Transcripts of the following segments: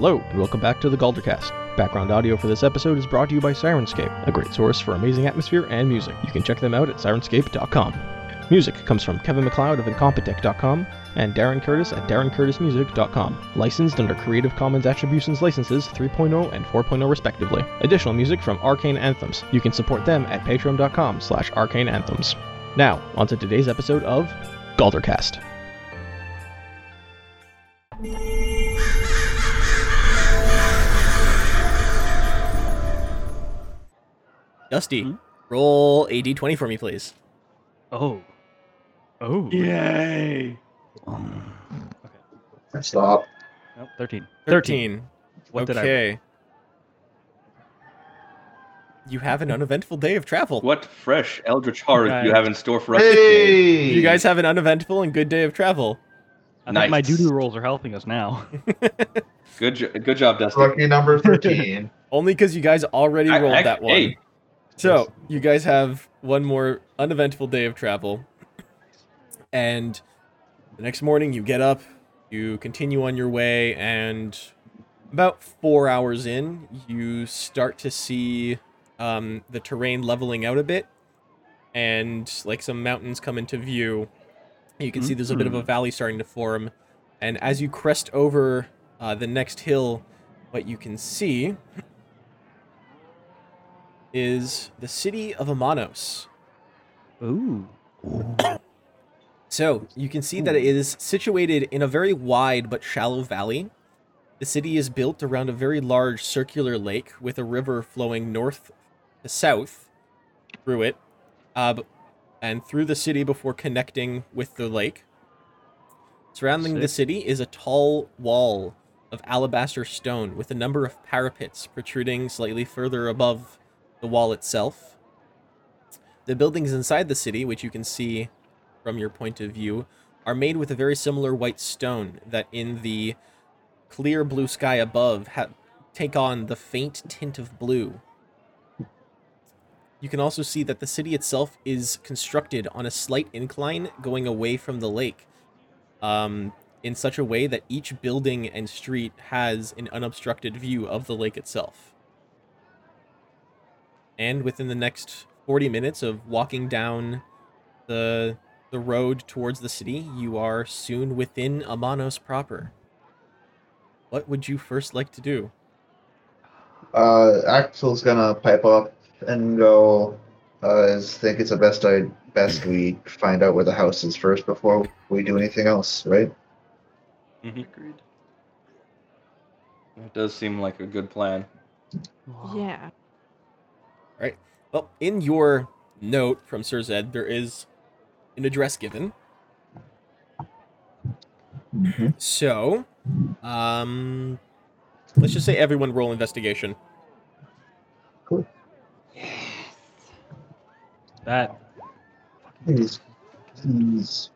Hello, and welcome back to the Galdercast. Background audio for this episode is brought to you by Sirenscape, a great source for amazing atmosphere and music. You can check them out at sirenscape.com. Music comes from Kevin MacLeod of Incompetech.com and Darren Curtis at DarrenCurtisMusic.com, licensed under Creative Commons Attributions Licenses 3.0 and 4.0 respectively. Additional music from Arcane Anthems. You can support them at patreon.com slash arcaneanthems. Now, on to today's episode of Galdercast. Dusty, Hmm? roll a d20 for me, please. Oh. Oh. Yay! Stop. Nope, 13. 13. What did I roll? okay. You have an uneventful day of travel. What fresh eldritch horror do you have in store for us today? You guys have an uneventful and good day of travel. I think my Nice. doo-doo rolls are helping us now. Good, jo- good job, Dusty. Lucky number 13. Only because you guys already I- rolled I- that one. hey. So, you guys have one more uneventful day of travel. And the next morning, you get up, you continue on your way, and about four hours in, you start to see um, the terrain leveling out a bit, and like some mountains come into view. You can see there's a bit of a valley starting to form, and as you crest over uh, the next hill, what you can see is the city of Amanos. Ooh. So you can see that it is situated in a very wide but shallow valley. The city is built around a very large circular lake with a river flowing north to south through it, uh, and through the city before connecting with the lake. Surrounding the city is a tall wall of alabaster stone with a number of parapets protruding slightly further above the wall itself. The buildings inside the city, which you can see from your point of view, are made with a very similar white stone that in the clear blue sky above ha- take on the faint tint of blue. You can also see that the city itself is constructed on a slight incline going away from the lake, um, in such a way that each building and street has an unobstructed view of the lake itself. And within the next 40 minutes of walking down the the road towards the city, you are soon within Amanos proper. What would you first like to do? Uh, Axel's gonna pipe up and go. Uh, I think it's the best I best we find out where the house is first before we do anything else, right? Mhm. It does seem like a good plan. Yeah. Well, in your note from Sir Zed, there is an address given. So, um, let's just say everyone roll investigation. That. He's he's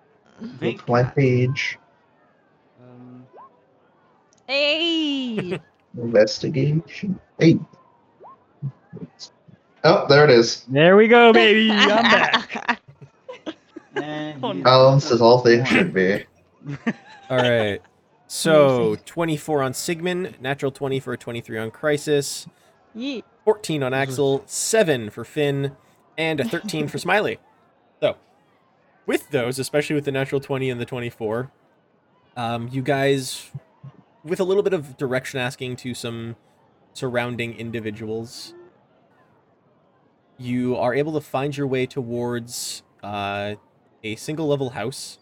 Thank look my page. Um, Hey. Investigation. Hey. Oh, there it is. there we go, baby. I'm back. Balance is all things should be. All right. So, 24 on Sigmund, natural 20 for a 23 on Crisis, 14 on Axel, 7 for Finn, and a 13 for Smiley. So, with those, especially with the natural 20 and the 24, um, you guys, with a little bit of direction asking to some surrounding individuals, you are able to find your way towards uh, a single level house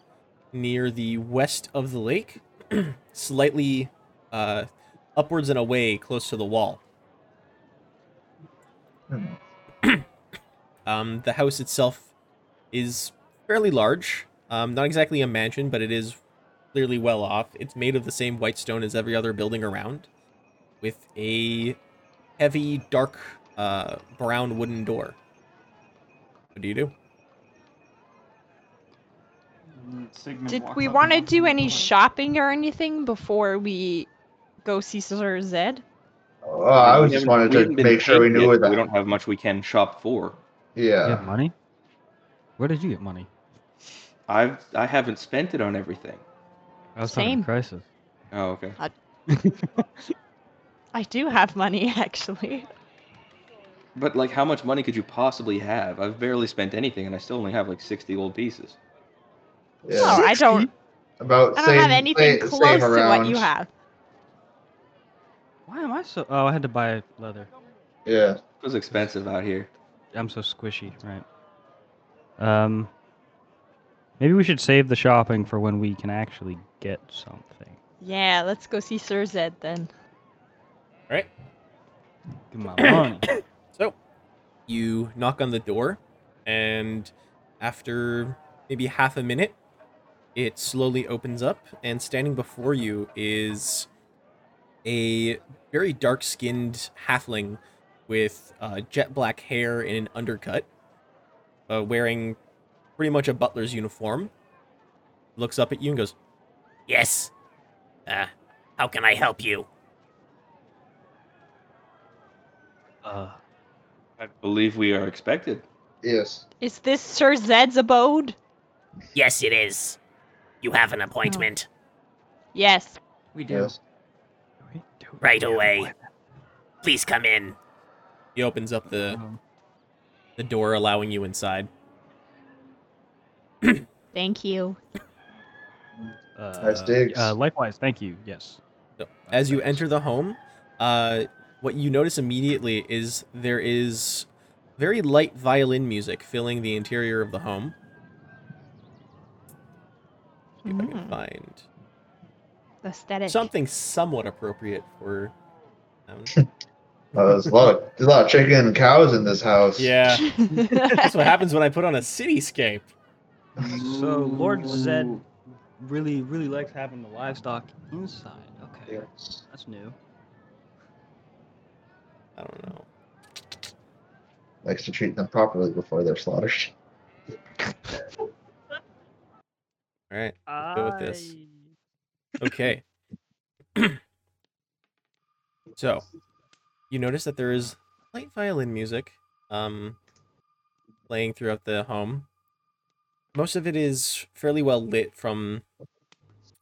near the west of the lake, slightly uh, upwards and away close to the wall. Um, the house itself is fairly large. Um, not exactly a mansion, but it is clearly well off. It's made of the same white stone as every other building around, with a heavy, dark, uh, brown wooden door. What do you do? Did we want to do any shopping or anything before we go see Sir Zed? Oh, I was just wanted to make sure we paid knew yet, where so the We don't have much we can shop for. you yeah. have money? Where did you get money? I've I haven't spent it on everything. I was Same. to Crisis. Oh, okay. I do have money, actually. But like, how much money could you possibly have? I've barely spent anything, and I still only have like sixty gold pieces. Yeah. No, I don't. About I don't same, have anything same, close same to what you have. Why am I so? Oh, I had to buy leather. Yeah. It was expensive out here. I'm so squishy, right? Um, maybe we should save the shopping for when we can actually get something. Yeah, let's go see Sir Zed then. All right. Give my money. So, you knock on the door, and after maybe half a minute, it slowly opens up, and standing before you is a very dark skinned halfling with uh, jet black hair and an undercut, uh, wearing pretty much a butler's uniform. Looks up at you and goes, Yes. Uh, how can I help you? Uh, I believe we are expected. Yes. Is this Sir Zed's abode? Yes, it is. You have an appointment. Yes. we do. Yes. We do. Right away. Please come in. He opens up the Um, the door, allowing you inside. Thank you. uh, Nice digs. Uh, likewise, thank you. Yes. So, as you enter the home, uh, what you notice immediately is there is very light violin music filling the interior of the home. See if I can Mm. find Aesthetic. something somewhat appropriate for. Um, Uh, there's a lot of there's a lot of chicken and cows in this house. yeah, that's what happens when I put on a cityscape. So Lord Zed really, really likes having the livestock inside. Okay, Yes. that's new. I don't know. Likes to treat them properly before they're slaughtered. All right. go with this. Okay. so, you notice that there is light violin music um playing throughout the home. Most of it is fairly well lit from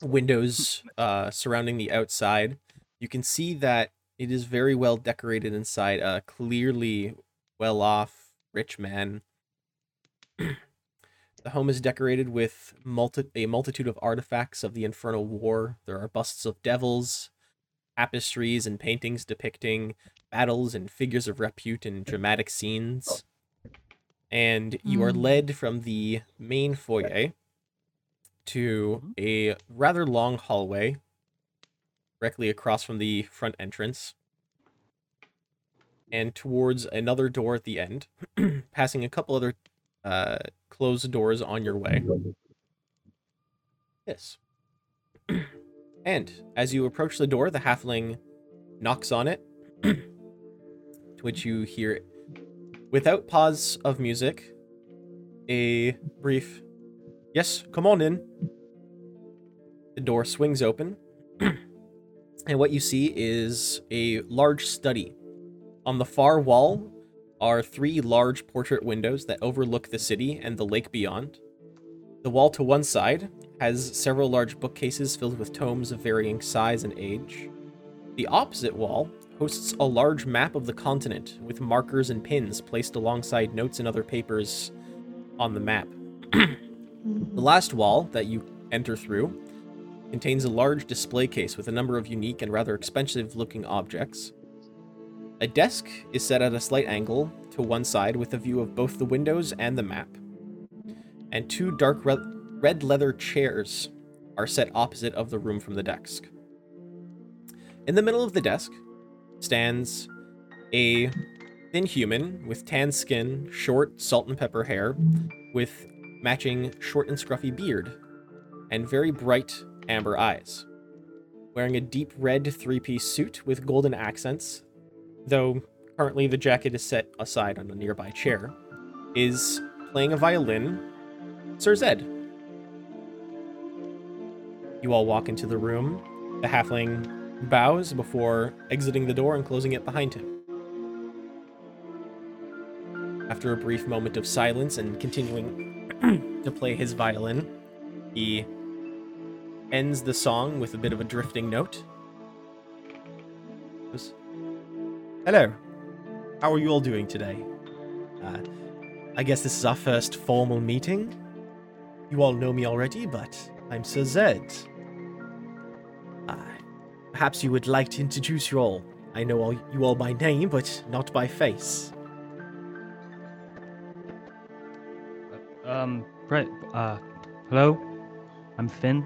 windows uh surrounding the outside. You can see that it is very well decorated inside, a clearly well-off rich man. The home is decorated with multi- a multitude of artifacts of the Infernal War. There are busts of devils, tapestries, and paintings depicting battles and figures of repute in dramatic scenes. And you are Hmm. led from the main foyer to a rather long hallway directly across from the front entrance and towards another door at the end, passing a couple other uh, closed doors on your way. Yes. and as you approach the door, the halfling knocks on it, to which you hear, without pause of music, a brief, Yes, come on in. The door swings open, and what you see is a large study. On the far wall are three large portrait windows that overlook the city and the lake beyond. The wall to one side has several large bookcases filled with tomes of varying size and age. The opposite wall hosts a large map of the continent with markers and pins placed alongside notes and other papers on the map. The last wall that you enter through contains a large display case with a number of unique and rather expensive looking objects. A desk is set at a slight angle to one side with a view of both the windows and the map. And two dark re- red leather chairs are set opposite of the room from the desk. In the middle of the desk stands a thin human with tan skin, short salt and pepper hair, with matching short and scruffy beard, and very bright amber eyes. Wearing a deep red three piece suit with golden accents, though currently the jacket is set aside on a nearby chair, is playing a violin, Sir Zed. You all walk into the room. The halfling bows before exiting the door and closing it behind him. After a brief moment of silence and continuing to play his violin, he ends the song with a bit of a drifting note. Hello. How are you all doing today? Uh, I guess this is our first formal meeting. You all know me already, but I'm Sir Zed. Uh, perhaps you would like to introduce you all. I know all, you all by name, but not by face. Um, Brett, uh, hello? I'm Finn.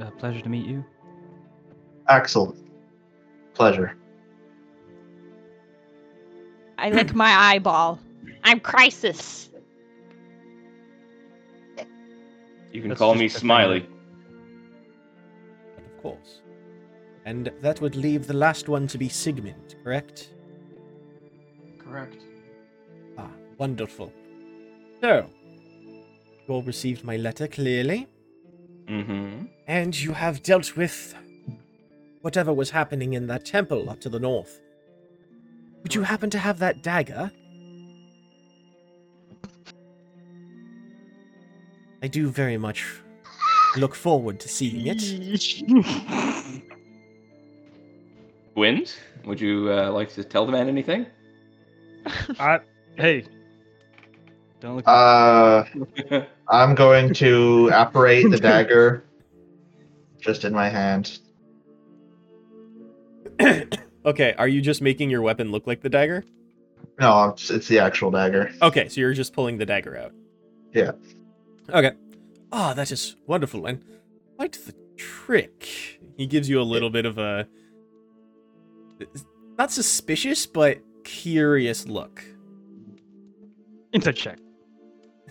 Uh, pleasure to meet you. Axel. Pleasure. I lick my eyeball. I'm Crisis. You can That's call me the thing. Smiley. Of course. And that would leave the last one to be Sigmund, correct? Correct. Ah, wonderful. So, you all received my letter clearly, Mm-hmm. And you have dealt with whatever was happening in that temple up to the north. Would you happen to have that dagger? I do very much look forward to seeing it. Twins? Would you uh, like to tell the man anything? I, hey. Don't look. Uh, I'm going to apparate the dagger just in my hand. okay, are you just making your weapon look like the dagger? No, it's, it's the actual dagger. Okay, so you're just pulling the dagger out. Yeah. Okay. Ah, that is wonderful and quite the trick. He gives you a little bit of a not suspicious but curious look. Insight check.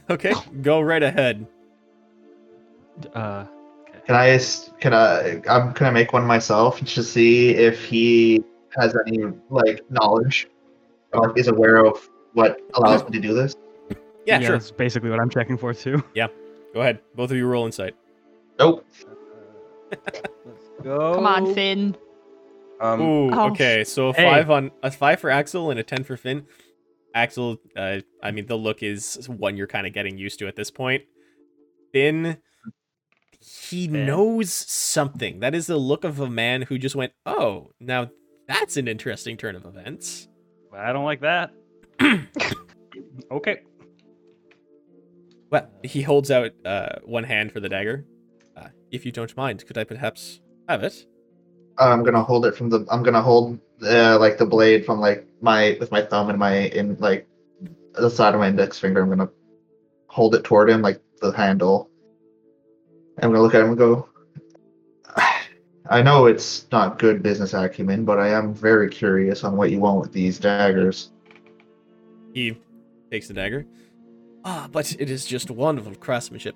Okay, go right ahead. Uh, Can I can I I'm can I make one myself to see if he has any like knowledge or is aware of what allows me to do this? Yeah, sure. That's basically what I'm checking for too. Yeah. Go ahead. Both of you roll insight. Nope. Uh let's go. Come on, Finn. Um, Ooh, Oh. okay. So a Hey. five on a five for Axel and a ten for Finn. Axel, uh, I mean, the look is one you're kind of getting used to at this point. Finn, he Finn. knows something. That is the look of a man who just went, "Oh, now that's an interesting turn of events." I don't like that. okay. Well, he holds out uh, one hand for the dagger. Uh, if you don't mind, could I perhaps have it? I'm gonna hold it from the. I'm gonna hold uh, like the blade from like my with my thumb and my in like the side of my index finger. I'm gonna hold it toward him like the handle. I'm gonna look at him and go. I know it's not good business acumen, but I am very curious on what you want with these daggers. He takes the dagger. Ah, but it is just wonderful craftsmanship.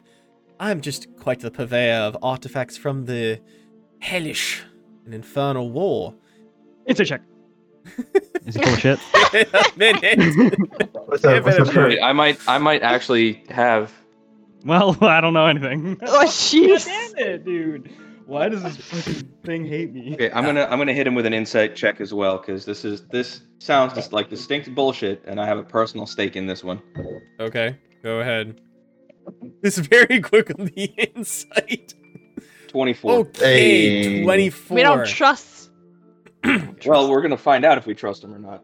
I'm just quite the purveyor of artifacts from the hellish and infernal war. It's a check. Is he full of shit? a minute. What's that? Give What's it a that I might, I might actually have. Well, I don't know anything. Oh, jeez. Damn it, dude. Why does this fucking thing hate me? Okay, I'm gonna, I'm gonna hit him with an insight check as well, because this is, this sounds just like distinct bullshit, and I have a personal stake in this one. okay, go ahead. It's very quick on the insight. Twenty-four. Okay, Hey. 24. We don't trust. Well, we're gonna find out if we trust him or not.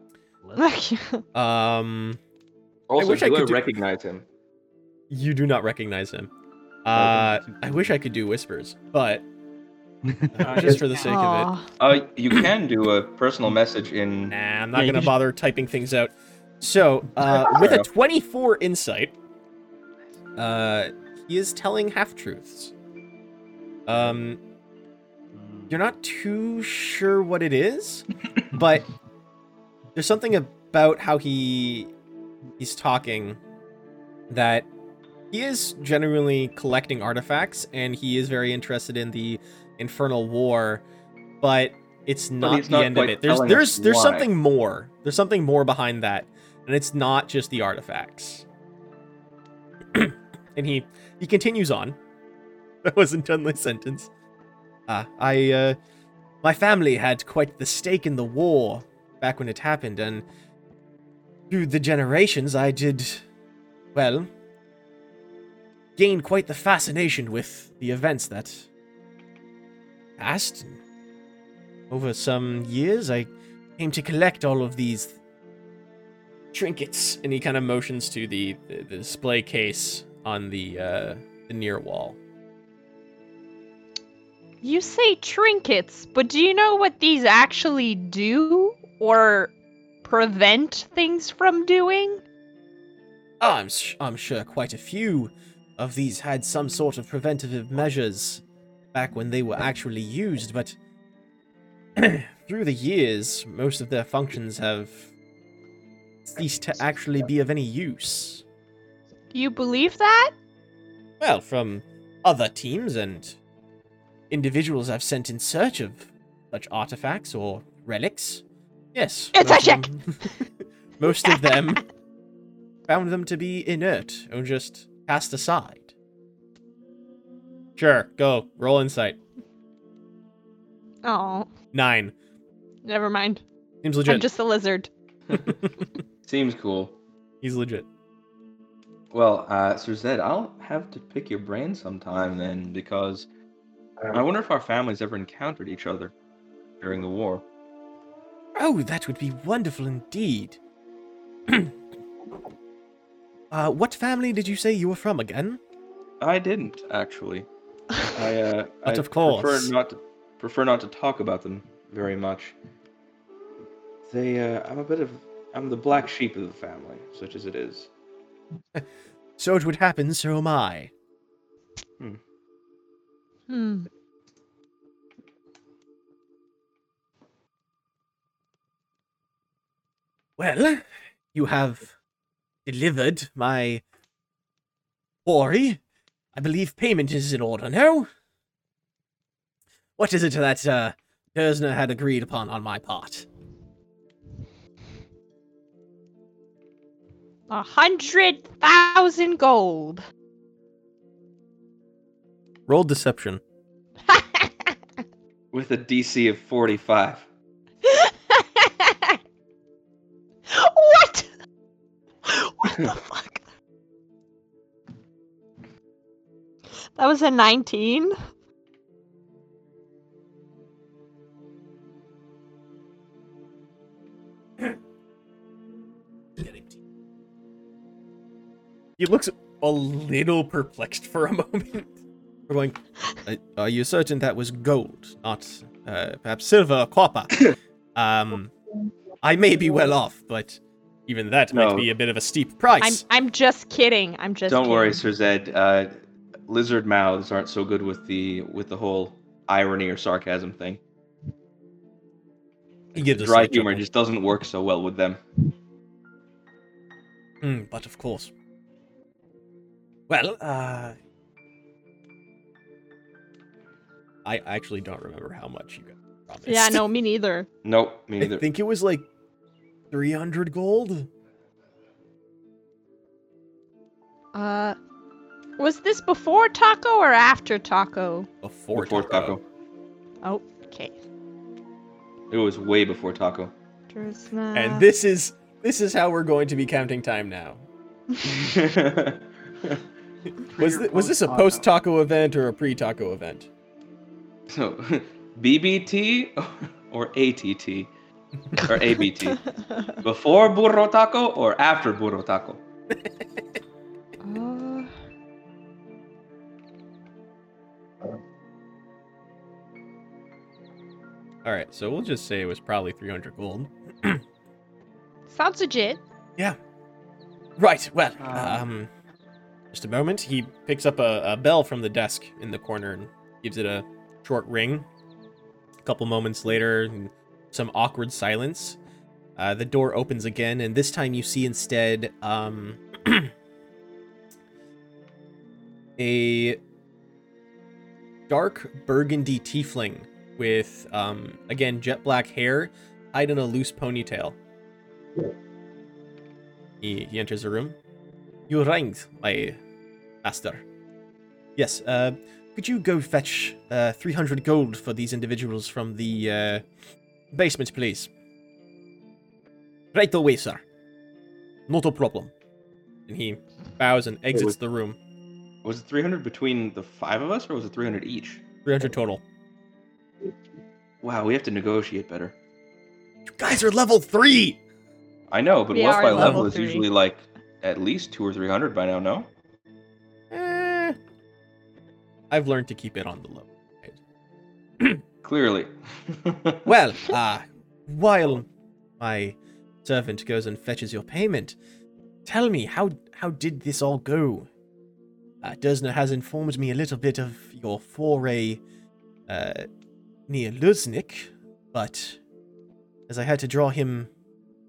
um, Also, wish I do I, could do- recognize him? You do not recognize him. Uh, I wish I could do whispers, but uh, just for the sake of Aw. Uh, you can do a personal message in. nah, I'm not Yeah, gonna bother typing things out. So, uh, with a 24 insight, uh, he is telling half truths. Um, you're not too sure what it is, but there's something about how he he's talking that he is genuinely collecting artifacts and he is very interested in the infernal war, but it's not the not end of it. There's there's there's why. something more. There's something more behind that, and it's not just the artifacts. and he he continues on. That wasn't done my sentence. Uh, I uh my family had quite the stake in the war back when it happened, and through the generations I did well gain quite the fascination with the events that passed. over some years, I came to collect all of these trinkets, and he kind of motions to the, the, the display case on the uh, the near wall. You say trinkets, but do you know what these actually do or prevent things from doing? Oh, I'm, sh- I'm sure quite a few of these had some sort of preventative measures back when they were actually used, but through the years, most of their functions have ceased to actually be of any use. Do you believe that? Well, from other teams and individuals I've sent in search of such artifacts or relics, yes. It's most a them- most of them found them to be inert or just cast aside. Sure, go. Roll insight. Oh, Nine. never mind. Seems legit. I'm just a lizard. Seems cool. He's legit. Well, uh, Sir Zed, I'll have to pick your brain sometime then, because I wonder if our families ever encountered each other during the war. Oh, that would be wonderful indeed. uh, what family did you say you were from again? I didn't actually. I uh, But I of course. prefer not to prefer not to talk about them very much. They, uh, I'm a bit of, I'm the black sheep of the family, such as it is. So it would happen, so am I. Hmm. Well, you have delivered my quarry. I believe payment is in order now. What is it that uh, Gersner had agreed upon on my part? A hundred thousand gold. Roll deception. With a DC of 45. the fuck? That was a 19. He looks a little perplexed for a moment. We're going, "Uh, are you certain that was gold, not uh, perhaps silver or copper? um, I may be well off, but even that might No. be a bit of a steep I'm price. I'm just kidding. I'm just Don't worry. Sir Zed. Uh, lizard mouths aren't so good with the with the whole irony or sarcasm thing. He gives a Dry humor chuckle. just doesn't work so well with them. Hmm, but of course. Well, uh, I actually don't remember how much you got promised. Yeah, no, me neither. Nope, me neither. I think it was like 300 gold. Uh, was this before taco or after taco? Before, before taco. taco. Oh, okay. It was way before taco. Dresna. And this is this is how we're going to be counting time now. Was Pre or thi- was this a post taco event or a pre taco event? so, BBT or ATT or ABT? Before burro taco or after burro taco? Uh, All right, so we'll just say it was probably 300 gold. sounds legit. Yeah. Right. Well, Um, um, just a moment. He picks up a, a bell from the desk in the corner and gives it a short ring. A couple moments later, and some awkward silence. Uh, the door opens again, and this time you see instead um, a dark burgundy tiefling with, um, again, jet black hair tied in a loose ponytail. He, he enters the room. You rang, my master. Yes, uh, could you go fetch uh, 300 gold for these individuals from the uh, basement, please? Right away, sir. Not a problem. And he bows and exits was- the room. Was it 300 between the five of us or was it 300 each? 300 total. Wow, we have to negotiate better. You guys are level three. I know, but We wealth by level level is usually like at least two or three hundred by now. No. Eh, I've learned to keep it on the low. Clearly. Well, uh, while my servant goes and fetches your payment, tell me how how did this all go? Uh, Dersner has informed me a little bit of your foray uh, near Luznik, but as I had to draw him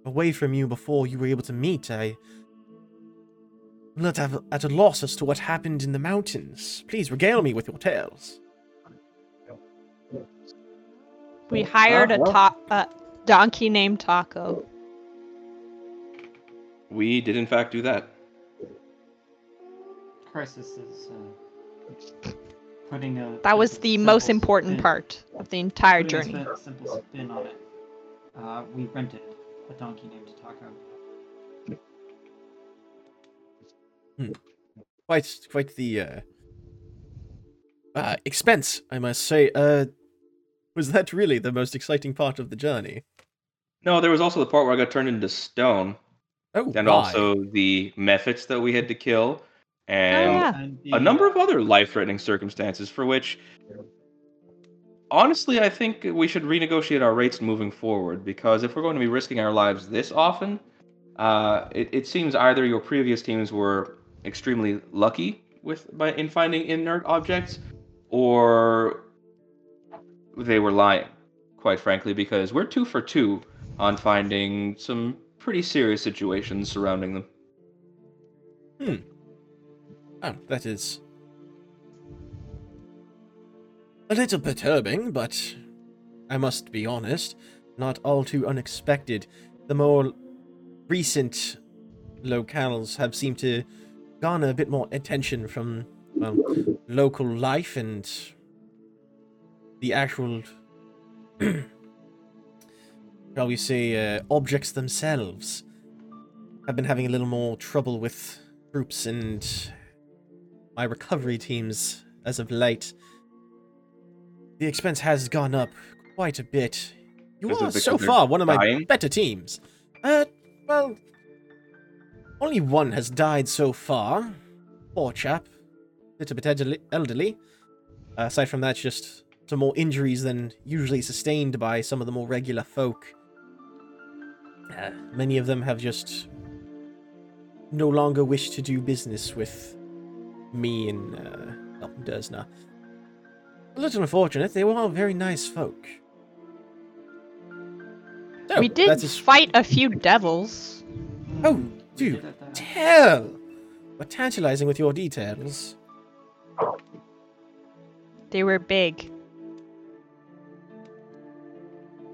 away from you before you were able to meet, I am not at at a loss as to what happened in the mountains. Please regale me with your tales. We hired Ah, a ta- uh, donkey named Taco. we did in fact do that. Crisis is uh, putting a. That was the most important spin- part of the entire putting a journey. spin- simple spin on it. Uh, we rented a donkey named Taco. quite quite the uh, uh expense, I must say. Uh was that really the most exciting part of the journey? No, there was also the part where I got turned into stone, Oh, and my. also the methods that we had to kill, and yeah. A number of other life-threatening circumstances for which honestly i think we should renegotiate our rates moving forward because if we're going to be risking our lives this often uh, it, it seems either your previous teams were extremely lucky with by, in finding inert objects or they were lying quite frankly because we're two for two on finding some pretty serious situations surrounding them Hmm. Oh, that is a little perturbing, but I must be honest, not all too unexpected. The more recent locales have seemed to garner a bit more attention from well, local life and the actual, shall we say, uh, objects themselves. I've been having a little more trouble with groups and my recovery teams as of late. The expense has gone up quite a bit. You are so far one of my dying? better teams. Uh, well, only one has died so far. Poor chap. A little bit elderly- elderly. Uh, aside from that, just some more injuries than usually sustained by some of the more regular folk. Uh, many of them have just no longer wish to do business with me and uh. A little unfortunate. They were all very nice folk. So, we did is- fight a few devils. Oh, we dude, did it tell. But tantalizing with your details. They were big.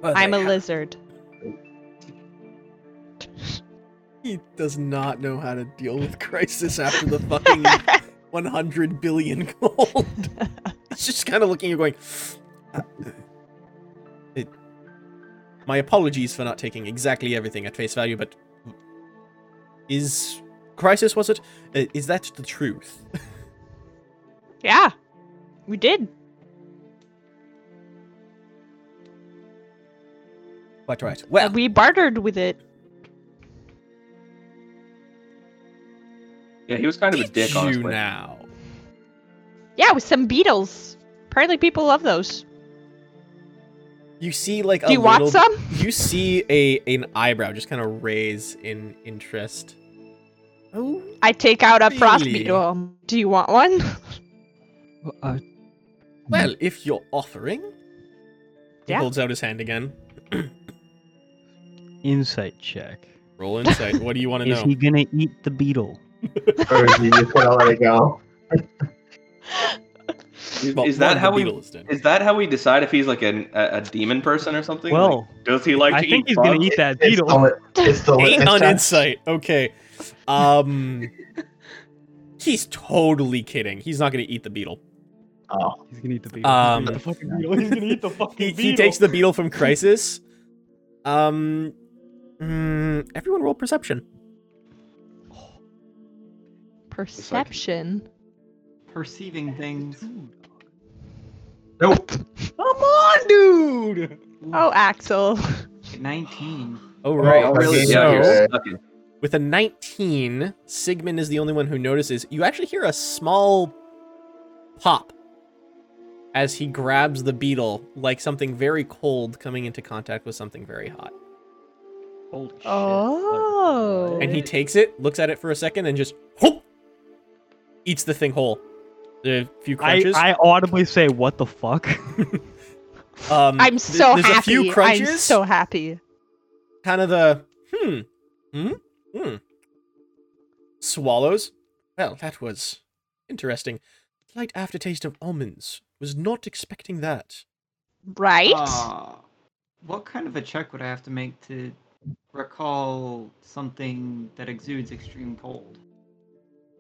Well, I'm a lizard. He does not know how to deal with crisis after the fucking 100 billion gold. He's just kind of looking and going. "Uh, It, my apologies for not taking exactly everything at face value, but is crisis was it? Uh, Is that the truth? yeah, we did. Quite right. Well, we bartered with it. yeah he was kind of a dick you honestly now? Yeah, with some beetles. Apparently, people love those. You see, like a Do you want some? You see a an eyebrow just kind of raise in interest. Oh, I take out a frost Really? beetle. Do you want one? Well, uh, well, if you're offering. He holds out his hand again. insight check. Roll insight. what do you want to know? Is he gonna eat the beetle? or is he just gonna let it go? is, Well, is that how we is that how we decide if he's like an, a, a demon person or something Well, Like, does he like I to think eat he's gonna eat that It's beetle. the, it's the Eight litmus on insight. Okay. Um. He's totally kidding. He's not going to eat the beetle. Oh, He's gonna eat the beetle. Um, He's the fucking beetle. He's gonna eat the fucking He, beetle. he takes the beetle from Crisis. Um. Mm, everyone roll perception. Perception. Perceiving things. Nope. Come on, dude. Oh, Axel. 19. Oh, right. Oh, really? Yeah, so, you're stuck with a 19, Sigmund is the only one who notices. You actually hear a small pop as he grabs the beetle, like something very cold coming into contact with something very hot. Holy shit. Oh. And he takes it, looks at it for a second, and just whoop, eats the thing whole. A few crunches. I audibly say, what the fuck? um, I'm th- so there's happy. a few crunches. I'm so happy. kind of the hmm, hmm, hmm. Swallows. Well, that was interesting. Slight aftertaste of almonds. Was not expecting that. Right? Uh, what kind of a check would I have to make to recall something that exudes extreme cold?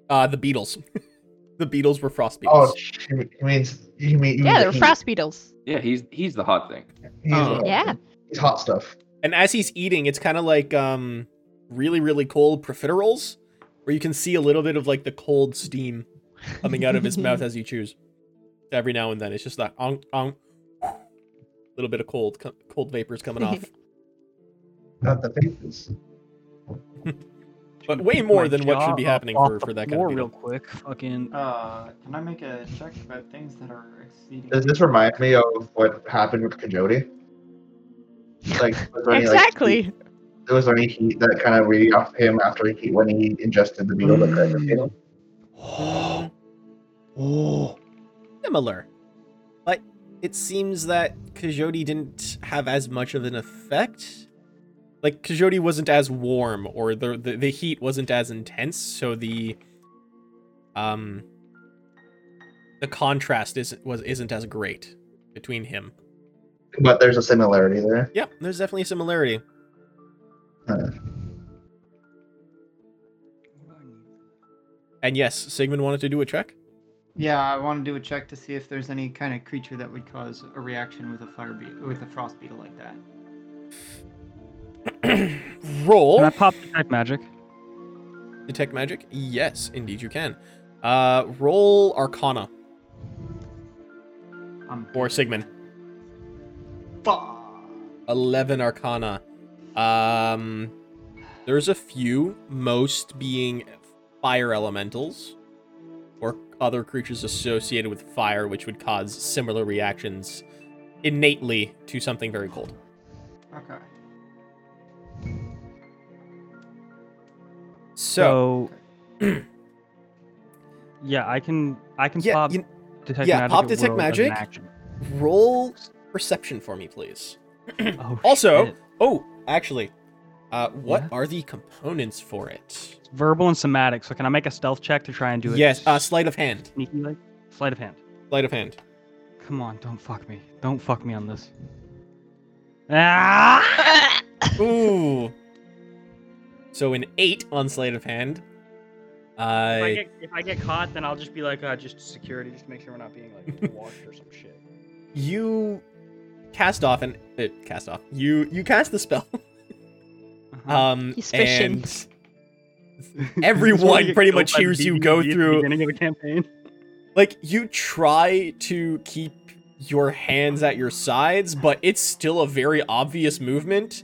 Uh, the beetles. the beetles were frost Oh, beetles. shit. He means he mean yeah, they're he, frost beetles. Yeah, he's he's the hot thing. He's, Oh. Yeah. he's hot stuff. and as he's eating, it's kind of like um, really, really cold profiteroles, where you can see a little bit of like the cold steam coming out of his mouth as you chews. Every now and then, it's just that on on, little bit of cold, co- cold vapors coming off. Not the faces. But way more than what should be happening for, for that kind of real quick. Fucking. Uh, can I make a check about things that are exceeding? Does this remind me of what happened with Kajoti? Like, was there any, like, Exactly. heat- there was any heat that kind of really off him after he when he ingested the beetle that cracked the beetle. Mm, Oh. similar. But it seems that Kajoti didn't have as much of an effect. Like Kajoti wasn't as warm, or the, the the heat wasn't as intense, so the um the contrast is was isn't as great between him. But there's a similarity there. Yeah, there's definitely a similarity. Uh, And yes, Sigmund wanted to do a check. Yeah, I want to do a check to see if there's any kind of creature that would cause a reaction with a fire beetle, with a frost beetle like that. Roll Can I pop detect magic? detect magic. Yes, indeed you can. Uh, roll Arcana Um, for Sigmund. fuck. 11 arcana um there's a few most being fire elementals or other creatures associated with fire which would cause similar reactions innately to something very cold Okay. So, So. yeah, I can. I can yeah pop you- detect yeah, magic. pop detect will as an magic. roll perception for me please Oh, also shit. oh actually uh what Yeah? are the components for it It's verbal and somatic. So can I make a stealth check to try and do it? yes uh sleight of hand sneaky like sleight of hand. sleight of hand Come on, don't fuck me. Don't fuck me on this. Ah! Ooh. So an eight on sleight of hand. If I, Uh, get, if I get caught, then I'll just be like, uh, just security, just make sure we're not being like watched or some shit. you cast off and uh, cast off. You you cast the spell. Uh-huh. Um, He's fishing. and This is where everyone pretty much hears you go at the through- beginning of the campaign. like you try to keep your hands at your sides, but it's still a very obvious movement,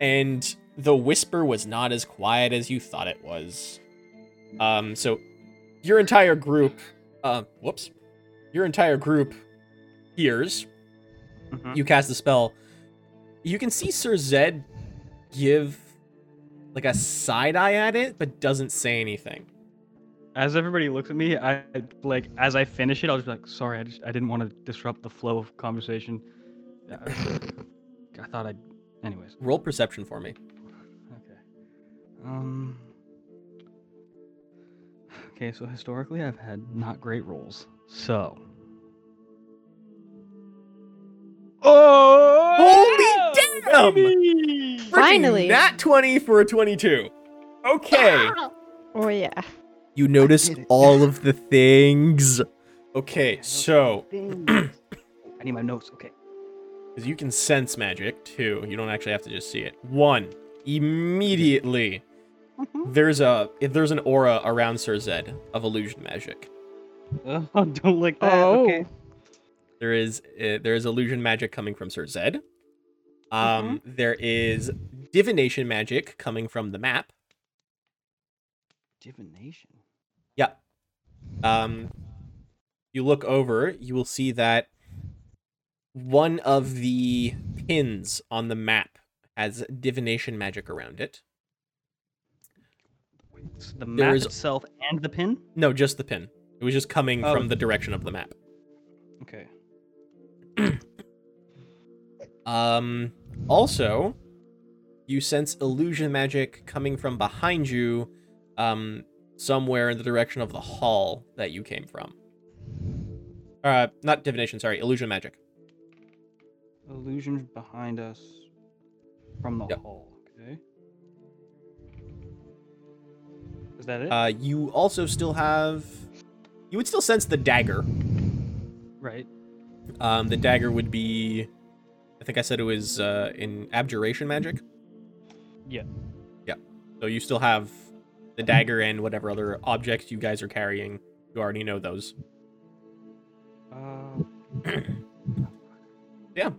and the whisper was not as quiet as you thought it was. Um, so your entire group, uh, whoops, your entire group hears Mhm. you cast the spell. You can see Sir Zed give like a side eye at it, but doesn't say anything. As everybody looks at me, I like as I finish it, I'll just be like, "Sorry, I just I didn't want to disrupt the flow of conversation." I thought I'd. Anyways, Roll perception for me. Okay. Um. Okay, so historically, I've had not great rolls. So. Oh! Holy damn! baby! Finally. Nat 20 for a 22. Okay. oh yeah. You notice all of the things. Okay, so I need my notes. Okay. because you can sense magic too. You don't actually have to just see it. One, immediately there's a there's an aura around Sir Zed of illusion magic. Oh, don't like that. Oh. Okay. There is uh, there is illusion magic coming from Sir Zed. Um, there is divination magic coming from the map. Divination. Yeah. Um, you look over, you will see that one of the pins on the map has divination magic around it. It's the There map is- itself and the pin. No, just the pin. It was just coming Oh. from the direction of the map. Okay. Um, also, you sense illusion magic coming from behind you, um, somewhere in the direction of the hall that you came from. Uh, not divination, sorry, illusion magic. Illusion behind us from the Yep. hall. Is that it? Uh, you also still have, you would still sense the dagger. right. Um, the dagger would be, I think I said it was uh, in abjuration magic. Yeah. Yeah. So you still have the dagger and whatever other objects you guys are carrying. You already know those. Uh, yeah.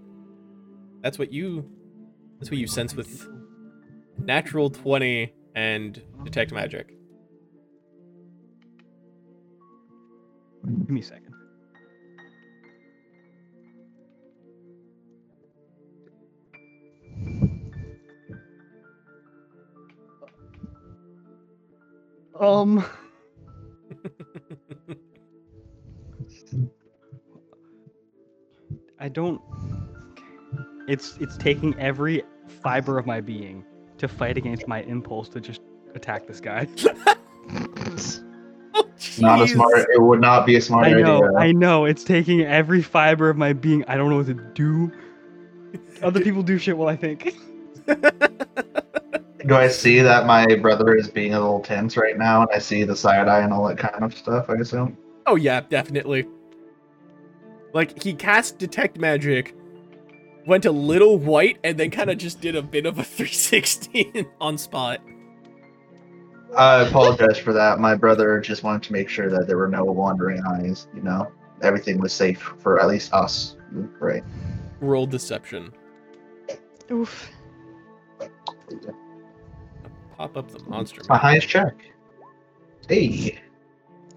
That's what you that's what you sense with natural 20 and detect magic. Give me a second. Um. I don't. It's it's taking every fiber of my being to fight against my impulse to just attack this guy. Oh, Not a smart. It would not be a smart I know, idea. I know. It's taking every fiber of my being. I don't know what to do. Other people do shit while I think. Do I see that my brother is being a little tense right now, and I see the side eye and all that kind of stuff? I assume. Oh yeah, definitely. Like he cast detect magic, went a little white, and then kind of just did a bit of a 360 on spot. I apologize for that. My brother just wanted to make sure that there were no wandering eyes. You know, everything was safe for at least us. Right. Roll deception. Oof. Pop up the monster. My map. highest check. Hey,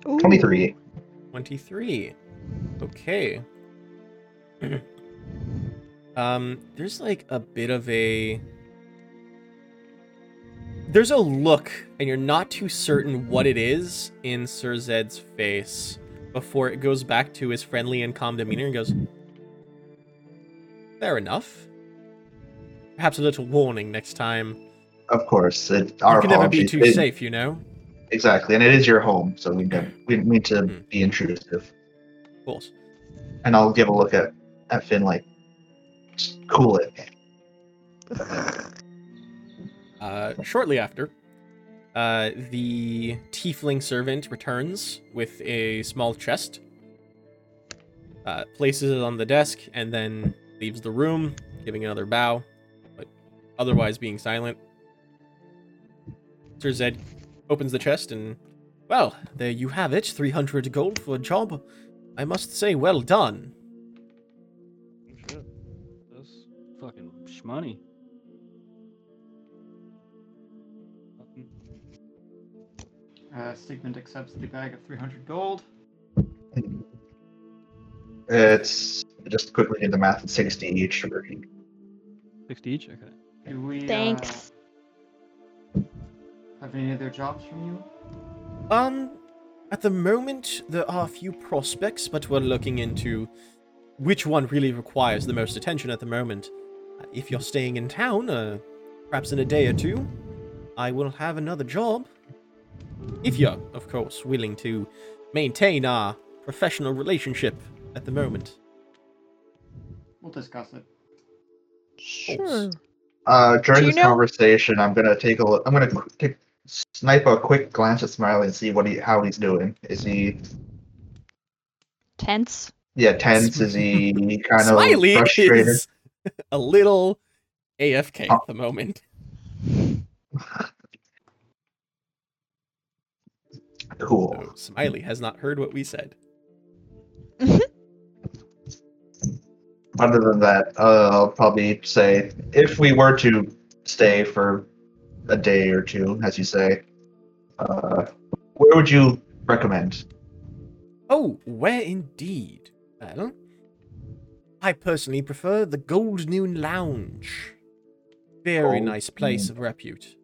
Ooh. twenty-three. 23. Okay. um, there's like a bit of a. There's a look, and you're not too certain what it is in Sir Zed's face before it goes back to his friendly and calm demeanor and goes, Fair enough. Perhaps a little warning next time. Of course, it, our you can never be too It- safe, you know? Exactly, and it is your home, so we don't, we didn't mean to Hmm. be intrusive. Of course. And I'll give a look at at Finn like, cool it. Uh, shortly after, uh, the tiefling servant returns with a small chest, uh, places it on the desk, and then leaves the room, giving another bow, but otherwise being silent. Sir Zed opens the chest and, well, there you have it 300 gold for a job. I must say, well done. That's fucking shmoney. Uh, Sigmund accepts the bag of 300 gold. It's just quickly do the math. It's sixty each. 60 each? Okay. Do we uh, Thanks. have any other jobs from you? Um, at the moment, there are a few prospects, but we're looking into which one really requires the most attention at the moment. Uh, If you're staying in town, uh, perhaps in a day or two, I will have another job. If you're, of course, willing to maintain our professional relationship at the moment. We'll discuss it. Sure. Uh, during Do this know- conversation, I'm gonna take a look. I'm gonna take, snipe a quick glance at Smiley and see what he how he's doing. Is he Tense. yeah tense? Is he kind of Smiley frustrated? is a little AFK Oh. at the moment. Cool. So Smiley has not heard what we said. other than that, uh, I'll probably say if we were to stay for a day or two, as you say, uh, where would you recommend? Oh, where indeed? Well, I personally prefer the Gold Noon Lounge. Very Gold nice place of repute.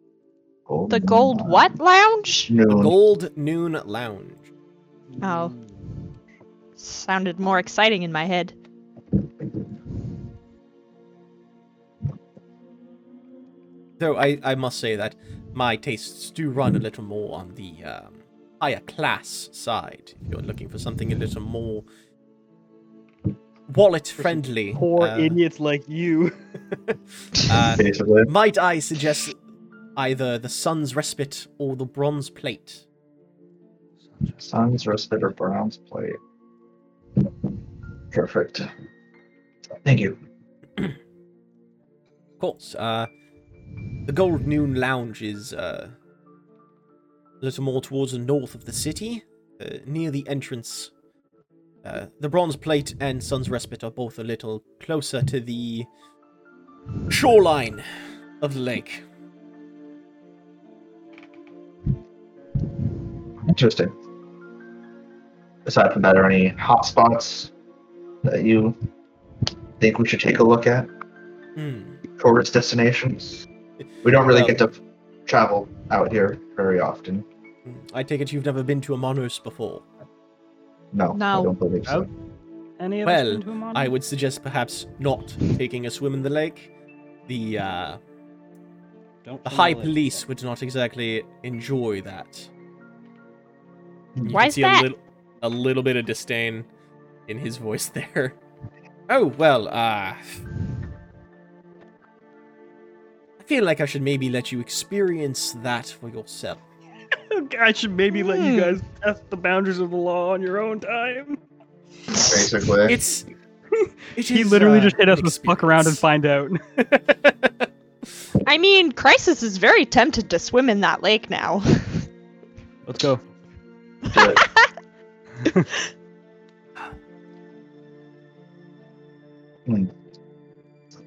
The gold what lounge? Noon. Gold Noon Lounge. Oh. Sounded more exciting in my head. Though I, I must say that my tastes do run a little more on the um, higher class side. If you're looking for something a little more wallet friendly, Poor uh, idiots like you. uh, Basically. might I suggest either the Sun's Respite or the Bronze Plate? Sun's respite or bronze plate. Perfect. Thank you. Of course. Uh, the Gold Noon Lounge is uh, a little more towards the north of the city, uh, near the entrance. Uh, the Bronze Plate and Sun's Respite are both a little closer to the shoreline of the lake. Interesting. Aside from that, are any hot spots that you think we should take a look at? Hmm. Tourist destinations? We don't really Well- get to travel out here very often. I take it you've never been to Amonos before. No, I don't believe so. Any of Well, us been to a mon- I would suggest perhaps not taking a swim in the lake. The uh, Don't the high police would not exactly enjoy that. You Why can is see that? a little a little bit of disdain in his voice there. Oh well, uh I feel like I should maybe let you experience that for yourself. I should maybe let you Hmm. guys test the boundaries of the law on your own time. Basically. It's it He is, literally uh, just hit us an with fuck around and find out. I mean, Crisis is very tempted to swim in that lake now. Let's go. Do.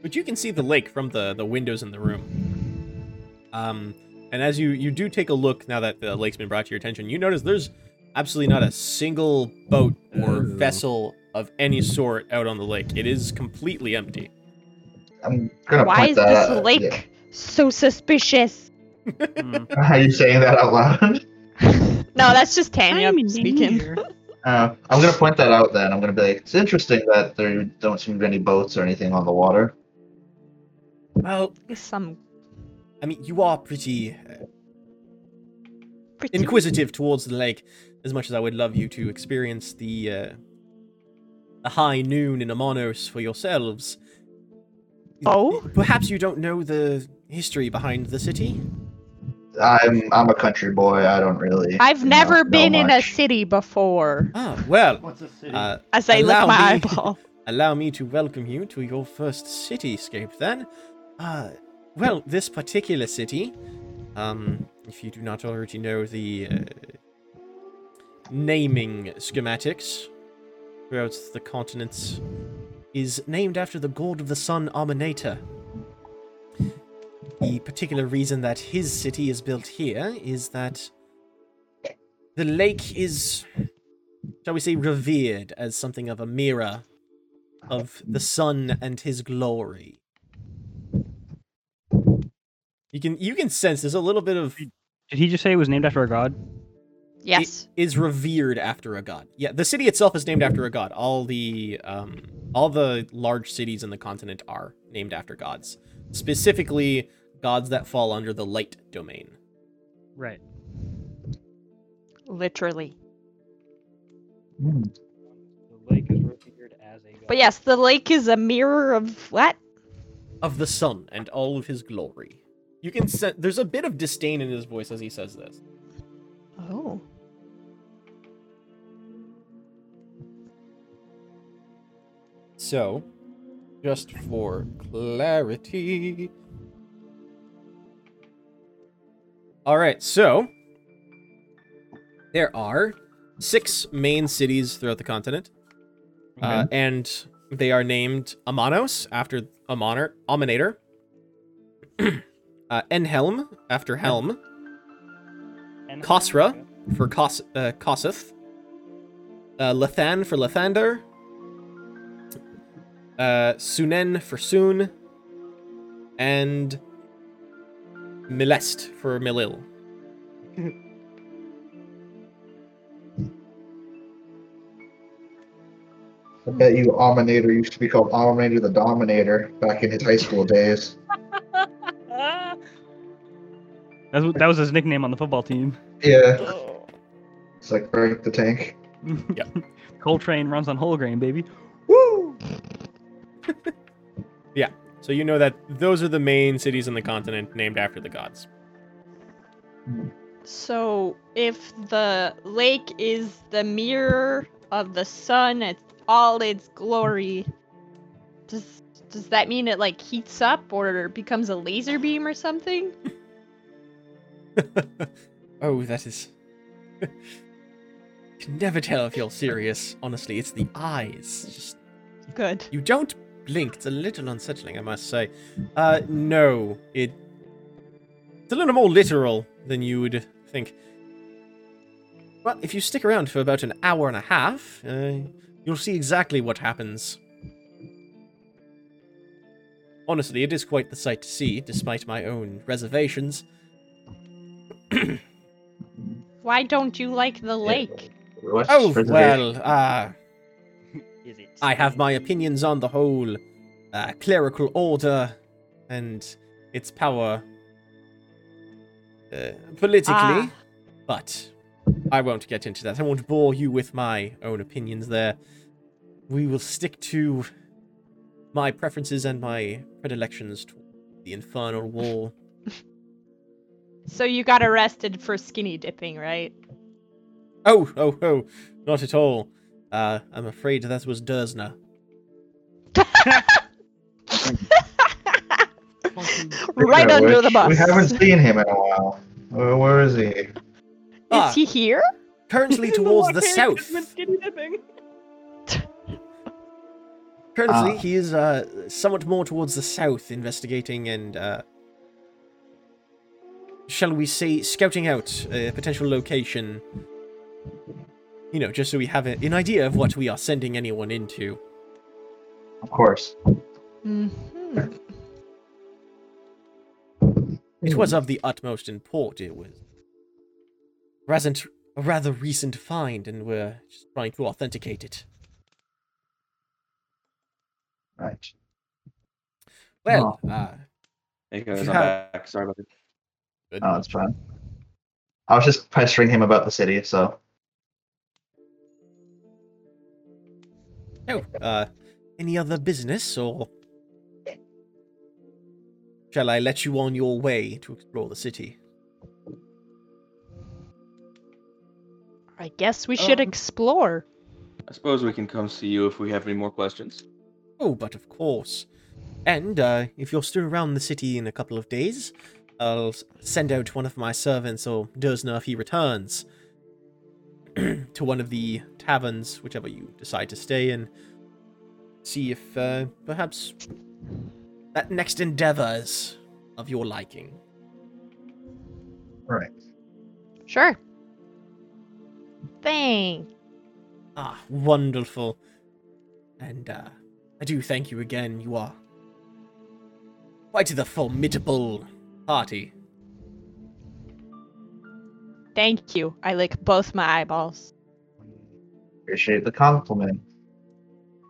But you can see the lake from the, the windows in the room. Um, and as you, you do take a look now that the lake's been brought to your attention, you notice there's absolutely not a single boat or Oh. vessel of any sort out on the lake. It is completely empty. I'm gonna Why point is that this out. lake yeah. so suspicious? Are you saying that out loud? No, that's just Tanya I'm speaking. Uh, I'm gonna point that out then. I'm gonna be like, it's interesting that there don't seem to be any boats or anything on the water. Well, Some I mean, you are pretty uh, pretty inquisitive towards the lake, as much as I would love you to experience the uh, the high noon in Amonos for yourselves. Oh? Perhaps you don't know the history behind the city. I'm I'm a country boy. I don't really. I've you know, never know been in a city before. Ah, well, What's a city? uh, As I Allow lick my me- eyeball. allow me to welcome you to your first cityscape then. Uh, well, this particular city, um, if you do not already know the uh, naming schematics throughout the continents, is named after the god of the sun Aminator. The particular reason that his city is built here is that the lake is, shall we say, revered as something of a mirror of the sun and his glory. You can you can sense there's a little bit of Did he just say it was named after a god? Yes. it is revered after a god. Yeah, the city itself is named after a god. All the um all the large cities in the continent are named after gods. Specifically gods that fall under the light domain. Right. Literally. The lake is revered as a god. But yes, the lake is a mirror of what? Of the sun and all of his glory. You can sense there's a bit of disdain in his voice as he says this. Oh. So, just for clarity. Alright, so there are six main cities throughout the continent. Uh, and They are named Amanos after Amoner, Aminator. uh, Enhelm after Helm. Khosra for Kos- uh, Koseth. Uh, Lathan for Lathander. Uh, Sunen for Sun, And Milest for Milil. I bet you Alminator used to be called Alminator the Dominator back in his high school days. That's what, that was his nickname on the football team. Yeah, oh. it's like break the tank. Yeah. Coltrane runs on whole grain, baby. Woo! So you know that those are the main cities on the continent named after the gods. So, if the lake is the mirror of the sun at all its glory, does does that mean it like heats up or becomes a laser beam or something? oh, that is. you can never tell if you're serious. Honestly, it's the eyes. Just Good. you don't blink. It's a little unsettling, I must say. Uh, no, it. It's a little more literal than you would think. But if you stick around for about an hour and a half, uh, you'll see exactly what happens. Honestly, it is quite the sight to see, despite my own reservations. Why don't you like the lake? What's Oh, reservation? well, uh, Is it? I have my opinions on the whole uh, clerical order and its power uh, politically, Ah. but I won't get into that. I won't bore you with my own opinions there. We will stick to my preferences and my predilections to the infernal war. So you got arrested for skinny dipping, right? Oh, oh, oh, not at all. Uh, I'm afraid that was Dersner. right Yeah, under the bus. We haven't seen him in a while. Where, where is he? Ah. Is he here? Currently towards the south. Currently, Ah. he is uh, somewhat more towards the south, investigating and, uh, shall we say, scouting out a potential location. You know, just so we have a, an idea of what we are sending anyone into. Of course. hmm It was of the utmost import. It was wasn't a rather recent find, and we're just trying to authenticate it. Right. Well, uh, Hey guys, If I'm have- back. Sorry about that. good. Oh, it's fine. I was just pestering him about the city, so Oh, uh, any other business, or shall I let you on your way to explore the city? I guess we should Um, explore. I suppose we can come see you if we have any more questions. Oh, but of course. And uh, if you're still around the city in a couple of days, I'll send out one of my servants, or Dersner if he returns, to one of the taverns, whichever you decide to stay in. See if uh, perhaps that next endeavor is of your liking. right. Sure. Thanks. Ah, wonderful. And uh, I do thank you again. You are quite the formidable party. Thank you. I lick both my eyeballs. Appreciate the compliment.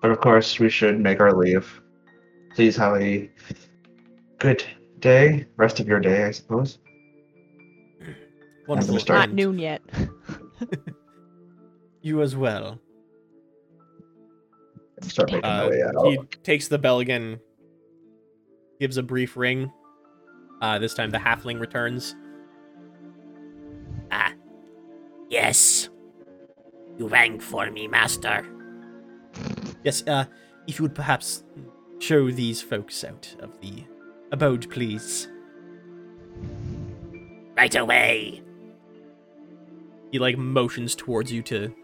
But of course, we should make our leave. Please have a good day, rest of your day, I suppose. Wonderful. start. Not noon yet. You as well. Start making my Uh, way out. he takes the bell again, gives a brief ring. Uh, this time the halfling returns. Ah, yes. You rang for me, master. Yes, uh, if you would perhaps show these folks out of the abode, please. Right away. He like motions towards you to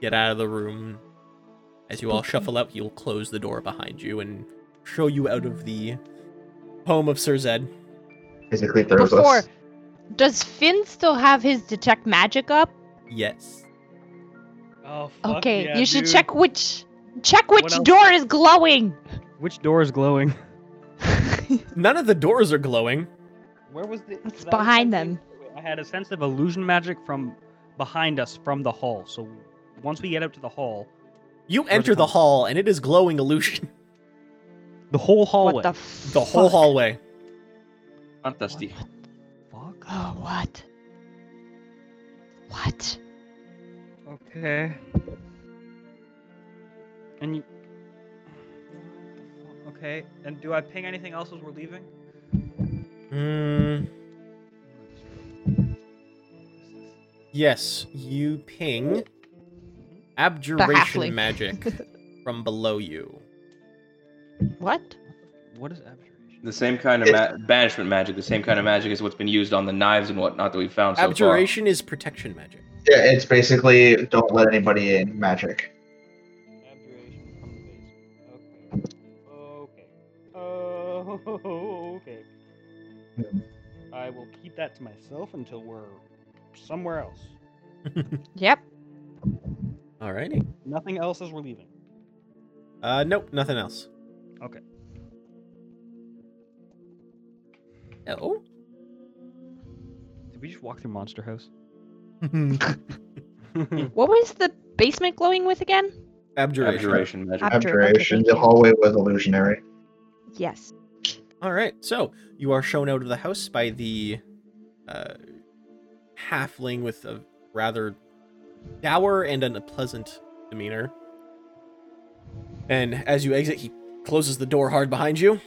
get out of the room As you all shuffle out, he'll close the door behind you and show you out of the home of Sir Zed. Basically throws Before, us. does Finn still have his detect magic up? Yes. Oh, okay, you should check which check which What door is glowing. Which door is glowing? None of the doors are glowing. Where was the? It's 'cause I was behind sensing- them. I had a sense of illusion magic from behind us from the hall. So once we get up to the hall, You Where's enter the coming? hall and it is glowing illusion. the whole hallway. What the The whole fuck? hallway. Fantastic. fuck? Oh, what? What? Okay. And you. Okay. And do I ping anything else as we're leaving? Hmm. Yes, you ping abjuration magic from below you. What? What is abjuration? The same kind of ma- banishment magic, the same kind of magic as what's been used on the knives and whatnot that we've found so far. Abjuration is protection magic. Yeah, it's basically don't let anybody in magic. Abjuration from the basement. Okay. Okay. Okay. I will keep that to myself until we're somewhere else. Yep. Alrighty. Nothing else as we're leaving. Uh, nope, nothing else. Okay. Oh. Did we just walk through Monster House? What was the basement glowing with again? Abjuration. Abjuration magic. Ab- Abjuration. The hallway was illusionary. Yes. All right. So you are shown out of the house by the uh, halfling with a rather dour and unpleasant demeanor. And as you exit, he closes the door hard behind you.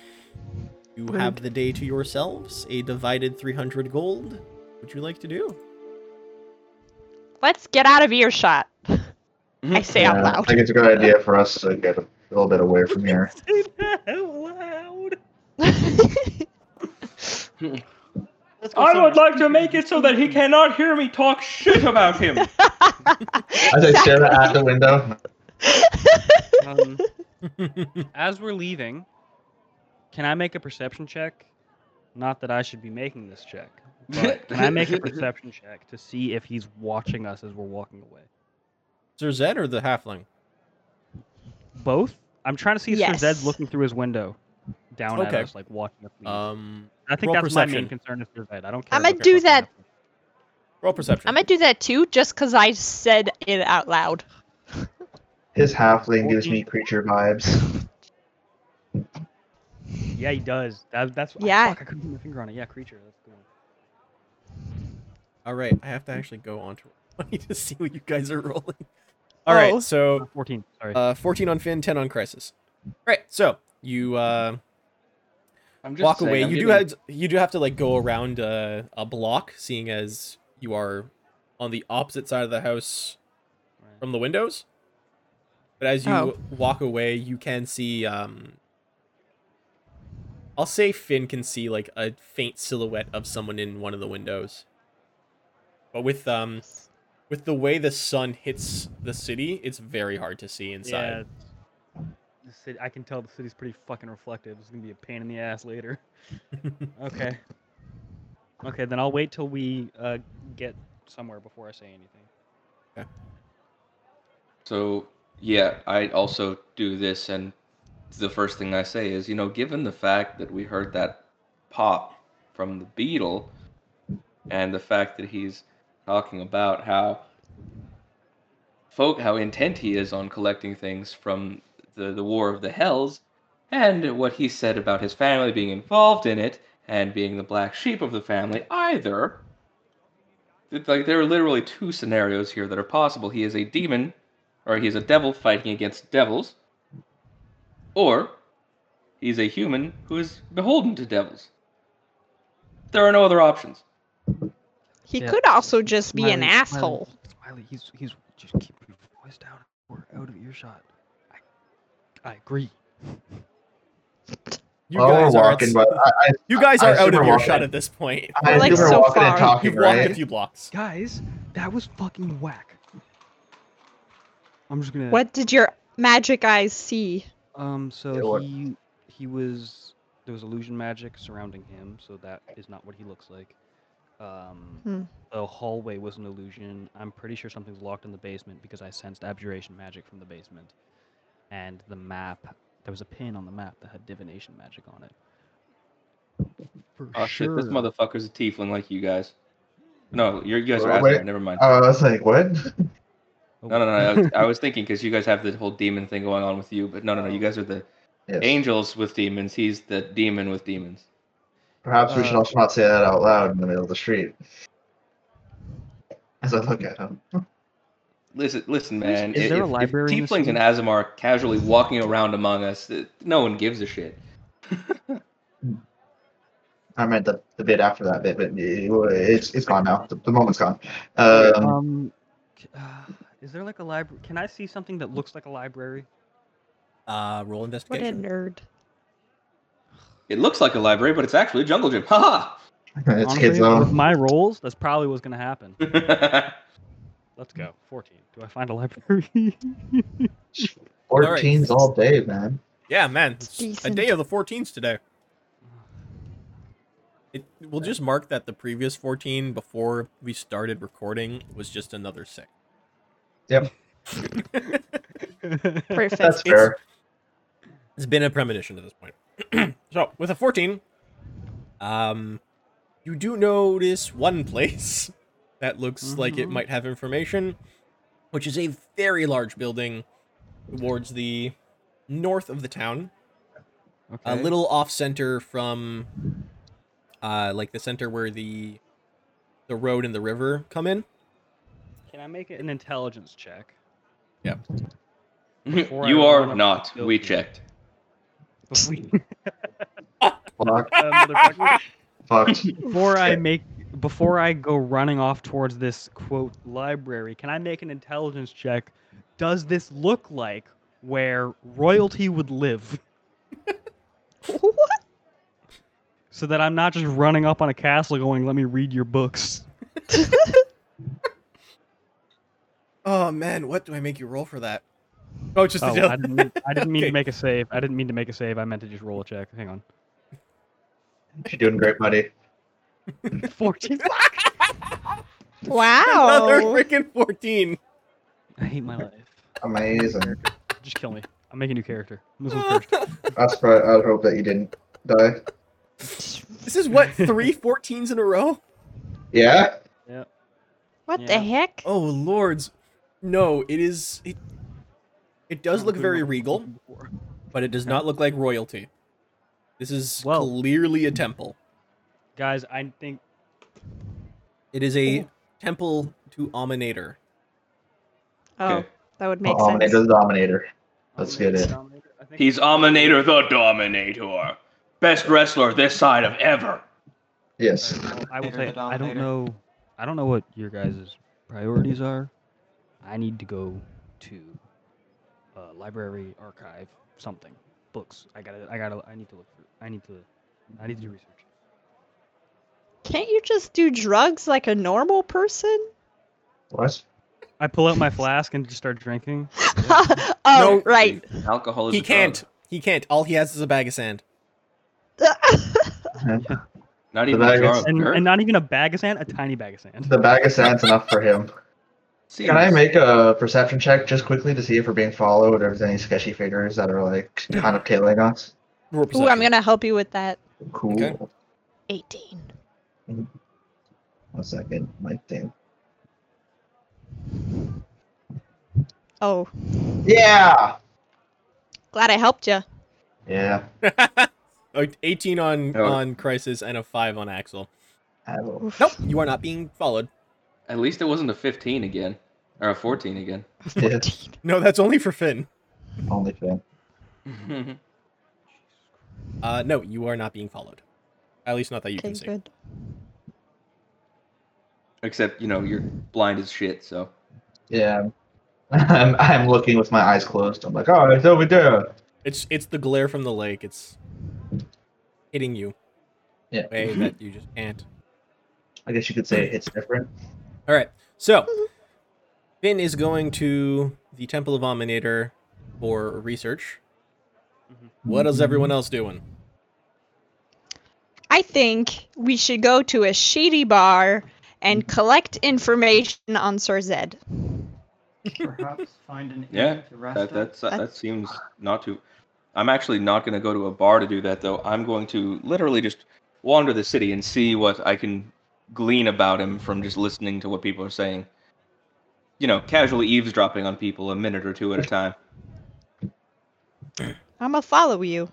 You have the day to yourselves. A divided 300 gold. What would you like to do? Let's get out of earshot. I say out loud. I think it's a good idea for us to get a little bit away from here. Say that out loud. I would like to make it so that he cannot hear me talk shit about him. As I stare out the window, Um, as we're leaving, can I make a perception check? Not that I should be making this check, but can I make a perception check to see if he's watching us as we're walking away? Sir Zed or the halfling? Both. I'm trying to see if Sir Zed's looking through his window, down at us, like watching us. leave. Um, I think roll that's my main concern is Sir Zed. I don't care. I'ma do that. halfling. roll perception. I'm gonna do that too, just because I said it out loud. his halfling gives me creature vibes. Yeah, he does. That, that's Yeah. Fuck, I couldn't put my finger on it. Yeah, creature. That's a good one. All right, I have to actually go on to I need to see what you guys are rolling. All right, Oh. so Uh, Fourteen. Sorry. uh, 14 on Finn, 10 on Crisis. Right, so you uh, I'm just walk saying, away. I'm You do have you do have to like go around uh, a block, seeing as you are on the opposite side of the house Right. from the windows. But as you Oh. walk away, you can see. Um, I'll say Finn can see like a faint silhouette of someone in one of the windows. But with um, with the way the sun hits the city, it's very hard to see inside. it's- The city, I can tell the city's pretty fucking reflective. It's gonna be a pain in the ass later. Okay. Okay, then I'll wait till we uh, get somewhere before I say anything. So yeah, I also do this, and the first thing I say is, you know, given the fact that we heard that pop from the beetle, and the fact that he's talking about how folk how intent he is on collecting things from the the War of the Hells, and what he said about his family being involved in it and being the black sheep of the family, either. Like there are literally two scenarios here that are possible. He is a demon or he is a devil fighting against devils, or he's a human who is beholden to devils. There are no other options. He Yeah. could also just be an asshole. Smiley, Smiley, he's he's just keep your voice down. We're out of earshot. I I agree. You While guys we're are walking, at- but I, I, you guys I are out of earshot at this point. I like, so walking and far. talking, You've walked a few blocks. Guys, that was fucking whack. I'm just gonna. What did your magic eyes see? Um, so he he was there was illusion magic surrounding him, so that is not what he looks like. Um, Hmm. the hallway was an illusion. I'm pretty sure something's locked in the basement because I sensed abjuration magic from the basement, and the map. There was a pin on the map that had divination magic on it. For Oh shit, this motherfucker's a tiefling like you guys. No, you're, guys are Wait, Aasimar. Never mind. Uh, I was like, what? Oh, No, no, no. I was, I was thinking because you guys have the whole demon thing going on with you, but no, no, no. You guys are the Yes. angels with demons. He's the demon with demons. Perhaps we should Uh, also not say that out loud in the middle of the street. As I look at him. Listen, listen, man. is if, there a library in this tieflings and city? Aasimar are casually walking around among us, no one gives a shit. I meant the, the bit after that bit, but it's it's gone now. The, the moment's gone. Um, Um, uh, is there like a library? Can I see something that looks like a library? Uh, roll investigation. What a nerd. It looks like a library, but it's actually a jungle gym. Ha it's Honestly, kids with zone. my rolls, that's probably what's gonna happen. Let's go. 14. Do I find a library? 14's all day, man. Yeah, man. It's It's a day of the 14s today. It, we'll just mark that the previous 14 before we started recording was just another six. Yep. Perfect. That's It's- fair. It's been a premonition at this point. so, with a 14, um, you do notice one place that looks like it Mhm. might have information, which is a very large building towards the north of the town. okay. a little off center from uh like the center where the the road and the river come in Can I make it an intelligence check? Yep. you I are not. We building. checked. Before, Fuck. Uh. Fucked. before I make before I go running off towards this quote library, can I make an intelligence check? Does this look like where royalty would live? what? So that I'm not just running up on a castle going, "Let me read your books." oh man what do i make you roll for that oh just Oh, the I didn't, mean, I didn't mean Okay. to make a save. I didn't mean to make a save. I meant to just roll a check. Hang on. You're doing great, buddy. 14. Wow. another freaking 14 I hate my life. Amazing. Just kill me. I'm making a new character. Muslim cursed. That's right. I would hope that you didn't die. this is what three 14s in a row Yeah. Yeah? What Yeah. the heck? oh lords no it is it it does look very regal but it does not look like royalty this is Well- clearly a temple Guys, I think it is a temple to Aminator. Oh, Okay. that would make Oh, sense. Dominator the Dominator. Let's get it. Dominator, I think- He's Aminator the Dominator. Best wrestler this side of ever. Yes. I will Mayor say I don't know. I don't know what your guys' priorities are. I need to go to uh, library, archive, something, books. I gotta. I gotta. I need to look for. I need to. I need to do research. Can't you just do drugs like a normal person? What? I pull out my flask and just start drinking. oh, No. right. Alcohol is He a can't. He can't. All he has is a bag of sand. Not even a bag jar is- of And, and not even a bag of sand, a tiny bag of sand. The bag of sand's enough for him. Seems- Can I make a perception check just quickly to see if we're being followed or if there's any sketchy figures that are like kind of tailing us? Ooh, I'm gonna help you with that. Cool. Okay. 18. Mm-hmm. One second, my thing. Oh, Yeah. glad I helped you. Yeah. Oh, 18 on Oh. on Crisis and a 5 on Axel. I Nope, you are not being followed. At least it wasn't a 15 again. Or a 14 again. Yeah. No, that's only for Finn. Only Finn. Uh, no, you are not being followed. At least not that you Okay, can see. good. Except, you know, you're blind as shit, so. Yeah. I'm, I'm looking with my eyes closed. I'm like, oh, it's over there. It's it's the glare from the lake. It's hitting you. Yeah. Way that you just can't. I guess you could say it's different. All right. So, mm-hmm. Finn is going to the Temple of Aminator for research. Mhm. What is everyone mm-hmm. else doing? I think we should go to a shady bar and mm-hmm. collect information on Sir Zed. Perhaps find an inn Yeah, to rest That at. that seems not too. I'm actually not going to go to a bar to do that though. I'm going to literally just wander the city and see what I can glean about him from just listening to what people are saying. You know, casually eavesdropping on people a minute or two at a time. I'm gonna follow you.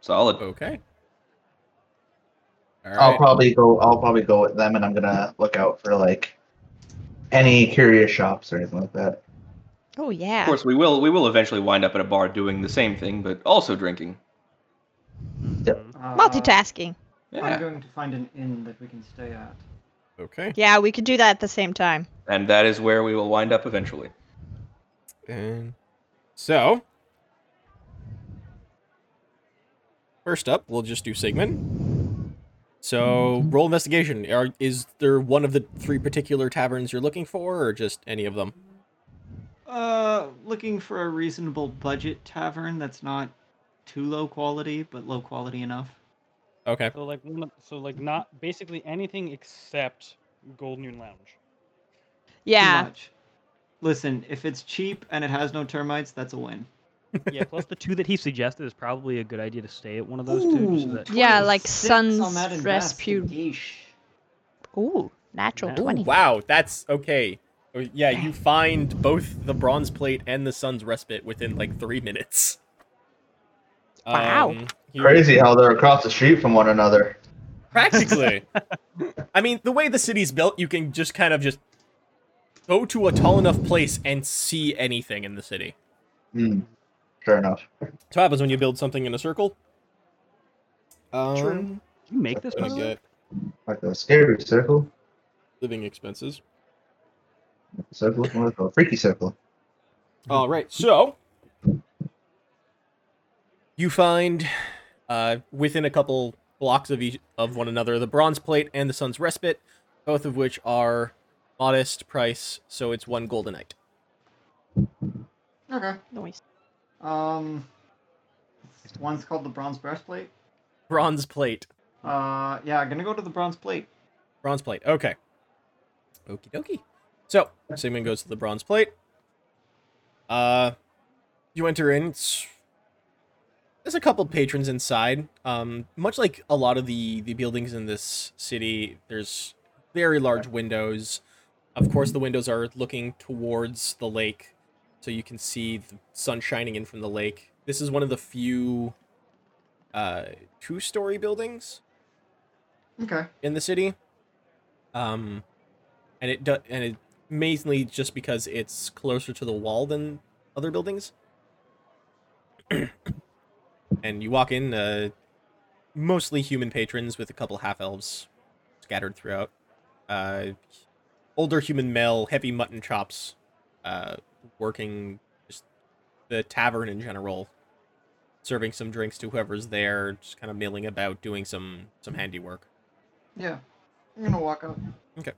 Solid. Okay. All I'll probably go. I'll probably go with them, and I'm gonna look out for like any curious shops or anything like that. Oh yeah. Of course, we will we will eventually wind up at a bar doing the same thing, but also drinking. Uh, Multitasking. Yeah. I'm going to find an inn that we can stay at. Okay. Yeah, we could do that at the same time. And that is where we will wind up eventually. And so, first up, we'll just do Sigmund. So, roll investigation. Are, is there one of the three particular taverns you're looking for, or just any of them? Uh, looking for a reasonable budget tavern that's not too low quality, but low quality enough. Okay. So like one of, so like not basically anything except Golden Noon Lounge. Too Yeah. much. Listen, if it's cheap and it has no termites, that's a win. yeah. Plus the two that he suggested is probably a good idea to stay at one of those two. Just so that, Yeah, like 26 on Sun's that invest. Rescue. Yeesh. Ooh, natural Ooh, Ooh, 20. wow, that's okay. Oh, Yeah, you find both the bronze plate and the sun's respite within like three minutes. Wow. Um, Crazy how they're across the street from one another. Practically. I mean, the way the city's built, you can just kind of just go to a tall enough place and see anything in the city. Hmm. Fair enough. So what happens when you build something in a circle? Um, True. you make this Gonna one? get Like a scary circle. living expenses. Circle. What is it called? Freaky circle. All right, so you find uh, within a couple blocks of each of one another the bronze plate and the sun's respite, both of which are modest price, so it's one goldenite. Okay. Noise. Um, one's called the bronze breastplate. Bronze plate, Uh, yeah, I'm gonna go to the bronze plate. bronze plate. Okay. Okie dokie. So Sigmund goes to the bronze plate. Uh, you enter in. It's there's a couple patrons inside. Um, much like a lot of the the buildings in this city, there's very large windows. Of course, the windows are looking towards the lake, so you can see the sun shining in from the lake. This is one of the few uh, two-story buildings Okay. in the city. Um, and it and it mainly just because it's closer to the wall than other buildings. and you walk in, uh, mostly human patrons with a couple half elves scattered throughout. Uh, older human male, heavy mutton chops, uh, working just the tavern in general, serving some drinks to whoever's there, just kind of milling about, doing some some handiwork. Yeah. I'm gonna walk up. Okay.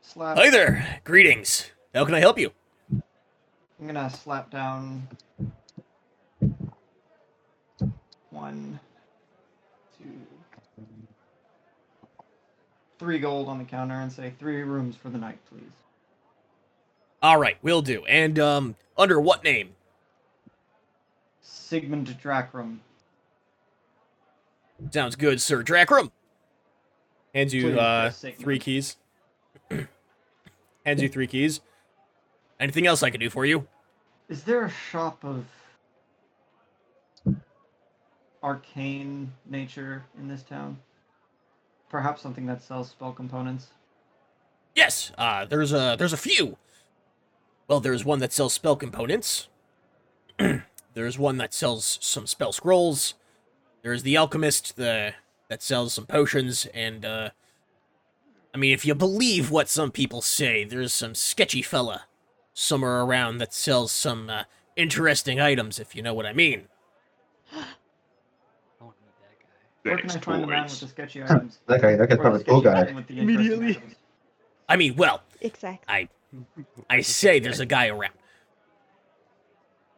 Slap. Hi there. Greetings. How can I help you? I'm gonna slap down one, two, three gold on the counter and say three rooms for the night, please. All right, we'll do. And um, under what name? Sigmund Drakram. Sounds good, Sir Drakram. Hands you uh three keys. Hands you three keys. Anything else I can do for you? Is there a shop of arcane nature in this town? Perhaps something that sells spell components. Yes. Uh, there's a there's a few. Well, there's one that sells spell components. there's one that sells some spell scrolls. There's the alchemist, the that sells some potions, and uh, I mean, if you believe what some people say, there's some sketchy fella somewhere around that sells some uh, interesting items, if you know what I mean. I want to meet that guy. Where can I find the man with the sketchy items? That guy. That guy's Or probably the the cool guy. the Immediately. I mean, well, Exactly. I I say there's a guy around.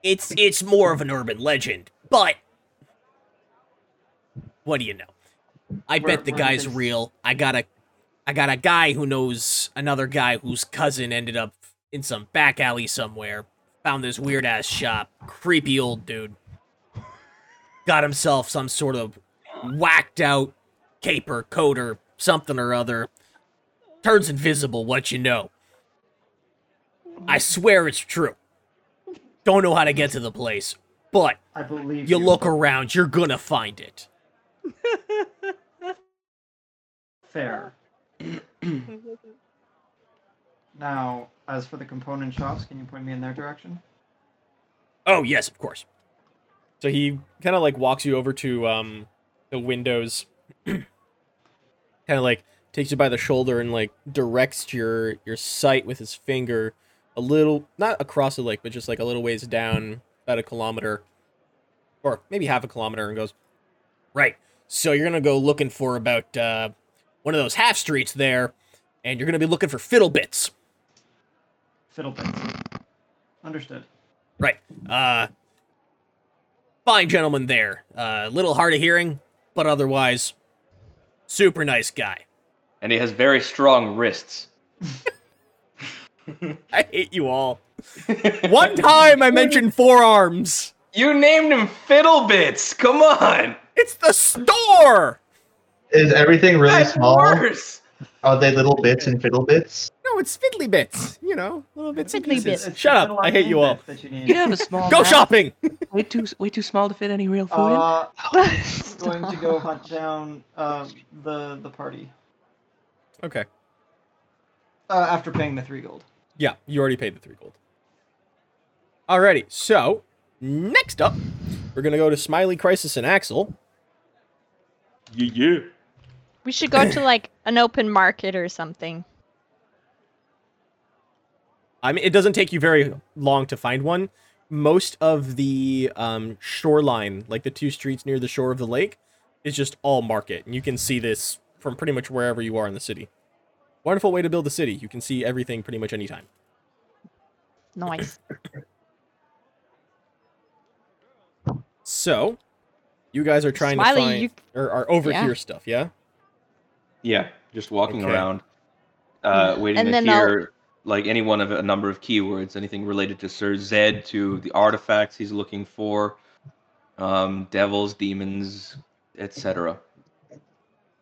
It's it's more of an urban legend, but what do you know? I Where- bet the guy's does- real. I got a I got a guy who knows another guy whose cousin ended up in some back alley somewhere. Found this weird ass shop. Creepy old dude. Got himself some sort of whacked out caper, coat, or something or other. Turns invisible, what you know. I swear it's true. Don't know how to get to the place, but I believe you look around, you're gonna find it. Fair. now, as for the component shops, can you point me in their direction? Oh, yes, of course. So he kind of like walks you over to um the windows, kind of like takes you by the shoulder and like directs your your sight with his finger a little not across the lake, but just like a little ways down, about a kilometer, or maybe half a kilometer, and goes, Right. So you're gonna go looking for about uh, one of those half streets there, and you're gonna be looking for fiddle bits. Fiddle bits. Understood. Right. Uh, fine gentleman there. A uh, little hard of hearing, but otherwise, super nice guy. And he has very strong wrists. "I hate you all." One time I mentioned forearms. You named him Fiddlebits. Come on. It's the store. Is everything really That's small? worse. Are they little bits and fiddle bits? No, it's fiddly bits. You know, little bits and pieces. bits. Shut up. I hate you all. you. You have a small Go map, shopping. Way too way too small to fit any real food in. Uh, Stop. going to go hunt down uh, the the party Okay. uh, after paying the three gold. Yeah, you already paid the three gold. Alrighty, so next up, we're gonna go to Smiley, Crisis, and Axel. Yeah, yeah. We should go to like an open market or something. I mean, it doesn't take you very long to find one. Most of the um, shoreline, like the two streets near the shore of the lake, is just all market, and you can see this from pretty much wherever you are in the city. Wonderful way to build a city. You can see everything pretty much anytime. Nice. So, you guys are trying Smiley, to find you- or are over Yeah. here stuff, yeah? Yeah, just walking Okay. around, uh, waiting And to then I'll- hear like any one of a number of keywords, anything related to Sir Zed, to the artifacts he's looking for, um, devils, demons, etc.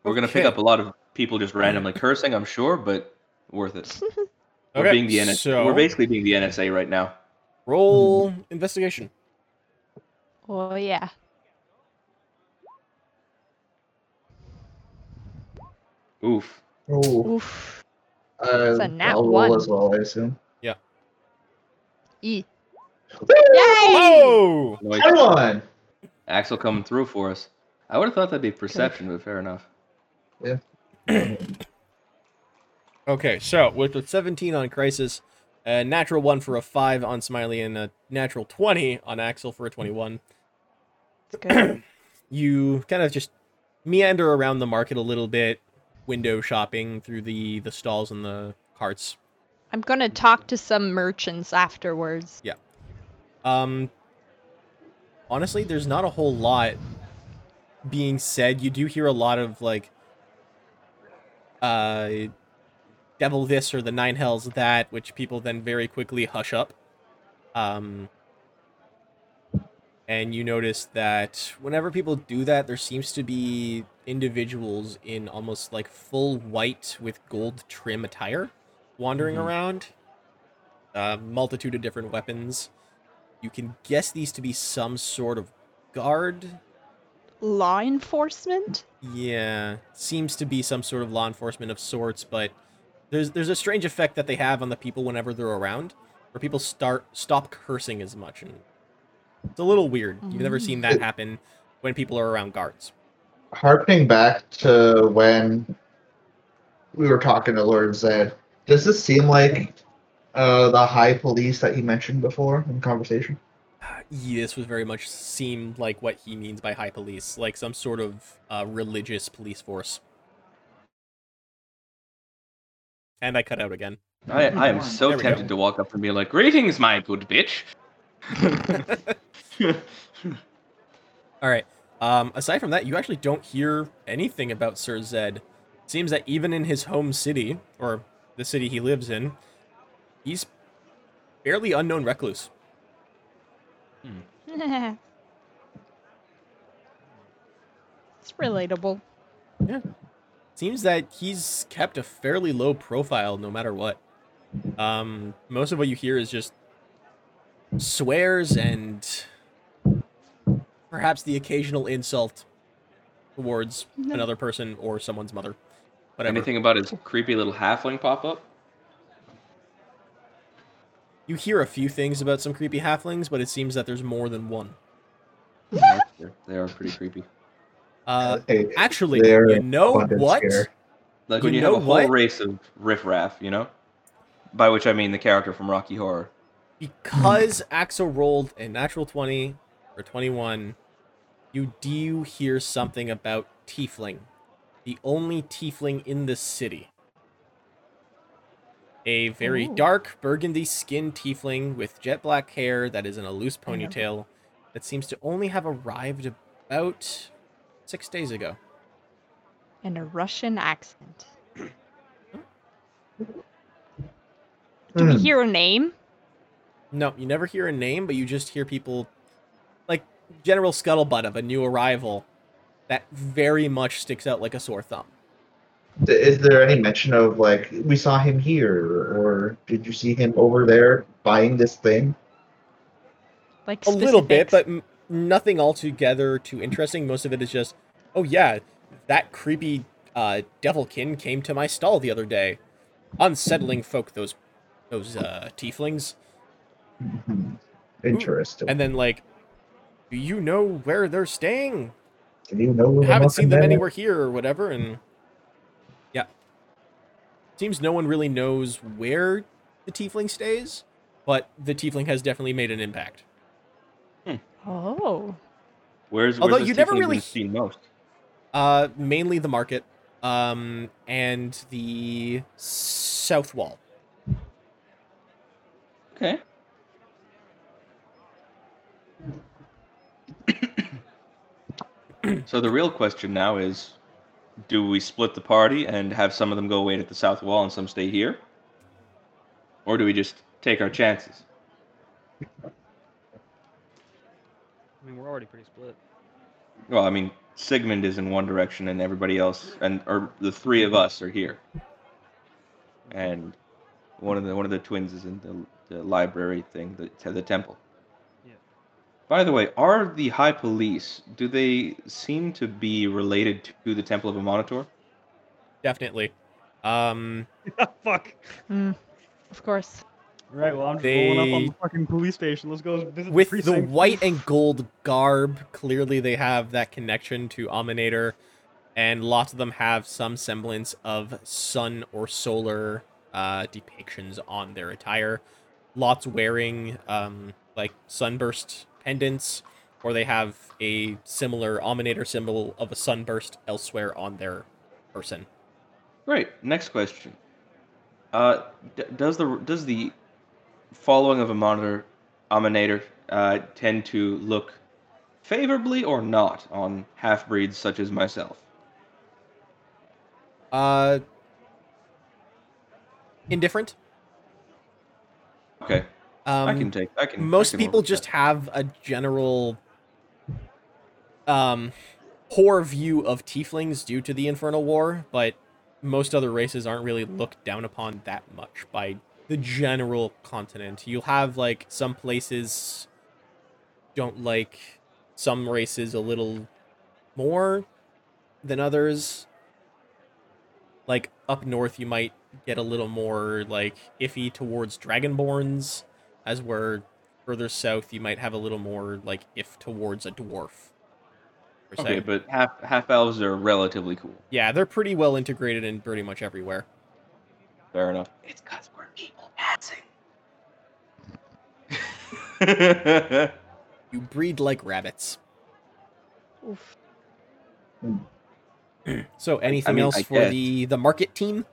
We're gonna pick up a lot of people just randomly cursing, I'm sure, but worth it. We're Okay, being the NSA. so- We're basically being the NSA right now. Roll investigation. oh yeah. Oof. Oh, Oof. uh, It's a nat I'll roll one. as well, I assume. Yeah. E. Woo! Yay! Oh! Noise. Everyone! Axel coming through for us. I would have thought that'd be perception, but fair enough. Yeah. okay, so with a 17 on Crisis, a natural 1 for a 5 on Smiley, and a natural 20 on Axel for a 21, It's good. you kind of just meander around the market a little bit, window shopping through the, the stalls and the carts. I'm gonna talk to some merchants afterwards. Yeah. Um, honestly, there's not a whole lot being said. You do hear a lot of like, uh, devil this or the nine hells that, which people then very quickly hush up. Um, and you notice that whenever people do that, there seems to be individuals in almost like full white with gold trim attire wandering Mhm. around. A multitude of different weapons. You can guess these to be some sort of guard. Law enforcement? Yeah, seems to be some sort of law enforcement of sorts, but there's there's a strange effect that they have on the people whenever they're around, where people start stop cursing as much, and it's a little weird. You've never seen that happen when people are around guards. Harkening back to when we were talking to Lord Zed, does this seem like uh, the high police that he mentioned before in conversation? Yeah, this was very much seemed like what he means by high police, like some sort of uh, religious police force. And I cut out again. I, I am so There tempted to walk up and be like, "Greetings, my good bitch." All right. Um, aside from that, you actually don't hear anything about Sir Zed. Seems that even in his home city, or the city he lives in, he's fairly unknown recluse. it's relatable. Yeah. Seems that he's kept a fairly low profile no matter what. Um, most of what you hear is just swears and perhaps the occasional insult towards another person or someone's mother. Whatever. Anything about his creepy little halfling pop up? You hear a few things about some creepy halflings, but it seems that there's more than one. They're- pretty creepy. Uh, Hey, actually, they're you know what? scary. Like You when you know have a whole what? race of riffraff, you know? By which I mean the character from Rocky Horror. Because Axel rolled a natural 20 or 21, you do hear something about Tiefling. The only Tiefling in the city. A very Ooh. dark burgundy skinned Tiefling with jet black hair that is in a loose I know that. ponytail that seems to only have arrived about six days ago. In a Russian accent. Do Hmm. we hear a name? No, you never hear a name, but you just hear people like general scuttlebutt of a new arrival that very much sticks out like a sore thumb. Is there any mention of like we saw him here, or did you see him over there buying this thing? Like A little bit, but m- nothing altogether too interesting. Most of it is just, oh yeah, that creepy uh, devilkin came to my stall the other day. Unsettling folk, those those uh, tieflings. Hmm. Interesting. And then like, do you know where they're staying? Do you know? I haven't seen them anywhere. anywhere here or whatever, and yeah, seems no one really knows where the tiefling stays, but the tiefling has definitely made an impact. Oh. Where's, Although where's you never really- been seen most? Uh, mainly the market, um, and the south wall. Okay. so the real question now is do we split the party and have some of them go wait at the south wall and some stay here? Or do we just take our chances? I mean, we're already pretty split. Well, I mean, Sigmund is in one direction and everybody else and or the three of us are here. And one of the one of the twins is in the, the library thing, the the temple. Yeah. By the way, are the high police do they seem to be related to the Temple of Amaunator? Definitely. Um, Fuck. Hmm. Of course. Right. Well, I'm just rolling up on the fucking police station. Let's go visit with the, the precinct. white and gold garb, clearly they have that connection to Amaunator, and lots of them have some semblance of sun or solar uh, depictions on their attire. Lots wearing um, like sunburst pendants, or they have a similar Amaunator symbol of a sunburst elsewhere on their person. Great. Next question. Uh, d- does the does the following of a monitor Amaunator uh, tend to look favorably or not on half breeds such as myself? Uh, indifferent. Okay, Um, I can take. I can. I most can people just that. have a general um poor view of tieflings due to the infernal war but most other races aren't really looked down upon that much by the general continent you'll have like some places don't like some races a little more than others like up north you might get a little more like iffy towards dragonborns as where further south you might have a little more like if towards a dwarf. per se. Okay, but half half elves are relatively cool. yeah, they're pretty well integrated in pretty much everywhere. Fair enough. It's because we're people passing. You breed like rabbits. Oof. So anything mean, else I for guess. the the market team?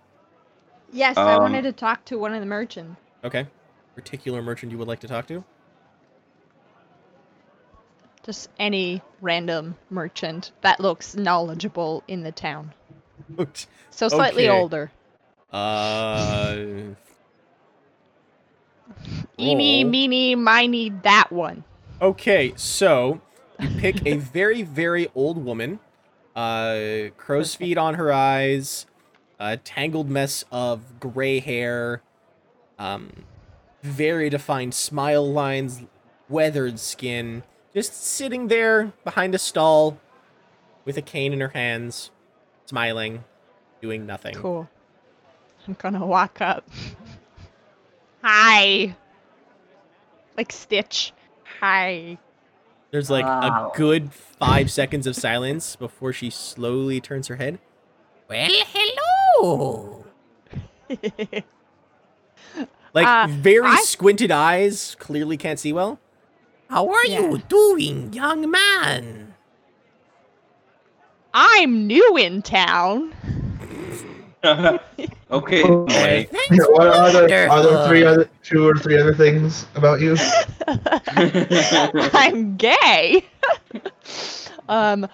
Yes, I Um, wanted to talk to one of the merchants. Okay. Particular merchant you would like to talk to? Just any random merchant that looks knowledgeable in the town. So slightly Okay. older. Uh, Eeny, meeny, miny, that one. okay, so you pick a very, very old woman, uh, crow's feet on her eyes, a tangled mess of gray hair, um, very defined smile lines, weathered skin, just sitting there behind a stall with a cane in her hands, smiling, doing nothing. Cool. I'm gonna walk up. Hi. Like Stitch. Hi. There's like Wow. a good five seconds of silence before she slowly turns her head. Well, hello. Like Uh, very I- squinted eyes, clearly can't see well. How are Yeah. you doing, young man? I'm new in town. okay. Wait. What are there, are there three wonderful. other two or three other things about you? I'm gay. um,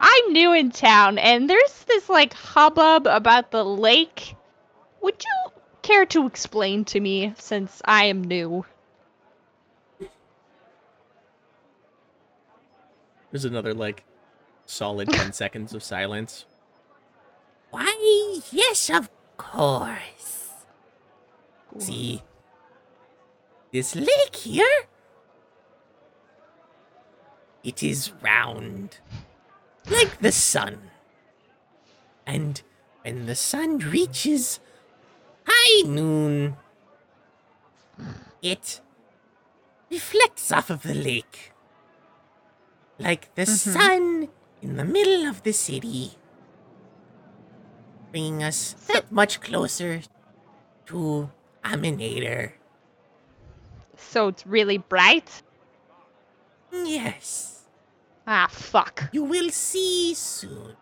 I'm new in town, and there's this like hubbub about the lake. Would you care to explain to me, since I am new? There's another like solid ten seconds of silence. Why, yes, of course. See, this lake here, it is round, like the sun. And when the sun reaches high noon, it reflects off of the lake, like the sun in the middle of the city bringing us that much closer to Amaunator. So it's really bright. Yes, Ah, fuck. you will see soon.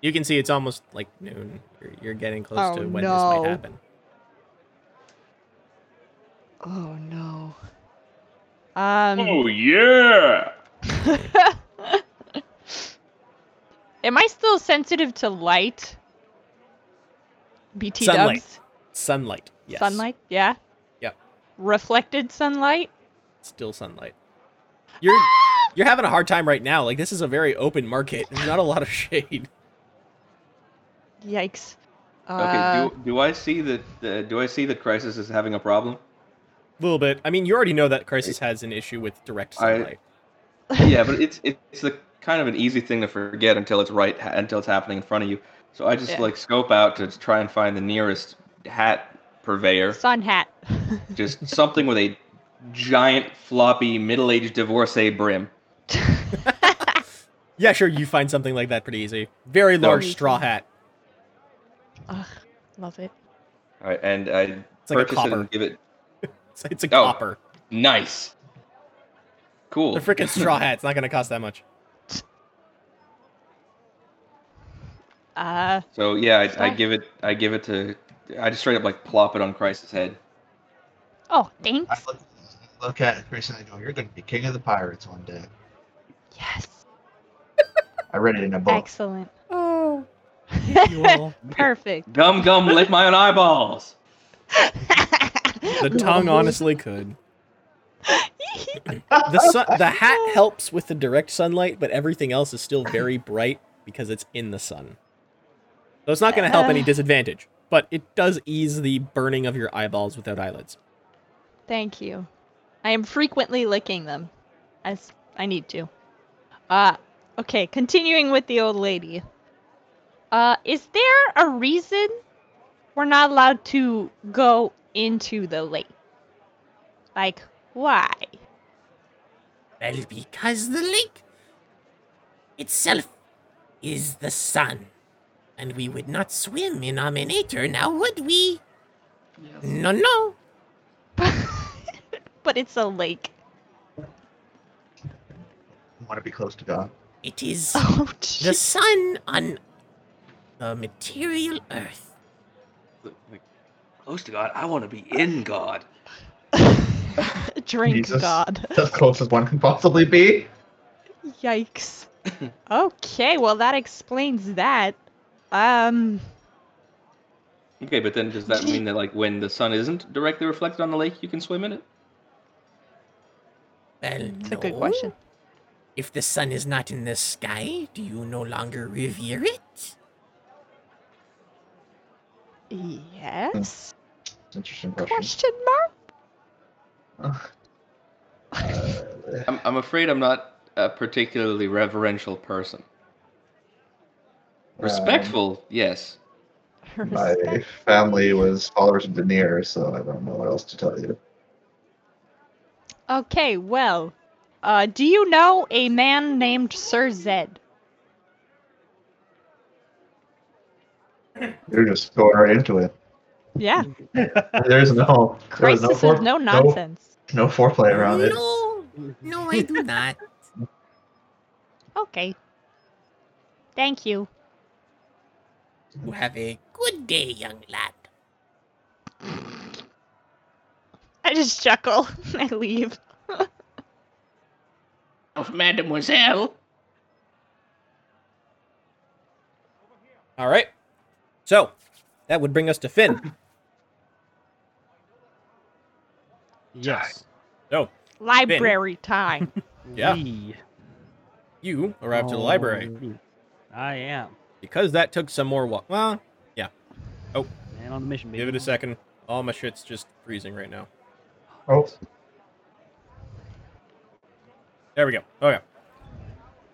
You can see it's almost like noon. You're, you're getting close Oh, to when this might happen. Oh no. Um. oh yeah. Am I still sensitive to light? BT Sunlight. dubs? Sunlight. Yes. Sunlight? Yeah. Yep. Reflected sunlight? Still sunlight. You're you're having a hard time right now. Like this is a very open market. There's not a lot of shade. Yikes. Okay. Uh, do, do I see that? Uh, do I see that Crisis is having a problem? A little bit. I mean, you already know that Crisis has an issue with direct I- sunlight. yeah, but it's it's the kind of an easy thing to forget until it's right until it's happening in front of you. So I just Yeah. like scope out to try and find the nearest hat purveyor, sun hat. just something with a giant floppy middle-aged divorcee brim. Yeah, sure. You find something like that pretty easy. Very large easy. straw hat. Ugh, love it. All right, and I It's like a purchase it copper. and give it It's, it's a Oh. copper. nice. Cool. The freaking straw hat. It's not gonna cost that much. Uh, So yeah, I, I give it I give it to I just straight up like plop it on Crisis' head. oh, I thanks. look, look at Chris and I go, "You're going to be king of the pirates one day." Yes. I read it in a book. Excellent. Perfect. Gum gum lick my own eyeballs. The tongue honestly could. The sun, the hat helps with the direct sunlight, but everything else is still very bright because it's in the sun. So it's not going to help any Uh. disadvantage, but it does ease the burning of your eyeballs without eyelids. Thank you. I am frequently licking them, as I need to. Uh, okay, continuing with the old lady. Uh, is there a reason we're not allowed to go into the lake? Like, why? Well, because the lake itself is the sun. And we would not swim in Amaunator now, would we? Yes. No, no. but it's a lake. I want to be close to God. It is Oh, the sun on the material earth. close to God. I want to be in God. Drink Jesus. God. As close as one can possibly be. Yikes. okay, well that explains that. Um, Okay, but then does that mean that like when the sun isn't directly reflected on the lake, you can swim in it? Well, it's a good question. If the sun is not in the sky, do you no longer revere it? Yes? Interesting question. Question mark? Uh, I'm, I'm afraid I'm not a particularly reverential person. Respectful, yes. my family was followers of Daenerys, so I don't know what else to tell you. Okay, well, uh, do you know a man named Sir Zed? You're just going right into it. Yeah, There's no, there was crisis no, is fore- no nonsense. no foreplay around it. No, no, I do not. Okay. Thank you. You have a good day, young lad. I just chuckle. and I leave. Of Mademoiselle. All right. So that would bring us to Finn. Yes. So Library time. Yeah. We you arrived to the library I am. because that took some more walk. Well, yeah. Oh. Man on the mission, baby. give it a second. All my shit's just freezing right now. Oh, There we go. Okay.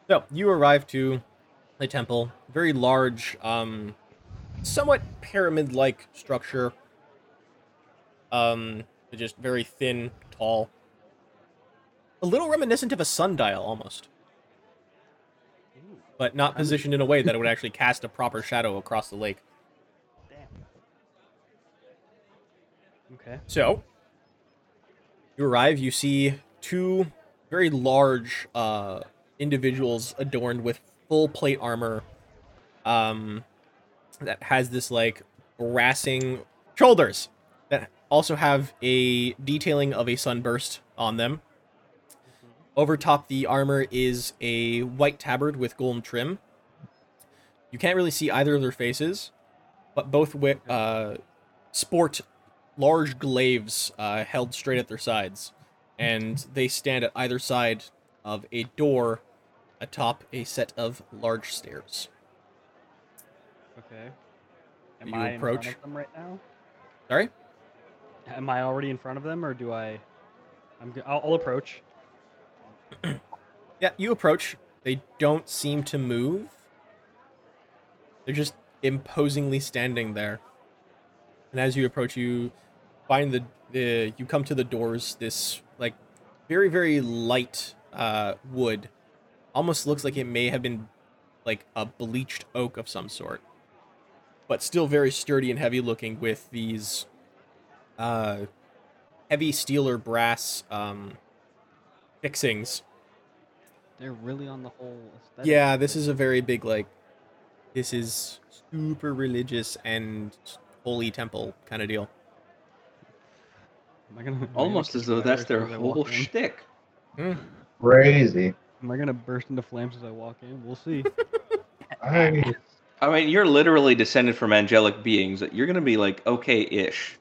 So you arrive to the temple. Very large, um, somewhat pyramid-like structure. Um, just very thin, tall. A little reminiscent of a sundial, almost, but not positioned in a way that it would actually cast a proper shadow across the lake. Damn. Okay. So, you arrive, you see two very large uh, individuals adorned with full plate armor um, that has this like brassing shoulders that also have a detailing of a sunburst on them. Over top the armor is a white tabard with golden trim. You can't really see either of their faces, but both uh, sport large glaives uh, held straight at their sides, and they stand at either side of a door atop a set of large stairs. Okay. Am You I in front approach. of them right now? Sorry? Am I already in front of them, or do I? I'm. I'll, I'll approach. Yeah, you approach. They don't seem to move. They're just imposingly standing there. And as you approach, you find the, the you come to the doors. This like very very light uh, wood, almost looks like it may have been like a bleached oak of some sort, but still very sturdy and heavy looking with these uh, heavy steel or brass um, fixings They're really on the whole. Aesthetic. yeah, this is a very big like this is super religious and holy temple kind of deal. Am I gonna, am I gonna Almost catch as though that's their soon as I walk whole in? shtick. crazy. Am I gonna burst into flames as I walk in? We'll see. I, I mean, you're literally descended from angelic beings. You're gonna be like okay-ish.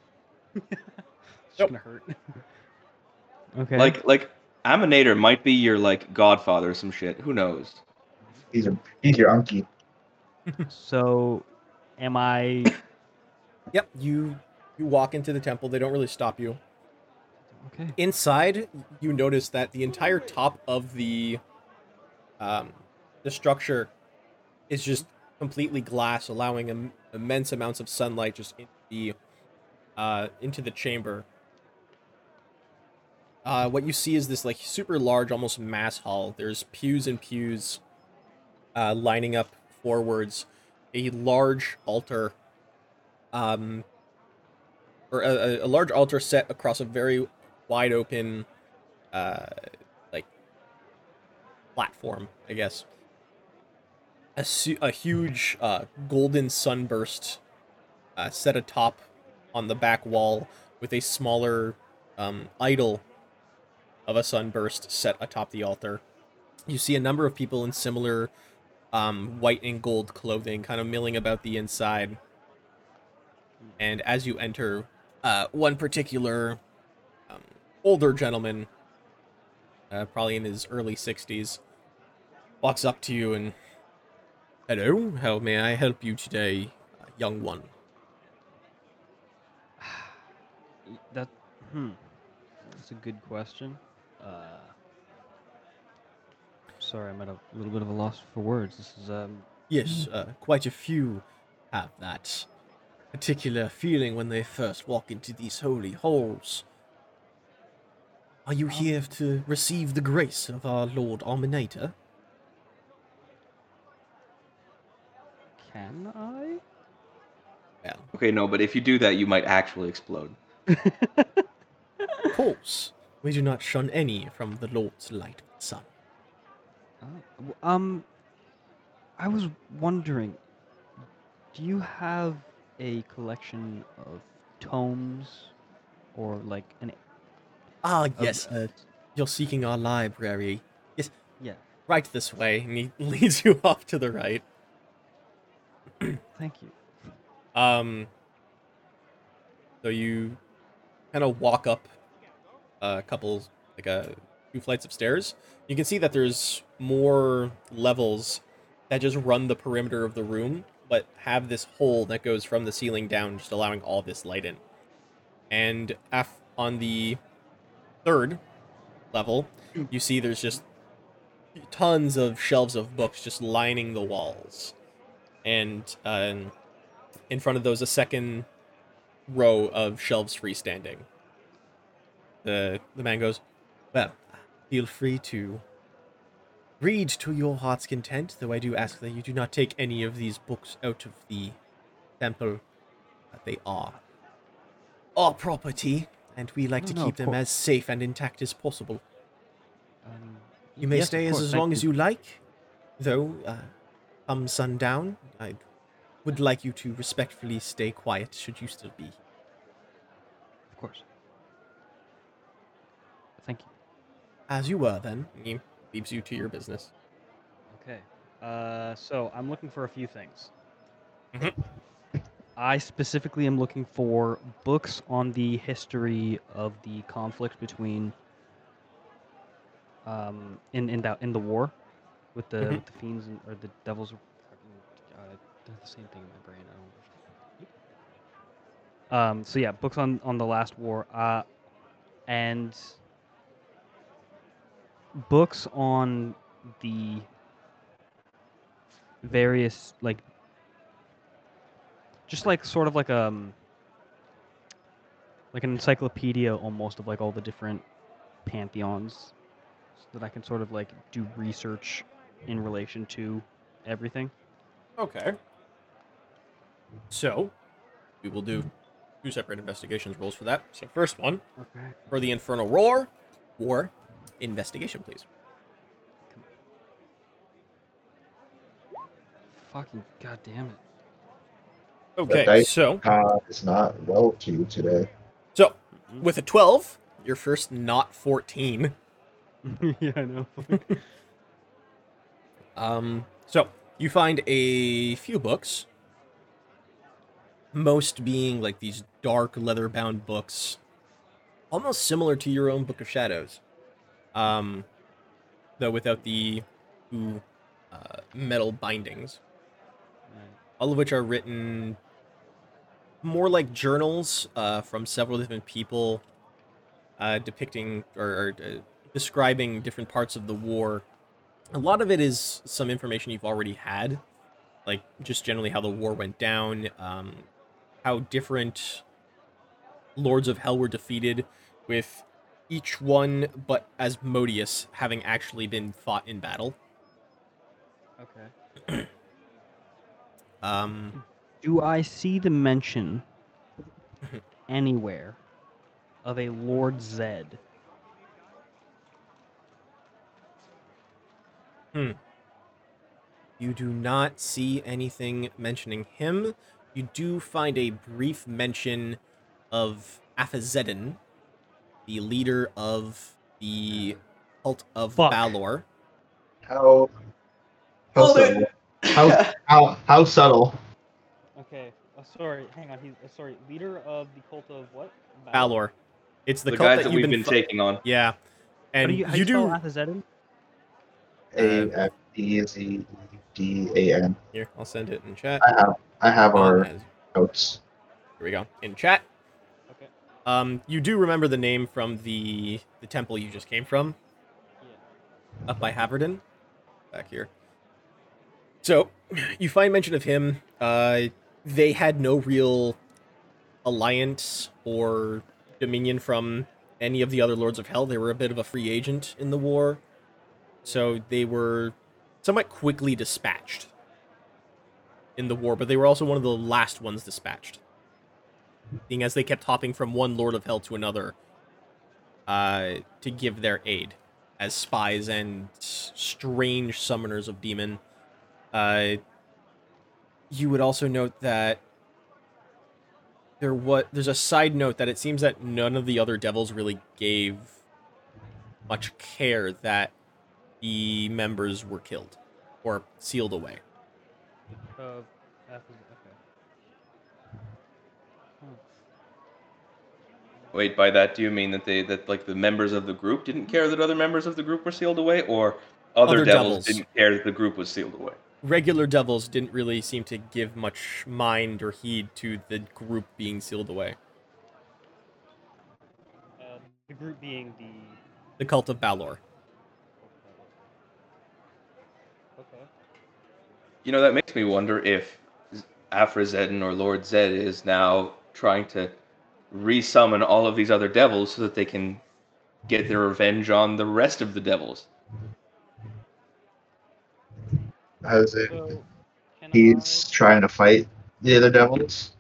It's Nope. gonna hurt. okay. Like, like Amaunator might be your like godfather or some shit. Who knows? he's, a, he's your unky. So, am I? Yep, you you walk into the temple. They don't really stop you. Okay. Inside, you notice that the entire top of the um the structure is just completely glass, allowing Im- immense amounts of sunlight just into the uh into the chamber. Uh, what you see is this like super large, almost mass hall. There's pews and pews uh, lining up forwards. A large altar, um, or a, a- a large altar set across a very wide open, uh, like platform, I guess. A, a huge uh, golden sunburst uh, set atop on the back wall with a smaller um, idol of a sunburst set atop the altar. You see a number of people in similar um, white and gold clothing kind of milling about the inside. And as you enter, uh, one particular um, older gentleman, uh, probably in his early 60s, walks up to you and, Hello, how may I help you today, young one? That hmm. That's a good question. Uh, sorry, I'm at a little bit of a loss for words. This is um. Yes, uh, quite a few have that particular feeling when they first walk into these holy halls. Are you here to receive the grace of our Lord Amaunator? Can I? Well, Okay, no, but if you do that, you might actually explode. of course. We do not shun any from the Lord's light of the sun. W- um, I was wondering, do you have a collection of tomes, or like an Ah, of, yes. uh, You're seeking our library. Yes, yeah? right this way. And he leads you off to the right. Thank you. Um, so you kind of walk up a couple, like a few flights of stairs. You can see that there's more levels that just run the perimeter of the room, but have this hole that goes from the ceiling down, just allowing all this light in. And af- on the third level, you see there's just tons of shelves of books just lining the walls. And um, in front of those, a second row of shelves freestanding. The the man goes, Well, feel free to read to your heart's content, though I do ask that you do not take any of these books out of the temple. That they are our property, and we like No, to no, keep them course. as safe and intact as possible. Um, You may yes, stay as, as long as you like, though, uh, come sundown, I would like you to respectfully stay quiet should you still be. Of course. Thank you. As you were then. He leaves you to your business. Okay. Uh, so I'm looking for a few things. Mhm. I specifically am looking for books on the history of the conflict between um, in in that in the war with the Mhm. with the fiends and, or the devils. fucking- Uh, the same thing in my brain. I don't. Um. So yeah, books on on the last war. Uh, and books on the various like just like sort of like um like an encyclopedia almost of like all the different pantheons so that I can sort of like do research in relation to everything. Okay. So, we will do two separate investigations rolls for that. So, first one Okay. for the Infernal Roar, war investigation, please. Fucking goddamn it. Okay, dice- so Uh, it's not well to you today. so with a twelve, your first not fourteen. yeah, I know. Um, so you find a few books, most being like these dark leather-bound books, almost similar to your own Book of Shadows, um, though without the ooh, uh, metal bindings. All of which are written more like journals uh, from several different people, uh, depicting or, or uh, describing different parts of the war a lot of it is some information you've already had like just generally how the war went down um, how different lords of hell were defeated with each one but asmodeus having actually been fought in battle okay. um, Do I see the mention anywhere of a Lord Zed? You do not see anything mentioning him you do find a brief mention of Aphazedin, the leader of the cult of Fuck. Balor. How how Hold subtle? How, how how subtle? Okay. Uh, sorry. Hang on. He's uh, sorry. Leader of the cult of what? Balor. It's the, The, cult guys that that you've we've been, been fu- taking on. Yeah, How and do you, how you do you do. spell Athazedin? A F E Z D A N. Here, I'll send it in chat. I have I have our notes. Here we go in chat. Okay. Um, you do remember the name from the the temple you just came from, Yeah. up by Haverden, back here. So, you find mention of him. Uh, they had no real alliance or dominion from any of the other lords of hell. They were a bit of a free agent in the war, so they were somewhat quickly dispatched in the war. But they were also one of the last ones dispatched being as they kept hopping from one Lord of Hell to another uh, to give their aid as spies and strange summoners of demon. Uh, you would also note that there what there's a side note that it seems that none of the other devils really gave much care that the members were killed or sealed away. Of Athazedin. Okay. Hmm. Wait, by that do you mean that they that like the members of the group didn't care that other members of the group were sealed away, or other, Other devils, devils. didn't care that the group was sealed away? regular devils didn't really seem to give much mind or heed to the group being sealed away. Uh, the group being the. The cult of Balor. Okay. You know, that makes me wonder if Afrazedin or Lord Zed is now trying to resummon all of these other devils so that they can get their revenge on the rest of the devils. As in, So, can he's trying to fight the other devils.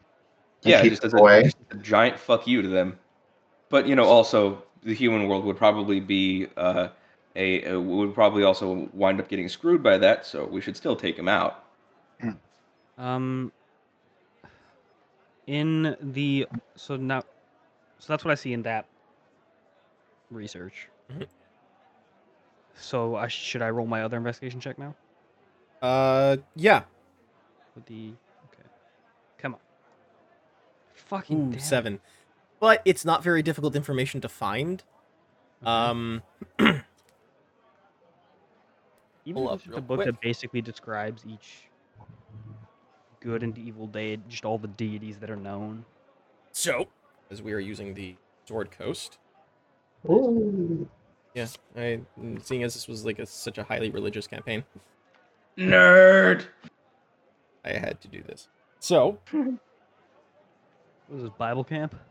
and Yeah, keep just as them a, away. just a giant fuck you to them. But you know, also the human world would probably be uh, a, a would probably also wind up getting screwed by that. So we should still take him out. Um. In the so now, so that's what I see in that research. Mhm. So I should I roll my other investigation check now Uh, yeah. with the okay. Come on. Fucking Ooh, seven. But it's not very difficult information to find. Okay. Um, Even pull if up it's just a book quick. that basically describes each good and evil day, just all the deities that are known. so, as we are using the Sword Coast, Ooh. yeah, I seeing as this was like a, such a highly religious campaign, Nerd. I had to do this. So, was this Bible camp?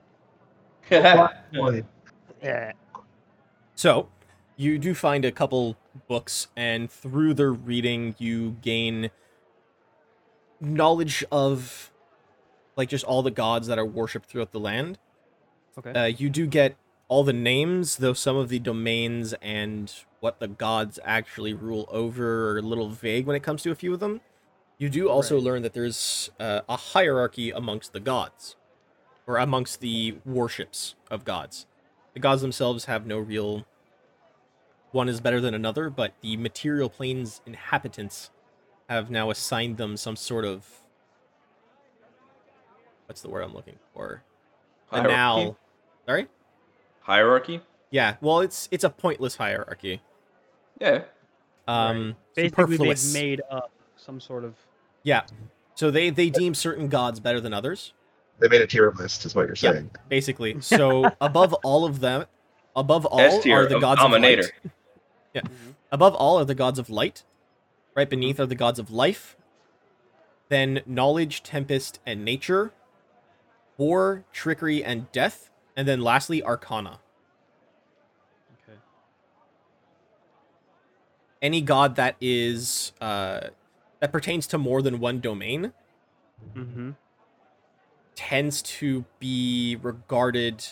Yeah. So, you do find a couple books, and through their reading, you gain knowledge of, like, just all the gods that are worshipped throughout the land. Okay. Uh, you do get all the names, though some of the domains and what the gods actually rule over are a little vague when it comes to a few of them. You do also Right. learn that there's uh, a hierarchy amongst the gods, or amongst the worships of gods. The gods themselves have no real. One is better than another, but the material plane's inhabitants have now assigned them some sort of. What's the word I'm looking for? Hierarchy? Banal. Sorry? Hierarchy. Yeah, well, it's it's a pointless hierarchy. Yeah. Um, Basically, superfluous. they've made up some sort of. Yeah, so they they deem certain gods better than others. They made a tier list, is what you're Yeah. saying. Basically, so above all of them, above all S tier are the of gods Dominator. of light. Yeah, above all are the gods of light. Right beneath are the gods of life. Then knowledge, tempest, and nature. War, trickery, and death, and then lastly arcana. Okay. Any god that is uh, that pertains to more than one domain Mm-hmm. tends to be regarded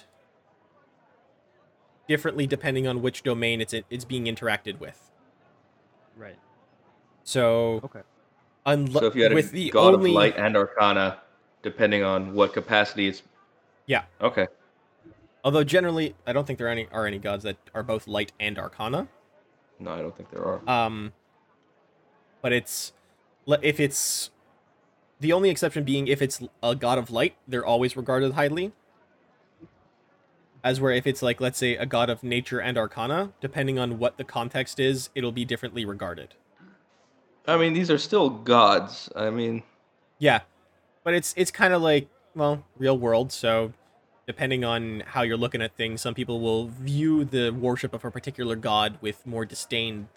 differently depending on which domain it's it's being interacted with. Right. So, Okay. unlo- So if you had a with the god only of light and arcana, depending on what capacity it's Yeah. Okay. Although generally, I don't think there are any are any gods that are both light and arcana. No, I don't think there are. Um, but it's if it's the only exception being if it's a god of light, they're always regarded highly. As where if it's like let's say a god of nature and arcana, depending on what the context is, it'll be differently regarded. I mean, these are still gods. I mean, Yeah, but it's it's kind of like well, real world. So depending on how you're looking at things, some people will view the worship of a particular god with more disdain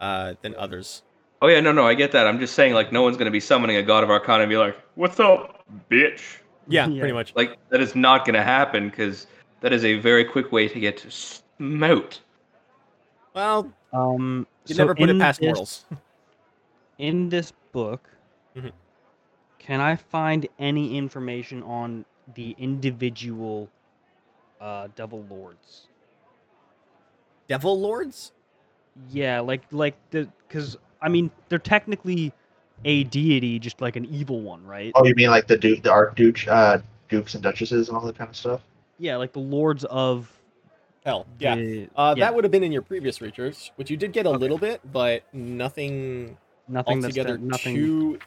uh, than others. oh yeah, no, no, I get that. I'm just saying, like, no one's gonna be summoning a god of Arcana and be like, "What's up, bitch?" Yeah, Yeah. pretty much. Like, that is not gonna happen because that is a very quick way to get smote. Well, Um, you so never put it in past this- mortals. in this book, Mhm. can I find any information on the individual uh, devil lords? Devil lords? Yeah, like like the because I mean they're technically a deity, just like an evil one, right? Oh, you mean like the duke, the archduke, uh, dukes and duchesses and all that kind of stuff? Yeah, like the lords of. Hell, yeah. the- Uh, yeah, That would have been in your previous research, which you did get a Okay. little bit, but nothing nothing altogether that- nothing. too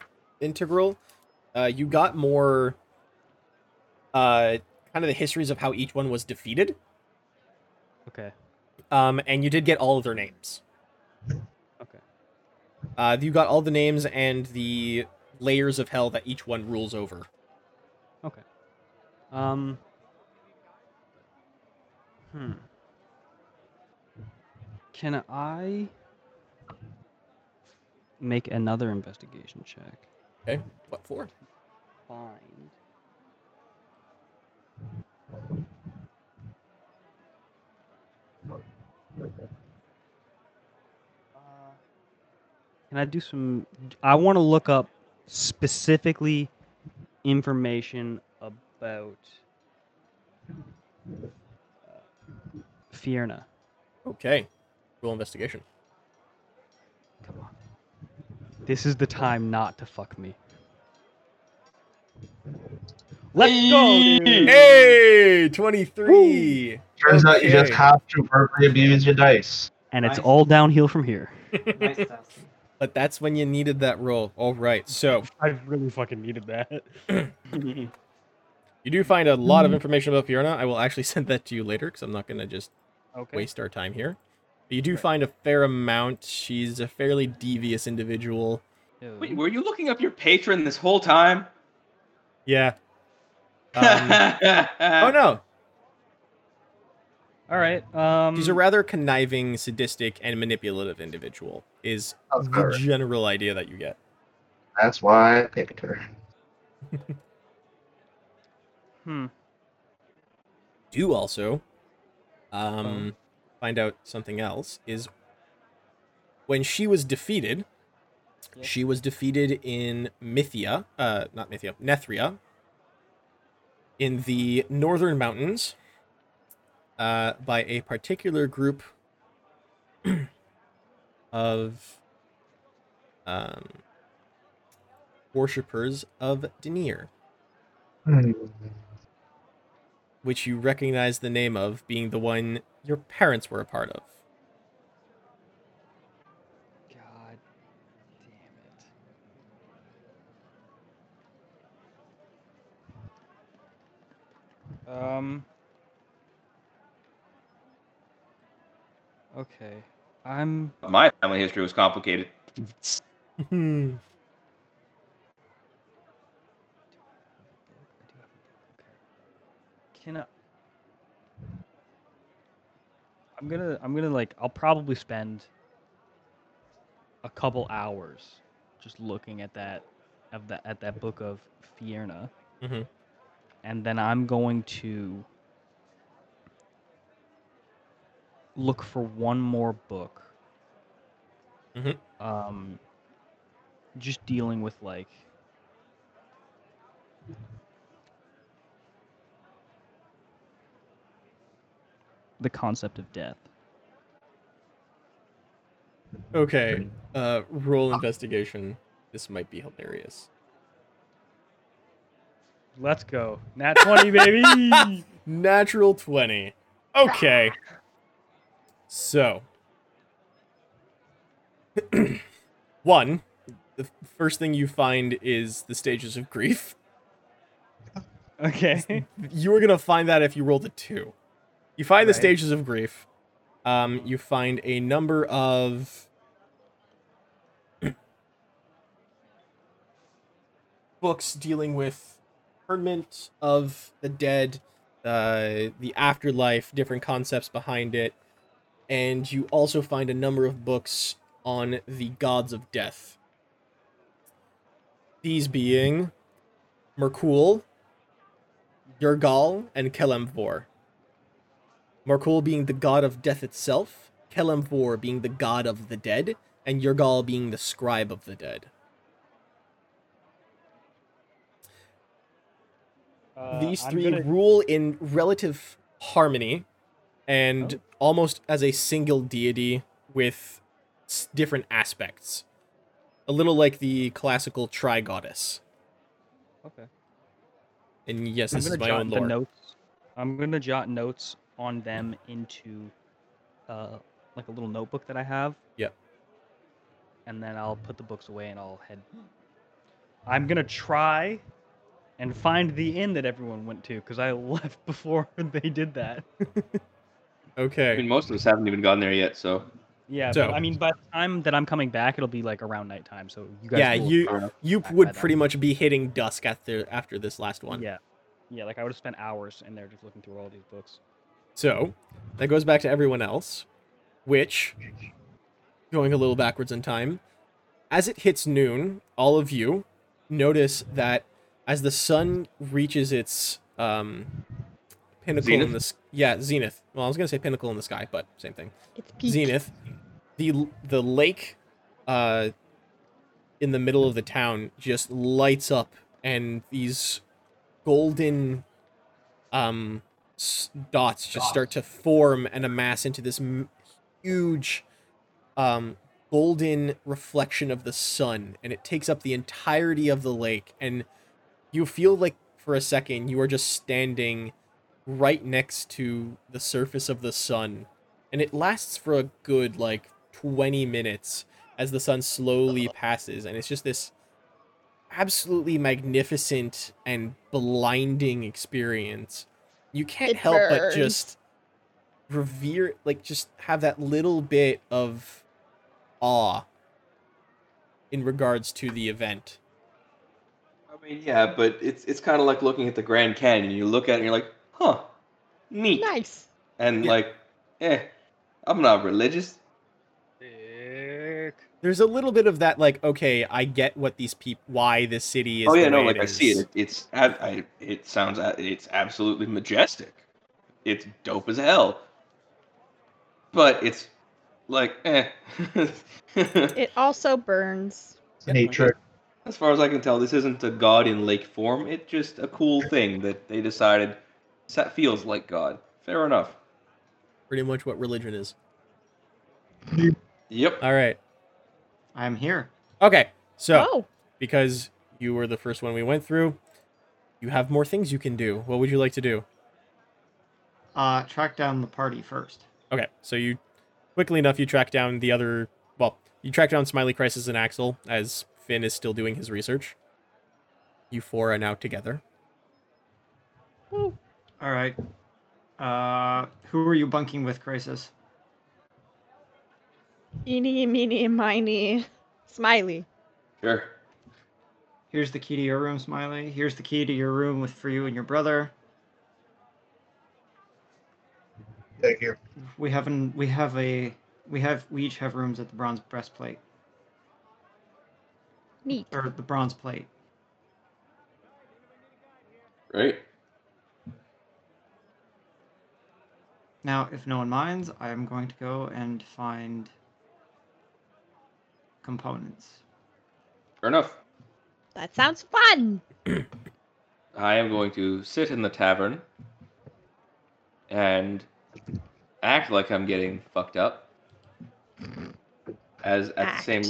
integral. Uh, you got more, uh, kind of the histories of how each one was defeated, Okay. um, and you did get all of their names. Okay. Uh, you got all the names and the layers of hell that each one rules over. Okay. Um. Hmm. Can I make another investigation check? Okay, what for? Find. Uh, Can I do some? I want to look up specifically information about Fierna. Okay, roll investigation. Come on. This is the time not to fuck me. Let's go, dude. Hey, twenty-three. Turns out you just have to verbally abuse your dice. And it's Nice. all downhill from here. Nice, Dustin. But that's when you needed that roll. All right, so I really fucking needed that. you do find a lot of hmm. information about Fierna. I will actually send that to you later because I'm not going to just okay. waste our time here. But you do find a fair amount. She's a fairly devious individual. Wait, were you looking up your patron this whole time? Yeah. Um, oh no, All right. Um, she's a rather conniving, sadistic, and manipulative individual. Is the course. general idea that you get. That's why I picked her. Hmm. do also um, find out something else is when she was defeated Yeah. she was defeated in mythia uh not mythia nethria in the northern mountains uh by a particular group of um worshippers of Deneir Hmm. Which you recognize the name of being the one your parents were a part of. God damn it. Um. Okay. I'm. My family history was complicated. Can I? I'm gonna. I'm gonna like. I'll probably spend a couple hours just looking at that, of that at that book of Fierna, Mhm. and then I'm going to look for one more book. Mhm. Um, just dealing with like the concept of death. Okay, uh, roll investigation. This might be hilarious. Let's go. Nat 20, baby. Natural 20. Okay. So. One, the first thing you find is the stages of grief. okay. You were going to find that if you rolled a 2. You find the stages of grief. Um, you find a number of books dealing with interment of the dead, uh, the afterlife, different concepts behind it, and you also find a number of books on the gods of death. These being Myrkul, Yurgal, and Kelemvor. Myrkul being the god of death itself, Kelemvor being the god of the dead, and Yurgal being the scribe of the dead. Uh, These three gonna- rule in relative harmony and almost as a single deity with s- different aspects. A little like the classical tri goddess. Okay. And yes, I'm this is my own the lore. notes. I'm gonna jot notes on them into, uh, like a little notebook that I have. Yep. And then I'll put the books away and I'll head. I'm gonna try, and find the inn that everyone went to because I left before they did that. Okay. I mean, most of us haven't even gotten there yet, so Yeah, So- but I mean, by the time that I'm coming back, it'll be like around nighttime. So you guys. Yeah, will- you you would then. pretty much be hitting dusk after after this last one. Yeah, yeah. Like I would have spent hours in there just looking through all these books. So that goes back to everyone else, which, going a little backwards in time, as it hits noon, all of you notice that as the sun reaches its um, pinnacle in Zenith? the s- yeah zenith. Well, I was gonna say pinnacle in the sky, but same thing. It's peak. Zenith, the the lake uh, in the middle of the town just lights up, and these golden um, s- dots just start to form and amass into this m- huge um, golden reflection of the sun, and it takes up the entirety of the lake, and you feel like for a second you are just standing right next to the surface of the sun and it lasts for a good like 20 minutes as the sun slowly passes and it's just this absolutely magnificent and blinding experience you can't It help but just revere like just have that little bit of awe in regards to the event I mean, yeah, but it's it's kind of like looking at the Grand Canyon. You look at it and you're like, huh, neat. Nice. And Yeah. like, eh, I'm not religious. There's a little bit of that like okay i get what these people why this city is oh the yeah, no, like it I see is. it. It's ab- I, it sounds it's absolutely majestic. It's dope as hell. But it's like, eh. It also burns. Nature. As far as I can tell, this isn't a god in lake form. It's just a cool thing that they decided that feels like God. Fair enough. pretty much what religion is Yep. all right I'm here. okay so Oh, because you were the first one we went through you have more things you can do what would you like to do Uh, track down the party first. okay so you quickly enough you track down the other well you track down smiley crisis and axel as finn is still doing his research you four are now together Woo. All right. Uh, who are you bunking with, Crisis? Eeny, meeny, miny, smiley. Sure. Here's the key to your room, Smiley. Here's the key to your room with for you and your brother. Thank you. We have an we have a we have we each have rooms at the bronze breastplate Neat. or the bronze plate. Right. Now, if no one minds, I am going to go and find components. Fair enough. That sounds fun. I am going to sit in the tavern and act like I'm getting fucked up. As at the same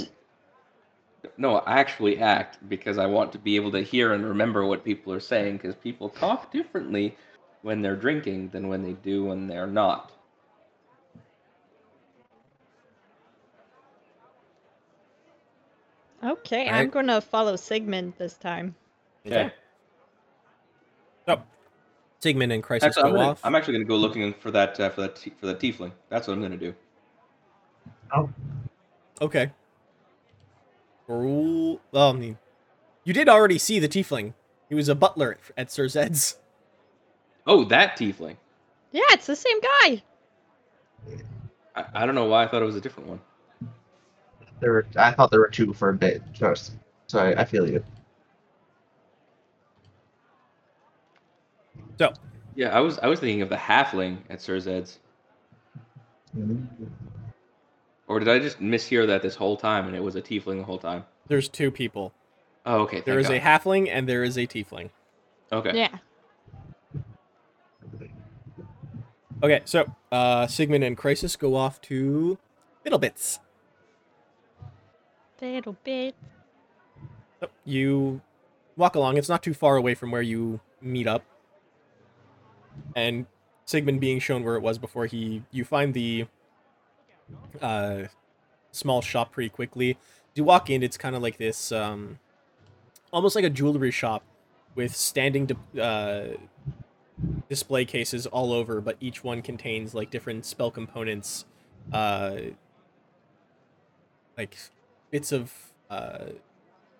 no, I actually act because I want to be able to hear and remember what people are saying because people talk differently when they're drinking than when they do when they're not. Okay, I'm gonna follow Sigmund this time. Okay. So, Sigmund and Crisis Actually, I'm, gonna- off. I'm actually going to go looking for that uh, for that t- for that tiefling. That's what I'm going to do. Oh. Okay. Roll. Well, I mean, you did already see the tiefling. He was a butler at, at Sir Zed's. Oh, that tiefling. Yeah, it's the same guy. I, I don't know why I thought it was a different one. There were, I thought there were two for a bit, just so I, I feel you. So, Yeah, I was I was thinking of the halfling at Sir Zed's. Or did I just mishear that this whole time and it was a tiefling the whole time? there's two people. Oh, okay. There is thank a halfling and there is a tiefling. Okay. Yeah. Okay, so uh, Sigmund and Crisis go off to Fiddlebits. Little bit. You walk along. It's not too far away from where you meet up. And Sigmund being shown where it was before he you find the uh small shop pretty quickly. You walk in, it's kind of like this um almost like a jewelry shop with standing di- uh display cases all over, but each one contains like different spell components uh like bits of uh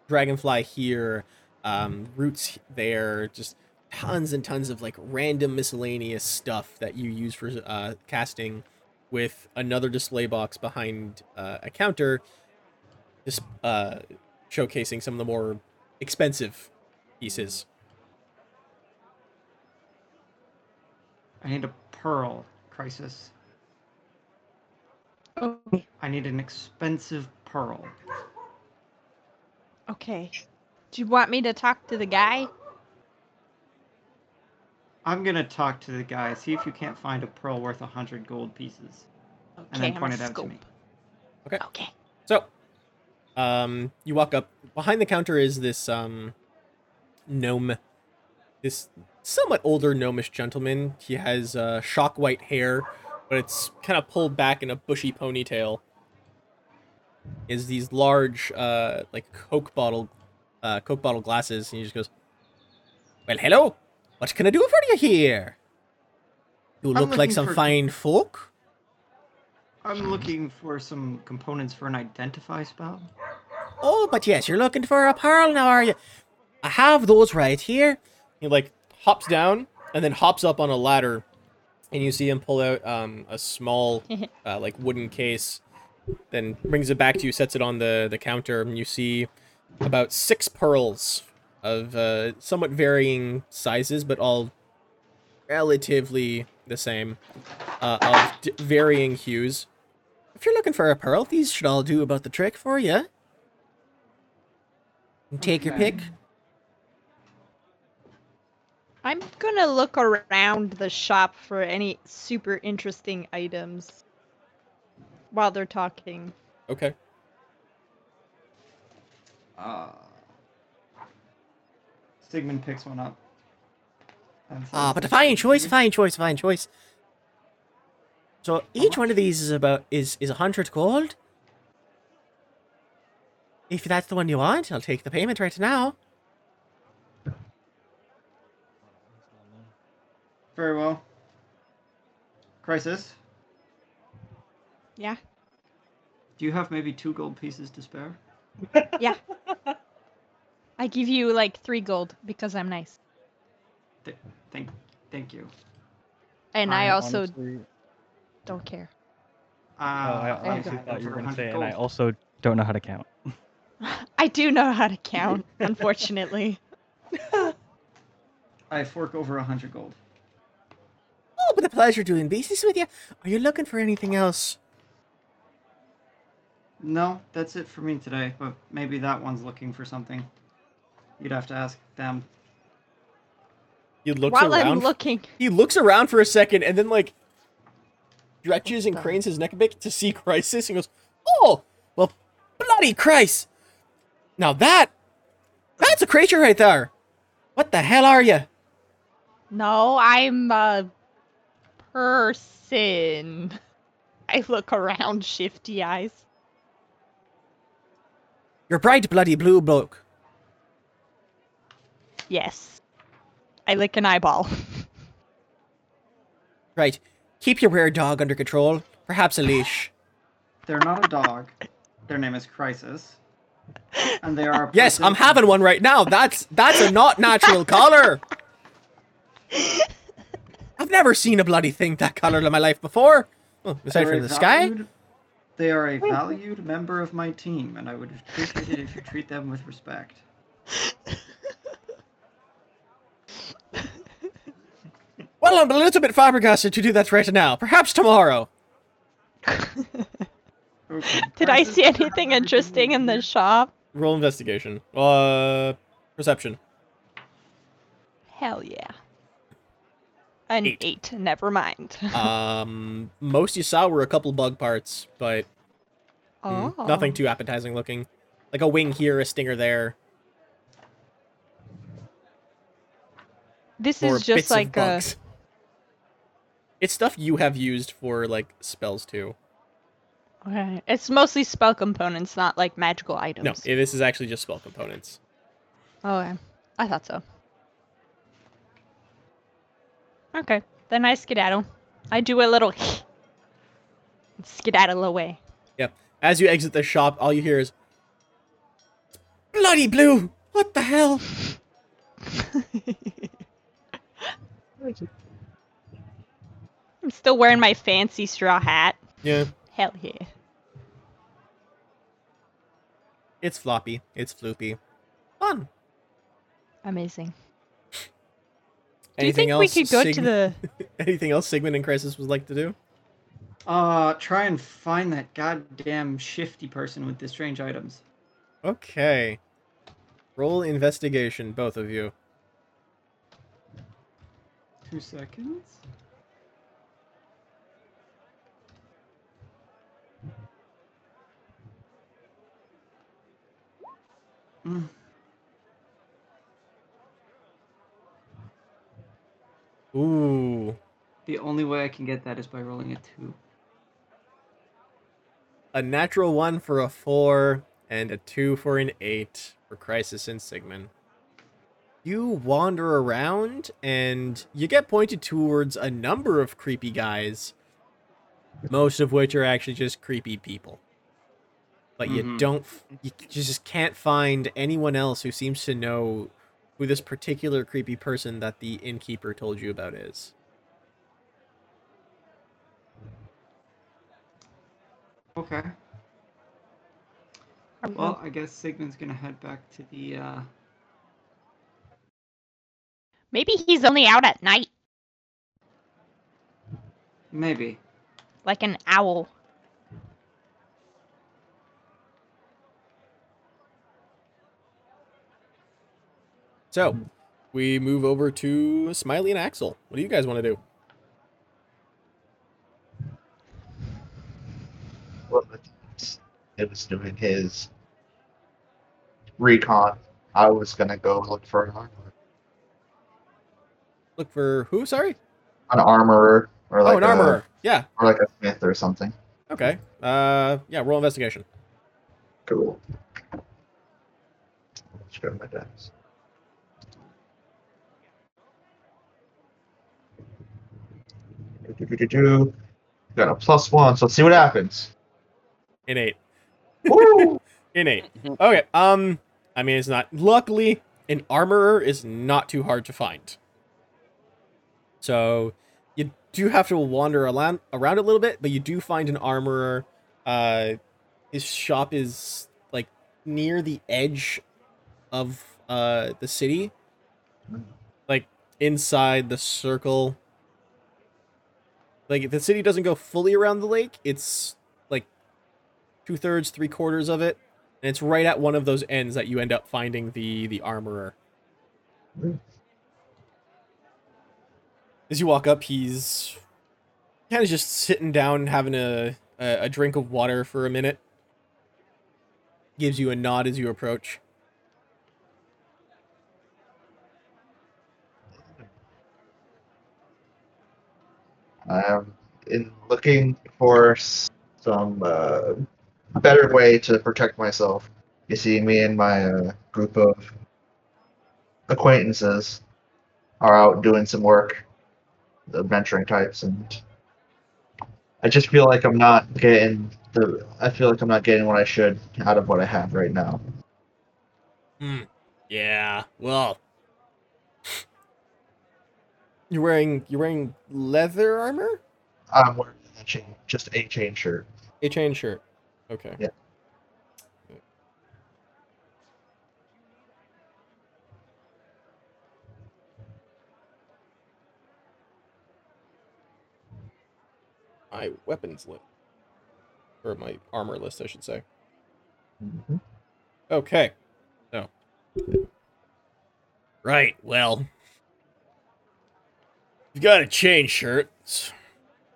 dragonfly here, um, roots there, just tons and tons of like random miscellaneous stuff that you use for uh, casting, with another display box behind uh, a counter, just uh, showcasing some of the more expensive pieces. I need a pearl crisis. Okay. I need an expensive pearl. Okay. Do you want me to talk to the guy? I'm gonna talk to the guy, see if you can't find a pearl worth a hundred gold pieces, Okay, and then I'm point it out to me. Okay. Okay. So, um, you walk up. Behind the counter is this um, gnome, this somewhat older gnomish gentleman. He has uh, shock white hair, but it's kind of pulled back in a bushy ponytail. Is these large, uh, like Coke bottle, uh, Coke bottle glasses, and he just goes, "Well, hello. What can I do for you here? You I'm look like some for- fine folk." I'm looking for some components for an identify spell. Oh, but yes, you're looking for a pearl now, are you? I have those right here. He like hops down and then hops up on a ladder, and you see him pull out um, a small uh, like wooden case. Then brings it back to you, sets it on the the counter, and you see about six pearls of uh, somewhat varying sizes, but all relatively the same, uh, of d- varying hues. If you're looking for a pearl, these should all do about the trick for you. Take your pick. I'm gonna look around the shop for any super interesting items while they're talking. Okay. Uh, Sigmund picks one up. and says, Ah, but a fine choice, a fine choice, a fine choice. So each one of these is about is is a hundred gold. If that's the one you want, I'll take the payment right now. Very well. Crisis, Yeah. do you have maybe two gold pieces to spare? Yeah. I give you like three gold because I'm nice. Th- thank, thank you. And I, I also honestly- don't care. Uh, Oh, I I honestly have thought you were gonna say, 100 and I also don't know how to count. I do know how to count, unfortunately. I fork over a hundred gold. Oh, with a pleasure doing business with you. Are you looking for anything else? No, that's it for me today. But maybe that one's looking for something. You'd have to ask them. He looks While I'm looking, he looks around for a second and then like stretches and cranes his neck a bit to see Crisis and goes, "Oh, well, bloody Christ! Now that that's a creature right there. What the hell are you? No, I'm a person. I look around, shifty eyes. You're bright bloody blue bloke. Yes. I lick an eyeball. Right. Keep your weird dog under control. Perhaps a leash. They're not a dog. Their name is Crisis. And they are. Yes, I'm having one right now. That's that's a not natural color. I've never seen a bloody thing that color in my life before. Well, aside They're from a the sky. valued- They are a valued member of my team, and I would appreciate it if you treat them with respect. Well, I'm a little bit flabbergasted to do that right now. Perhaps tomorrow. Okay, Did I see anything interesting in the shop? Roll investigation. Uh, perception. Hell yeah. An Eight. eight. Never mind. Um, most you saw were a couple bug parts, but mm, oh. nothing too appetizing looking. Like a wing here, a stinger there, This is just like a. It's stuff you have used for like spells too. Okay. It's mostly spell components, not like magical items. No, this is actually just spell components. Okay. I thought so. Okay. Then I skedaddle. I do a little skedaddle away. Yep. As you exit the shop, all you hear is bloody blue. What the hell? I'm still wearing my fancy straw hat. Yeah, Hell yeah. it's floppy. It's floopy. Fun. Amazing. Do you think Anything we could go to the Anything else Sigmund and Crisis would like to do? Uh, try and find that goddamn shifty person with the strange items. Okay. Roll investigation, both of you. Two seconds. Mm, Ooh. the only way I can get that is by rolling a two. A natural one for a four, and a two for an eight for Crisis and Sigmund. You wander around, and you get pointed towards a number of creepy guys, most of which are actually just creepy people. But you Mhm. don't, you just can't find anyone else who seems to know who this particular creepy person that the innkeeper told you about is. Okay. Well, I guess Sigmund's gonna head back to the uh Maybe he's only out at night, maybe. like an owl. So, we move over to Smiley and Axel. What do you guys want to do? Well, it was doing his recon. I was gonna go look for an armor, Look for who? Sorry. an armorer or like oh, an a, armorer. Yeah. or like a smith or something. Okay. Uh, yeah. Roll investigation. Cool. Let's go to my desk. Do-do-do-do-do. Got a plus one, so let's see what happens. Innate. Woo! Innate. Okay. Um. I mean, it's not. Luckily, an armorer is not too hard to find. So, you do have to wander around around a little bit, but you do find an armorer. Uh, his shop is like near the edge of uh the city, like inside the circle. Like if the city doesn't go fully around the lake; it's like two thirds, three quarters of it, and it's right at one of those ends that you end up finding the the armorer. As you walk up, he's kind of just sitting down, having a, a a drink of water for a minute. Gives you a nod as you approach. I'm in looking for some uh, better way to protect myself. You see, me and my uh, group of acquaintances are out doing some work, the adventuring types, and I just feel like I'm not getting the. I feel like I'm not getting what I should out of what I have right now. Hmm. Yeah. Well, you're wearing you're wearing leather armor, I'm wearing a chain, just a chain shirt. a chain shirt. Okay. Yeah. My weapons list, or my armor list, I should say. Mhm. Okay. So, Right. Well, you've got a chain shirt. It's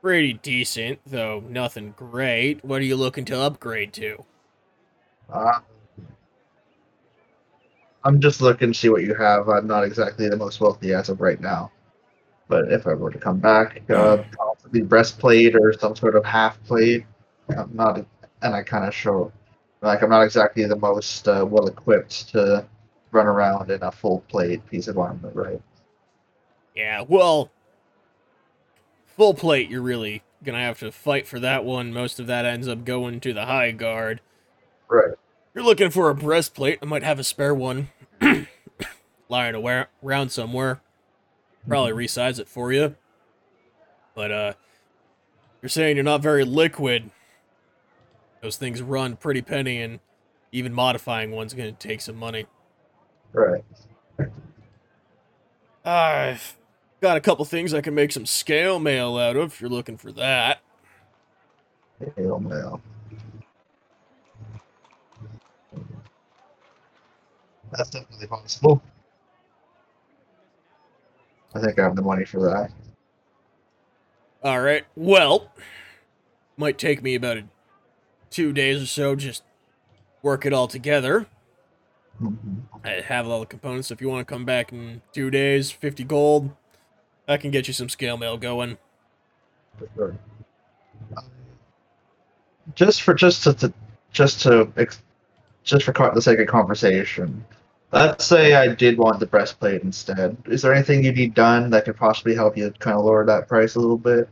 pretty decent, though nothing great. What are you looking to upgrade to? Uh, I'm just looking to see what you have. I'm not exactly the most wealthy as of right now. But if I were to come back, uh, possibly breastplate or some sort of half plate. I'm not, and I kind of show, like, I'm not exactly the most uh, well equipped to run around in a full plate piece of armor, right? Yeah, well, full plate, you're really gonna have to fight for that one. Most of that ends up going to the high guard. Right. You're looking for a breastplate. I might have a spare one lying around somewhere. Probably resize it for you. But uh, you're saying you're not very liquid. Those things run pretty penny, and even modifying one's gonna take some money. Right. I've got a couple things I can make some scale mail out of. If you're looking for that. Hail mail. That's definitely possible. I think I have the money for that. All right. Well, might take me about a, two days or so just work it all together. Mhm. I have all the components. If you want to come back in two days, fifty gold, I can get you some scale mail going. For sure. Just for just to, to just to just for the sake of conversation, let's say I did want the breastplate instead. Is there anything you need done that could possibly help you kind of lower that price a little bit?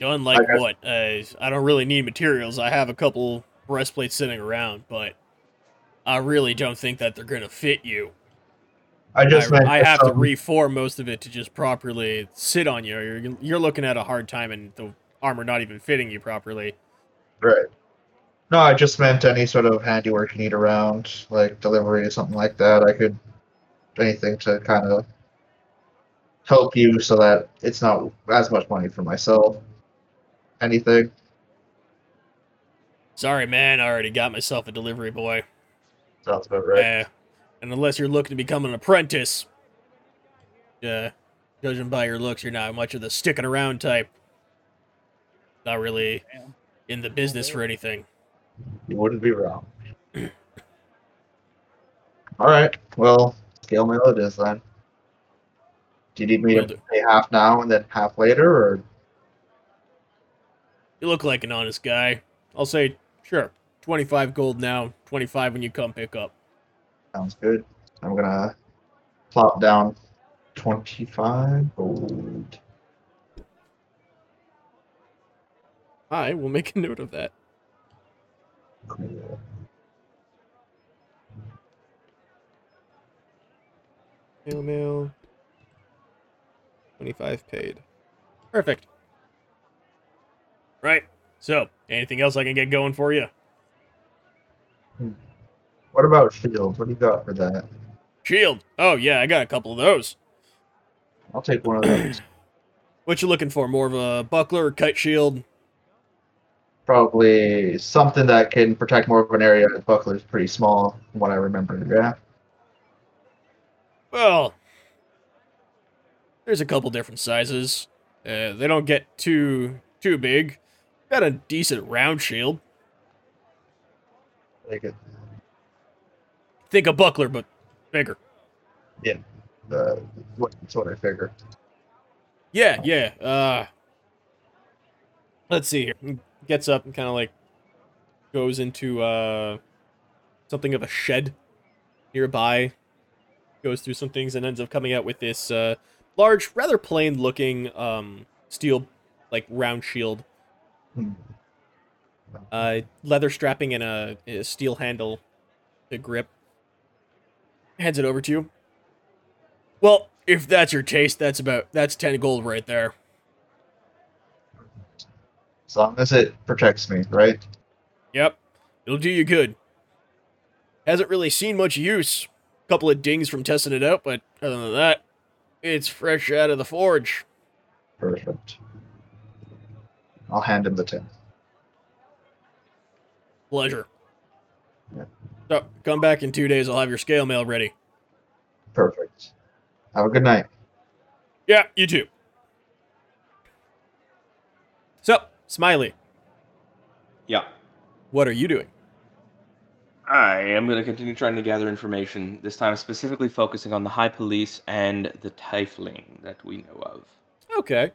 Done like Okay. what? Uh, I don't really need materials. I have a couple breastplates sitting around, but I really don't think that they're gonna fit you. I just I, I have to reform most of it to just properly sit on you. You're you're looking at a hard time, and the armor not even fitting you properly. Right. No, I just meant any sort of handiwork you need around, like delivery or something like that. I could anything to kind of help you so that it's not as much money for myself. Anything. Sorry, man. I already got myself a delivery boy. Sounds about right. Uh, and unless you're looking to become an apprentice, uh, judging by your looks, you're not much of the sticking around type. Not really in the business for anything. You wouldn't be wrong. All right. Well, scale mail it is then. Do you need me Will to do. pay half now and then half later, or You look like an honest guy. I'll say, sure, 25 gold now, 25 when you come pick up. Sounds good? I'm gonna plop down twenty-five gold. I will make a note of that. Cool. Mail mail. 25 paid. Perfect. Right. So, anything else I can get going for you? Hmm. What about shield? What do you got for that? Shield. Oh, yeah, I got a couple of those. I'll take one of those. What you looking for? More of a buckler or kite shield? Probably something that can protect more of an area. The buckler is pretty small, from what I remember. Yeah. Well, there's a couple different sizes. Uh, they don't get too too big. Got a decent round shield. Take it. Think a buckler, but bigger. Yeah, Uh, what, that's what I figured. Yeah, yeah. Uh, let's see here. He Gets up and kind of like goes into uh something of a shed nearby. Goes through some things and ends up coming out with this uh large, rather plain looking um steel like round shield. Hmm. Uh, leather strapping and a, a steel handle to grip. Hands it over to you. Well, if that's your taste, that's about that's ten gold right there. As long as it protects me, right? Yep, it'll do you good. Hasn't really seen much use. A couple of dings from testing it out, but other than that, it's fresh out of the forge. Perfect. I'll hand him the tin. Pleasure. Yeah. So, come back in two days. I'll have your scale mail ready. Perfect. Have a good night. Yeah, you too. So, Smiley, Yeah. what are you doing? I am going to continue trying to gather information, this time specifically focusing on the High Police and the Tiefling that we know of. Okay.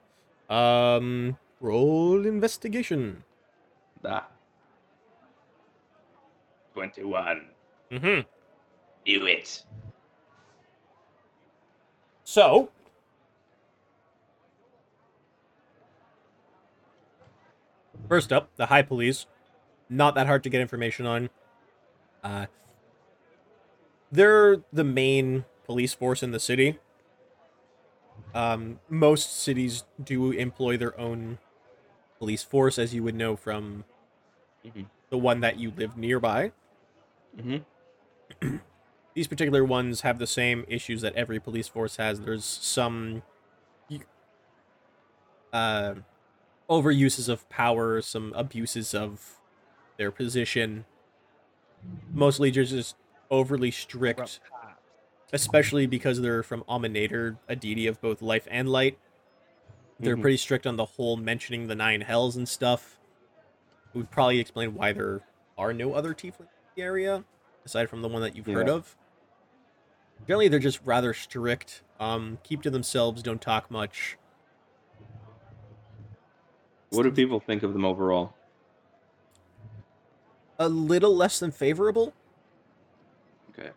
Um, roll investigation. Da. 21. Mm-hmm. Do it. So, first up, the High Police. Not that hard to get information on. Uh, they're the main police force in the city. Um, most cities do employ their own police force, as you would know from Mhm. the one that you live nearby. Mm-hmm. these particular ones have the same issues that every police force has. There's some uh, overuses of power, some abuses of their position. Most leaders just overly strict, especially because they're from Amaunator, a deity of both life and light. They're Mhm. pretty strict on the whole mentioning the nine hells and stuff. Would probably explain why there are no other tiefling in the area aside from the one that you've heard of. Generally, they're just rather strict. Um, keep to themselves, don't talk much. What do people think of them overall? A little less than favorable. Okay.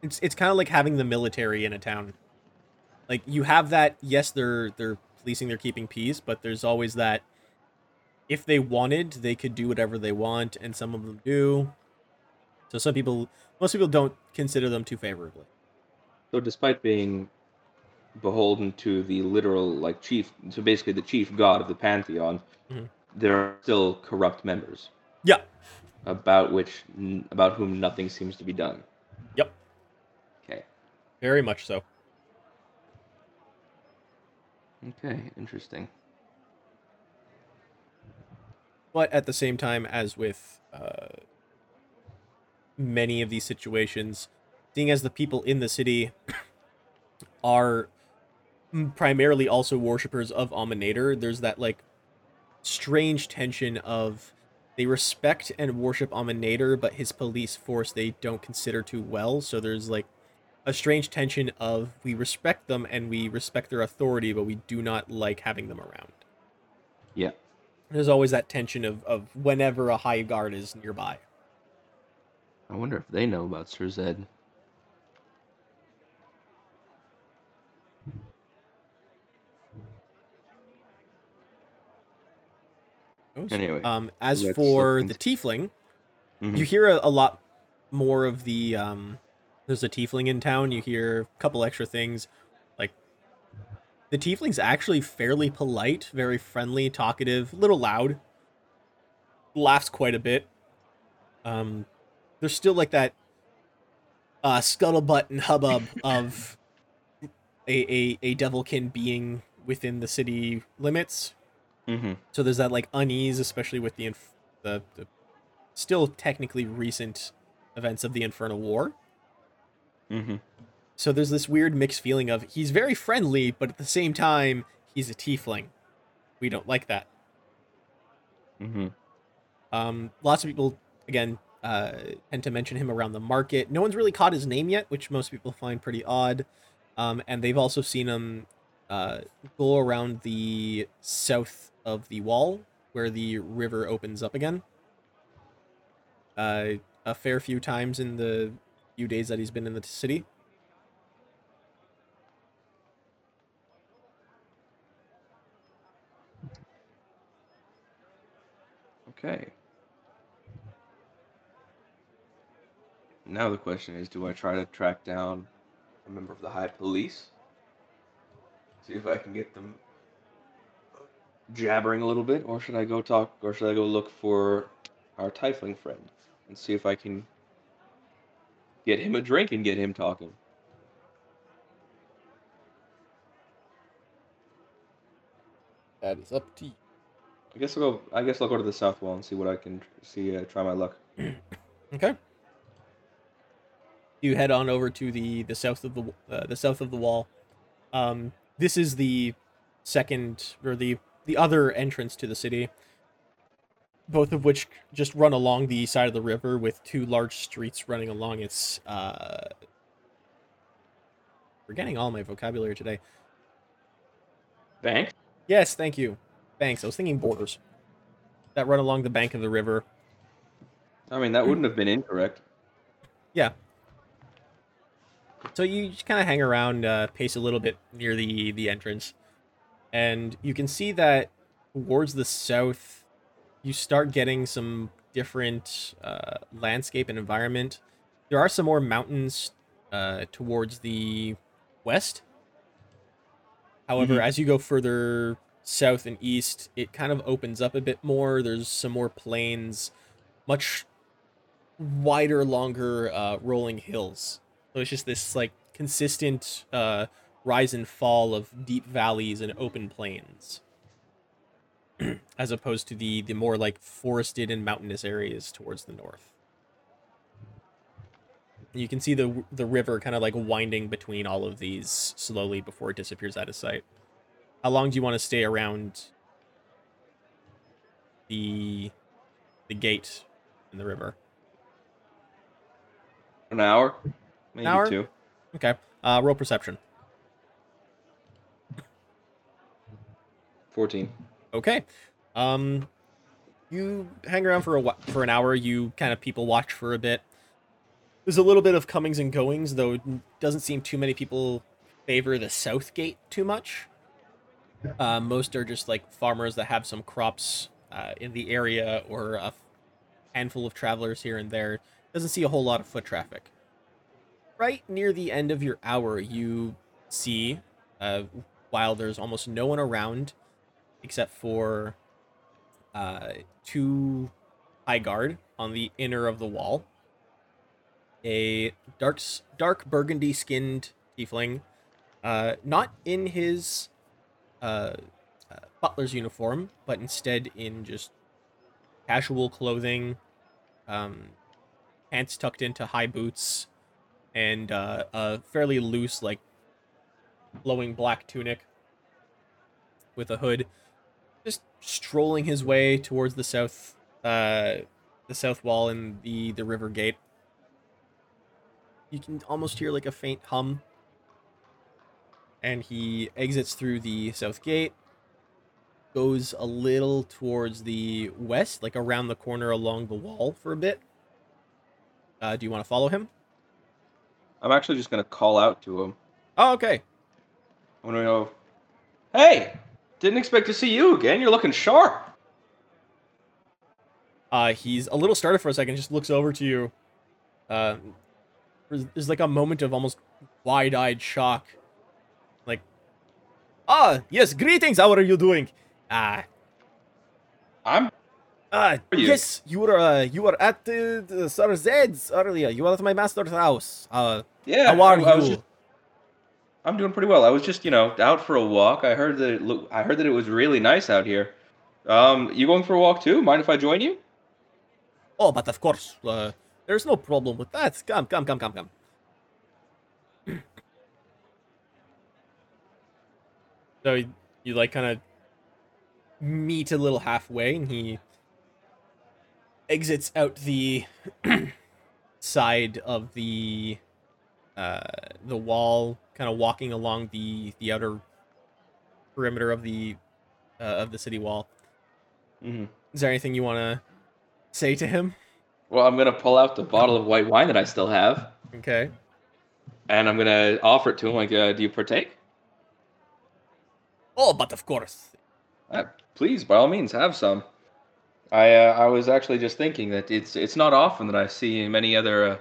It's it's kind of like having the military in a town. Like you have that. Yes, they're they're policing, they're keeping peace, but there's always that. If they wanted, they could do whatever they want, and some of them do. So some people, most people don't consider them too favorably. So, despite being beholden to the literal, like, chief, so basically the chief god of the pantheon, Mhm. there are still corrupt members Yeah. about which, about whom nothing seems to be done. Yep. Okay. Very much so. Okay. Interesting. But at the same time, as with uh, many of these situations, seeing as the people in the city are primarily also worshippers of Amaunator, there's that like strange tension of they respect and worship Amaunator, but his police force they don't consider too well. So there's like a strange tension of we respect them and we respect their authority, but we do not like having them around. Yeah. There's always that tension of, of whenever a high guard is nearby. I wonder if they know about Sir Zed. Anyway, Um, as for look the tiefling, Mhm. you hear a, a lot more of the um. There's a tiefling in town. You hear a couple extra things, like the tiefling's actually fairly polite, very friendly, talkative, a little loud. Laughs quite a bit. Um, there's still like that uh scuttlebutt and hubbub of a, a a devilkin being within the city limits. Mm-hmm. So there's that like unease, especially with the inf- the, the still technically recent events of the Infernal War. Mm-hmm. So there's this weird mixed feeling of he's very friendly, but at the same time he's a tiefling. We don't like that. Mm-hmm. Um, lots of people again uh, tend to mention him around the market. No one's really caught his name yet, which most people find pretty odd. Um, and they've also seen him uh, go around the south of the wall where the river opens up again. Uh, a fair few times in the few days that he's been in the city. Okay. Now the question is, do I try to track down a member of the High Police? See if I can get them jabbering a little bit, or should I go talk, or should I go look for our Tiefling friend and see if I can get him a drink and get him talking? That is up to you. I guess I'll go. I guess I'll go to the south wall and see what I can see. Uh, try my luck. Okay. You head on over to the the south of the uh, the south of the wall. Um, this is the second or the the other entrance to the city. Both of which just run along the side of the river with two large streets running along its. Uh, forgetting all my vocabulary today. Bank. Yes, thank you. Banks. I was thinking borders that run along the bank of the river. I mean, that wouldn't have been incorrect. Yeah. So you just kind of hang around, uh, pace a little bit near the the entrance, and you can see that towards the south, you start getting some different uh, landscape and environment. There are some more mountains uh, towards the west. However, as you go further south and east, it kind of opens up a bit more. There's some more plains, much wider, longer, uh, rolling hills. So it's just this like consistent uh, rise and fall of deep valleys and open plains, as opposed to the the more like forested and mountainous areas towards the north. You can see the the river kind of like winding between all of these slowly before it disappears out of sight. How long do you want to stay around the the gate in the river? An hour, maybe hour? two. Okay. Uh, roll perception. Fourteen. Okay. Um, you hang around for a whi- for an hour. You kind of people watch for a bit. There's a little bit of comings and goings, though. It doesn't seem too many people favor the south gate too much. Uh, most are just like farmers that have some crops uh, in the area, or a handful of travelers here and there. Doesn't see a whole lot of foot traffic. Right near the end of your hour, you see, uh, while there's almost no one around, except for uh, two high guard on the inner of the wall. A dark, dark burgundy skinned tiefling, uh, not in his uh, uh, butler's uniform, but instead in just casual clothing, um, pants tucked into high boots, and uh, a fairly loose, like, flowing black tunic with a hood just strolling his way towards the south uh the south wall and the the river gate. You can almost hear like a faint hum. And he exits through the south gate goes a little towards the west like around the corner along the wall for a bit. Uh do you want to follow him I'm actually just gonna call out to him. oh okay I'm gonna go. Hey, didn't expect to see you again. You're looking sharp. Uh, he's a little startled for a second, just looks over to you. Uh, there's, like a moment of almost wide-eyed shock. Like, ah, yes, greetings. How are you doing? Ah, I'm. Uh, you? yes, you were uh, you were at uh, the Sir Zed's earlier. You were at my master's house. Uh, Yeah. how are I, I was you? just. I'm doing pretty well. I was just, you know, out for a walk. I heard that it. I heard that it was really nice out here. Um, you going for a walk too? Mind if I join you? Oh, but of course, uh, there's no problem with that. Come, come, come, come, come. so you, you like kind of meet a little halfway, and he exits out the side of the uh, the wall, kind of walking along the the outer perimeter of the uh, of the city wall. hmm Is there anything you want to say to him? Well, I'm gonna pull out the bottle of white wine that I still have, Okay. and I'm gonna offer it to him. Like, uh, do you partake? Oh, but of course. Uh, please, by all means, have some. I uh, I was actually just thinking that it's it's not often that I see many other,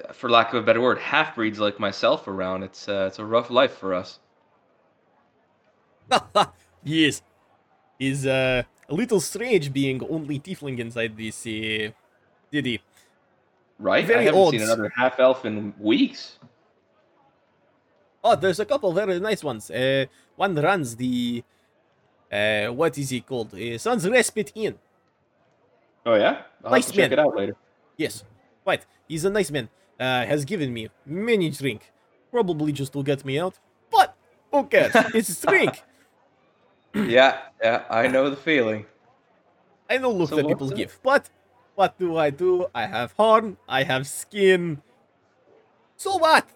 uh, for lack of a better word, half breeds like myself around. It's uh, it's a rough life for us. yes. Is uh, a little strange being only tiefling inside this uh, city. Right? Very I haven't seen another half elf in weeks. Oh, there's a couple very nice ones. Uh, one runs the uh, what is he called? Uh, Sun's Respite Inn. Oh yeah, I'll Nice to check man. it out later. Yes, right. He's a nice man. Uh, has given me many drink, probably just to get me out. But who cares? it's a drink. yeah, yeah, I know the feeling. I know look So that people give, but what do I do? I have horn, I have skin. So what?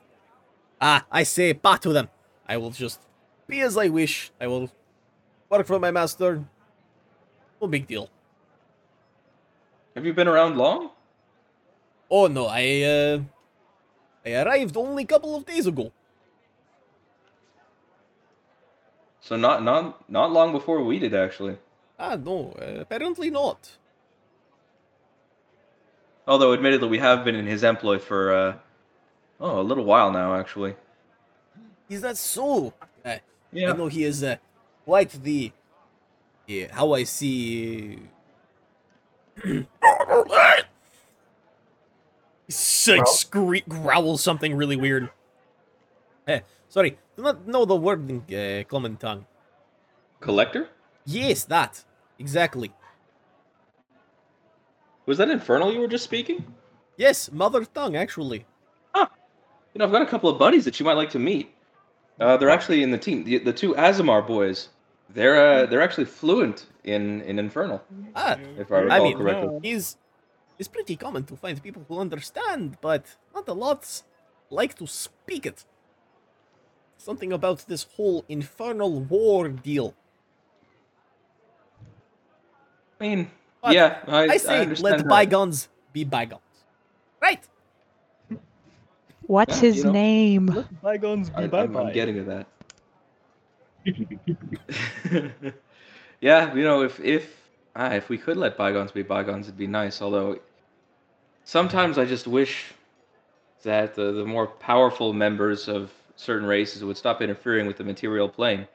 Ah, I say bah to them. I will just be as I wish. I will work for my master. No big deal. Have you been around long? Oh no, I uh I arrived only a couple of days ago. So not not not long before we did actually. Ah no, uh, apparently not. Although admittedly we have been in his employ for uh, oh a little while now actually. Is that so? Uh, Yeah. I know he is uh, quite the yeah, how I see He's like scree- growls something really weird. Eh, sorry, do not know the word in uh, common tongue. Collector? Yes, that exactly. Was that infernal you were just speaking? Yes, mother tongue actually. You know, I've got a couple of buddies that you might like to meet. Uh, they're actually in the team. The, the two Aasimar boys. They're uh, they're actually fluent in in infernal, Ah, if I recall I mean, correctly. is it's pretty common to find people who understand, but not a lot like to speak it. Something about this whole infernal war deal. I mean, But yeah, I, I say understand let that. bygones be bygones. Right? What's Yeah, his you know- name? Bygones I, be bye I'm, I'm getting to that. yeah, you know, if if ah, if we could let bygones be bygones, it'd be nice. Although sometimes I just wish that the, the more powerful members of certain races would stop interfering with the material plane.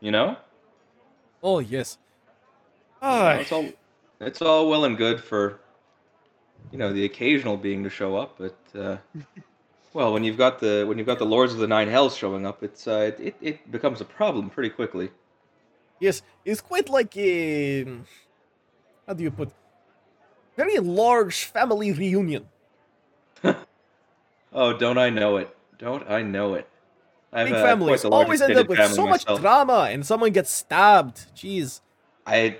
You know, Oh yes. You know, Ah, it's all it's all well and good for you know the occasional being to show up, but uh, well, when you've got the when you've got the lords of the nine hells showing up, it's uh, it it becomes a problem pretty quickly. yes, it's quite like a how do you put very large family reunion. Oh, don't I know it? Don't I know it? I've, Big uh, families large always end up with so much myself. drama and someone gets stabbed. Jeez. I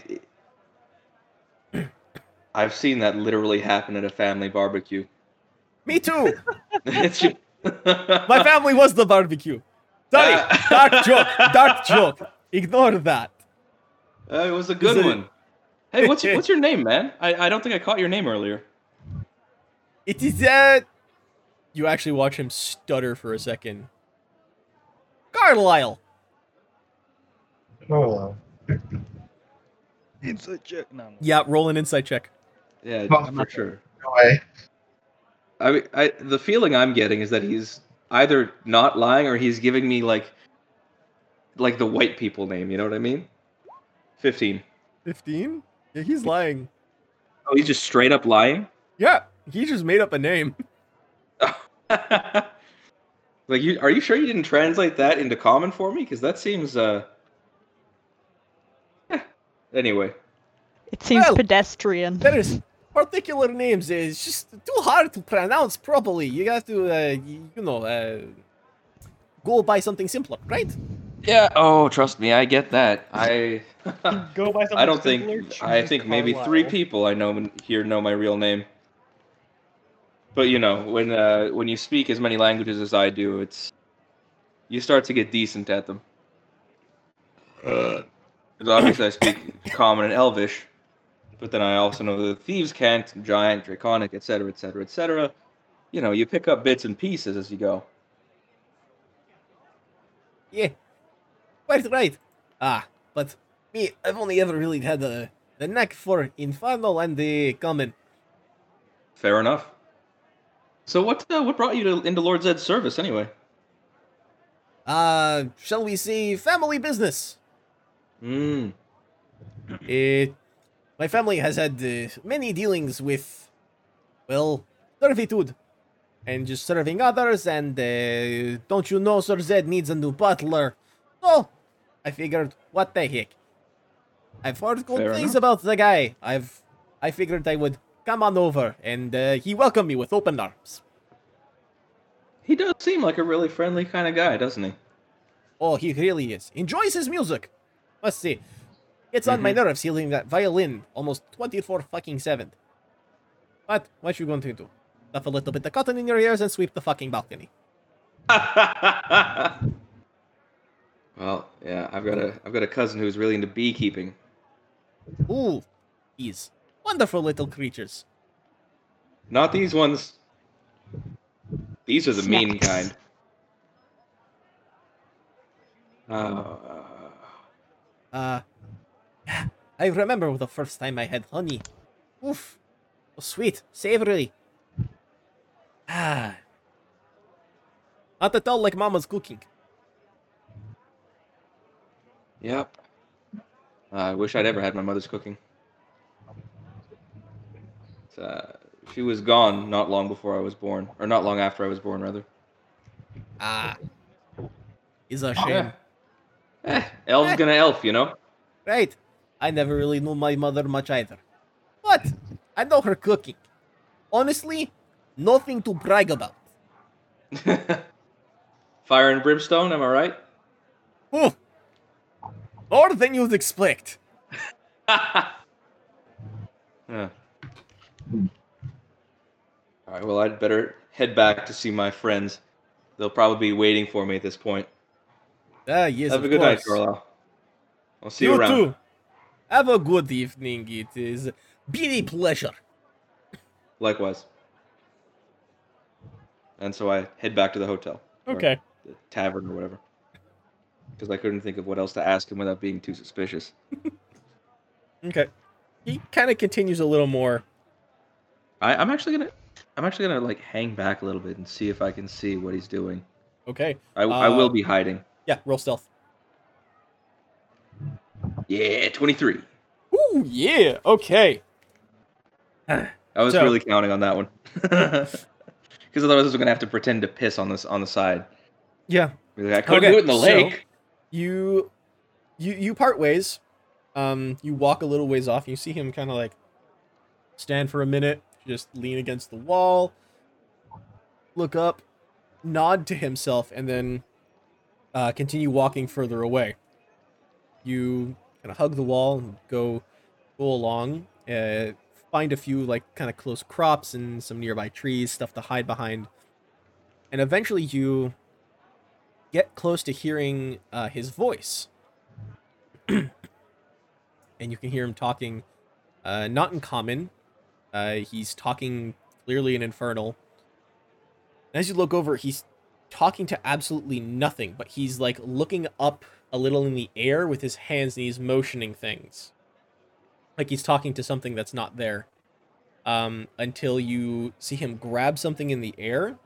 I've seen that literally happen at a family barbecue. Me too. My family was the barbecue. Sorry, Ah. dark joke, dark joke. Ignore that. Uh, it was a good Is it- one. Hey, what's what's your name, man? I, I don't think I caught your name earlier. It is uh You actually watch him stutter for a second. Carlisle. Oh, Insight check. No, no. Yeah, roll an insight check. Yeah, Oh, for sure. no way. I, I the feeling I'm getting is that he's either not lying or he's giving me like like the white people name. You know what I mean? Fifteen. 15? Yeah, he's lying. Oh, he's just straight up lying. Yeah, he just made up a name. like you, are you sure you didn't translate that into common for me? Because that seems uh. yeah. Anyway, It seems Well, pedestrian. There is particular names. is just too hard to pronounce properly. You have to, uh, you know, uh, go by something simpler, right? yeah. Oh, trust me, I get that. I. Go by something I don't simpler, think. I choose think maybe three people I know here know my real name. But you know, when uh, when you speak as many languages as I do, it's you start to get decent at them. Because obviously I speak Common and Elvish, but then I also know the thieves' cant, giant, draconic, etc., etc., etc. You know, you pick up bits and pieces as you go. Yeah, quite right. Ah, but me, I've only ever really had the the knack for Infernal and the Common. Fair enough. So what uh, what brought you to, into Lord Zed's service anyway? Uh, shall we say family business? Hmm. Uh, my family has had uh, many dealings with, well, servitude. And just serving others, and uh, don't you know Sir Zed needs a new butler? So, I figured, what the heck? I've heard good Fair things enough. about the guy. I've, I figured I would come on over, and uh, he welcomed me with open arms. He does seem like a really friendly kind of guy, doesn't he? Oh, he really is. Enjoys his music. Let's see. Gets on my nerves hearing that violin almost 24 fucking 7. But what you going to do? Stuff a little bit of cotton in your ears and sweep the fucking balcony. well, yeah, I've got a I've got a cousin who's really into beekeeping. Ooh, these wonderful little creatures. Not these ones. These are the mean kind. Uh, Uh, I remember the first time I had honey. Oof, so sweet, savory. Ah, not at all like Mama's cooking. yep. I wish I'd ever had my mother's cooking. Uh, she was gone not long before I was born, or not long after I was born, rather. Ah, is a shame. Eh, elf's gonna elf, you know. Right. I never really knew my mother much either. But I know her cooking. Honestly, nothing to brag about. Fire and brimstone, am I right? Ooh, more than you'd expect. Yeah. All right. Well, I'd better head back to see my friends. They'll probably be waiting for me at this point. Ah, yes, Have a good course. night, Carlisle. I'll see you, You around. too. Have a good evening. It is been a pleasure. Likewise. And so I head back to the hotel. Okay. the tavern or whatever. Because I couldn't think of what else to ask him without being too suspicious. Okay. He kind of continues a little more. I, I'm actually gonna, I'm actually gonna like hang back a little bit and see if I can see what he's doing. Okay. I, I will Uh, be hiding. Yeah, roll stealth. Yeah, 23. Ooh, yeah. Okay. I was So- really counting on that one. Because otherwise, I was gonna have to pretend to piss on this on the side. Yeah. I couldn't Okay, do it in the so- lake. You, you, you part ways. Um, you walk a little ways off. And you see him kind of like stand for a minute, just lean against the wall, look up, nod to himself, and then uh, continue walking further away. You kind of hug the wall and go go along. Uh, find a few like kind of close crops and some nearby trees, stuff to hide behind, and eventually you get close to hearing uh, his voice. and you can hear him talking, uh, not in common. Uh, he's talking clearly in infernal. As you look over, he's talking to absolutely nothing, but he's like looking up a little in the air with his hands and he's motioning things. Like he's talking to something that's not there. Um, until you see him grab something in the air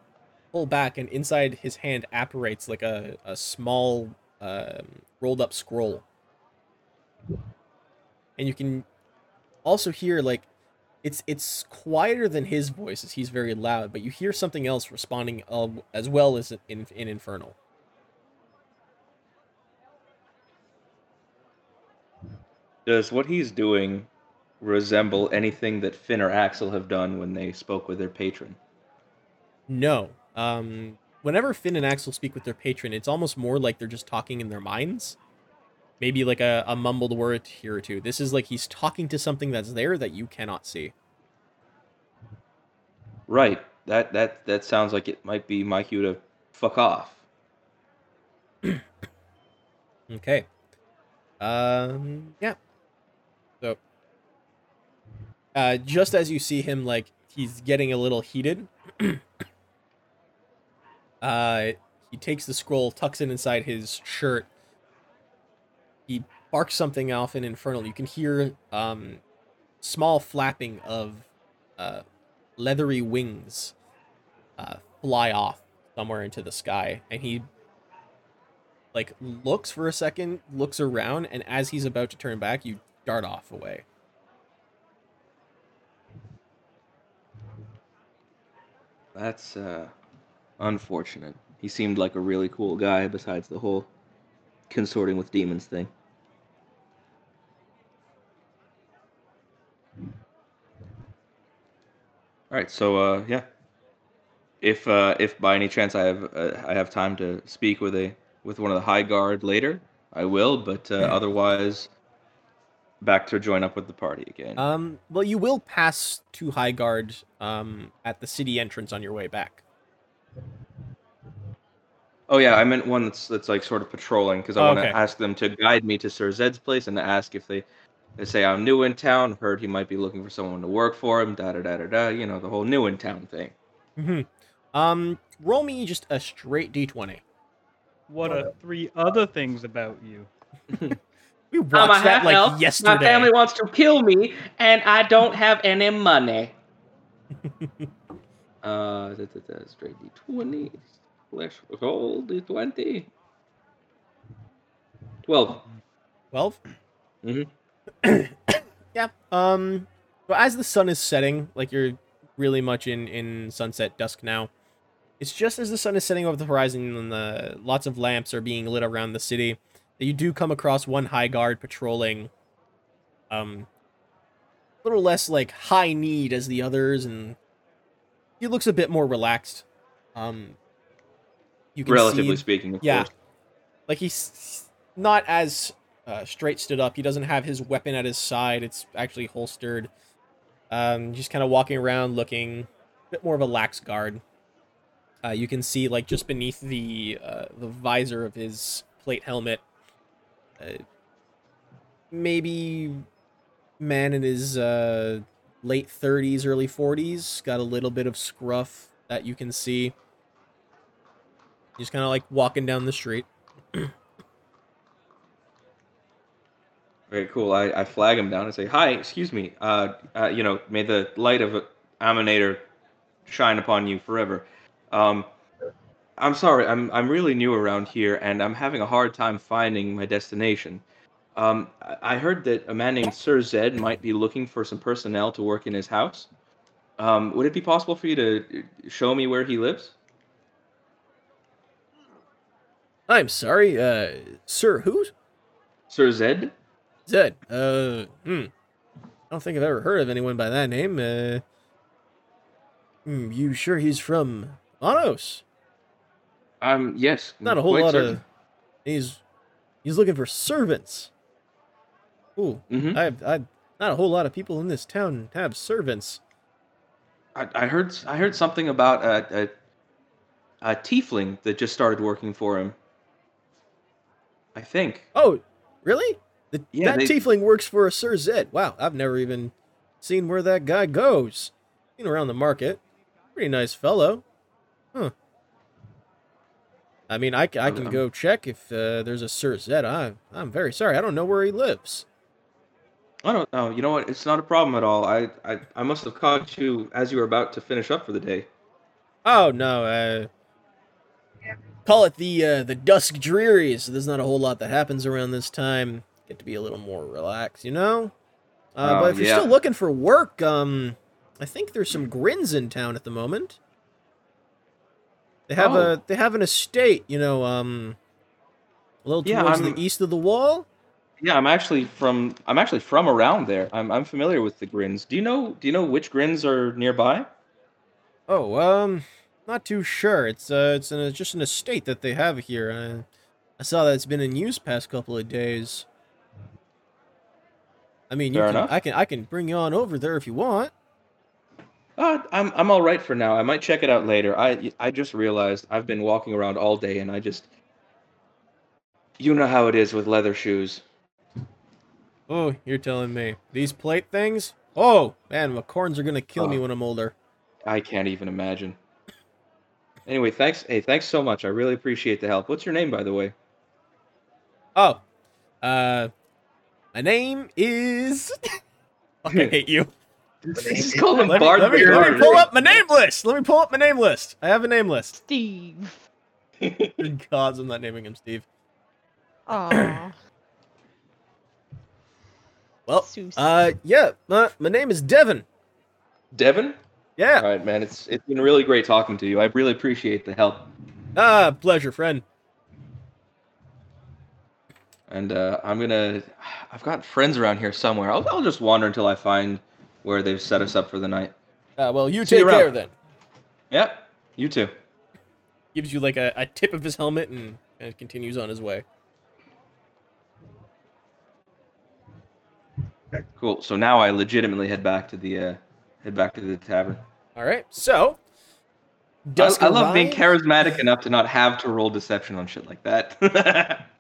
pull back, and inside his hand apparates like a, a small um, rolled up scroll. And you can also hear like it's it's quieter than his voice as he's very loud, but you hear something else responding uh, as well as in in Infernal. Does what he's doing resemble anything that Finn or Axel have done when they spoke with their patron? No. Um, whenever Finn and Axel speak with their patron, it's almost more like they're just talking in their minds. Maybe like a, a mumbled word here or two. This is like he's talking to something that's there that you cannot see. Right. that that that sounds like it might be my cue to fuck off. Okay. Um. Yeah. So. Uh, just as you see him, like he's getting a little heated. uh, he takes the scroll, tucks it inside his shirt. He barks something off in infernal. You can hear um, small flapping of uh, leathery wings uh, fly off somewhere into the sky, and he like looks for a second, looks around, and as he's about to turn back, you dart off away. That's uh, unfortunate. He seemed like a really cool guy. Besides the whole consorting with demons thing. All right, so uh, yeah, if uh, if by any chance I have uh, I have time to speak with a with one of the high guard later, I will. But uh, otherwise, back to join up with the party again. Um, well, you will pass to High Guard um, at the city entrance on your way back. oh yeah, I meant one that's that's like sort of patrolling because I Oh, want okay. to ask them to guide me to Sir Zed's place and to ask if they they say I'm new in town. Heard he might be looking for someone to work for him. Da da da da da. You know the whole new in town thing. Mm-hmm. Um, roll me just a straight d20. What are three other things about you? We I'm a watched that like elf. yesterday. My family wants to kill me, and I don't have any money. Uh, da, da, da, straight d20 slash roll d20. Twelve. 12 Mhm. yeah um so as the sun is setting like you're really much in in sunset dusk now it's just as the sun is setting over the horizon and the lots of lamps are being lit around the city that you do come across one high guard patrolling um a little less like high need as the others and he looks a bit more relaxed um you can Relatively see speaking, of yeah course. like he's not as uh, straight stood up. He doesn't have his weapon at his side. It's actually holstered. Um, just kind of walking around, looking a bit more of a lax guard. Uh, you can see like just beneath the uh, the visor of his plate helmet, uh, maybe man in his uh, late thirties, early forties, got a little bit of scruff that you can see. He's kind of like walking down the street. Very cool. I, I flag him down and say, "Hi, excuse me. Uh, uh, you know, may the light of Amaunator shine upon you forever. Um, I'm sorry. I'm I'm really new around here, and I'm having a hard time finding my destination. Um, I- heard that a man named Sir Zed might be looking for some personnel to work in his house. Um, would it be possible for you to uh, show me where he lives? I'm sorry, uh, sir, who? Sir Zed? Zed. Uh, hmm. I don't think I've ever heard of anyone by that name. Uh, hmm, you sure he's from Anos? Um, yes. Not a whole lot certain. of. He's he's looking for servants. Ooh, Mhm. I've I not a whole lot of people in this town have servants. I, I heard I heard something about a, a a tiefling that just started working for him. I think. Oh, really? The, Yeah, that they- tiefling works for a Sir Zed. Wow, I've never even seen where that guy goes. Seen around the market. Pretty nice fellow. Huh. I mean, I can Um, go check if uh, there's a Sir Zed. I, I'm very sorry. I don't know where he lives. I don't know. You know what? It's not a problem at all. I, I, I must have caught you as you were about to finish up for the day. Oh no, uh call it the uh the dusk dreary, so there's not a whole lot that happens around this time. Get to be a little more relaxed, you know? Uh Oh, but if you're still looking for work, um I think there's some grins in town at the moment. They have Oh. a they have an estate, you know, um a little Yeah, towards I'm- the east of the wall. Yeah, I'm actually from I'm actually from around there. I'm I'm familiar with the grins. Do you know do you know which grins are nearby? Oh, um, not too sure. It's uh, it's an, just an estate that they have here. Uh, I saw that it's been in use past couple of days. I mean, you Fair can, enough. I can I can bring you on over there if you want. Uh, I'm I'm all right for now. I might check it out later. I I just realized I've been walking around all day and I just you know how it is with leather shoes. Oh, you're telling me these plate things? Oh man, my corns are gonna kill me Oh. when I'm older. I can't even imagine. Anyway, thanks. Hey, thanks so much. I really appreciate the help. What's your name, by the way? Oh, uh, my name is. I hate you. Just call him Let me, let, me, let me pull up my name list. Let me pull up my name list. I have a name list. Steve. Good gods, I'm not naming him Steve. Oh. Well, uh, yeah, uh, my name is Devin. Devin. Yeah. All right, man. It's it's been really great talking to you. I really appreciate the help. Ah, pleasure, friend. And uh, I'm gonna. I've got friends around here somewhere. I'll, I'll just wander until I find where they've set us up for the night. Uh, well, you See take you care around. then. Yep. You too. Gives you like a, a tip of his helmet and, and continues on his way. Cool. So now I legitimately head back to the uh, head back to the tavern. All right, so. I, I love being charismatic enough to not have to roll deception on shit like that.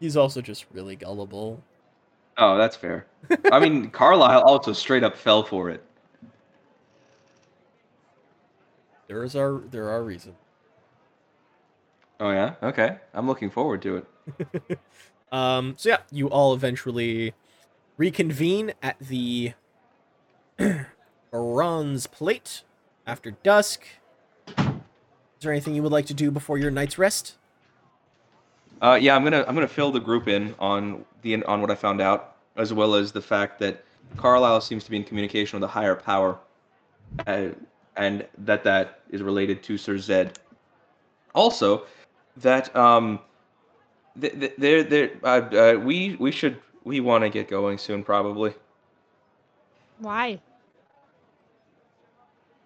He's also just really gullible. oh, that's fair. I mean, Carlisle also straight up fell for it. There is our there are reasons. Oh yeah. Okay. I'm looking forward to it. Um, so yeah, you all eventually reconvene at the bronze plate after dusk. Is there anything you would like to do before your night's rest? Uh, yeah, I'm gonna I'm gonna fill the group in on the on what I found out, as well as the fact that Carlisle seems to be in communication with a higher power, uh, and that that is related to Sir Zed. Also, that um, th- th- there there uh, uh, we we should we want to get going soon probably. Why?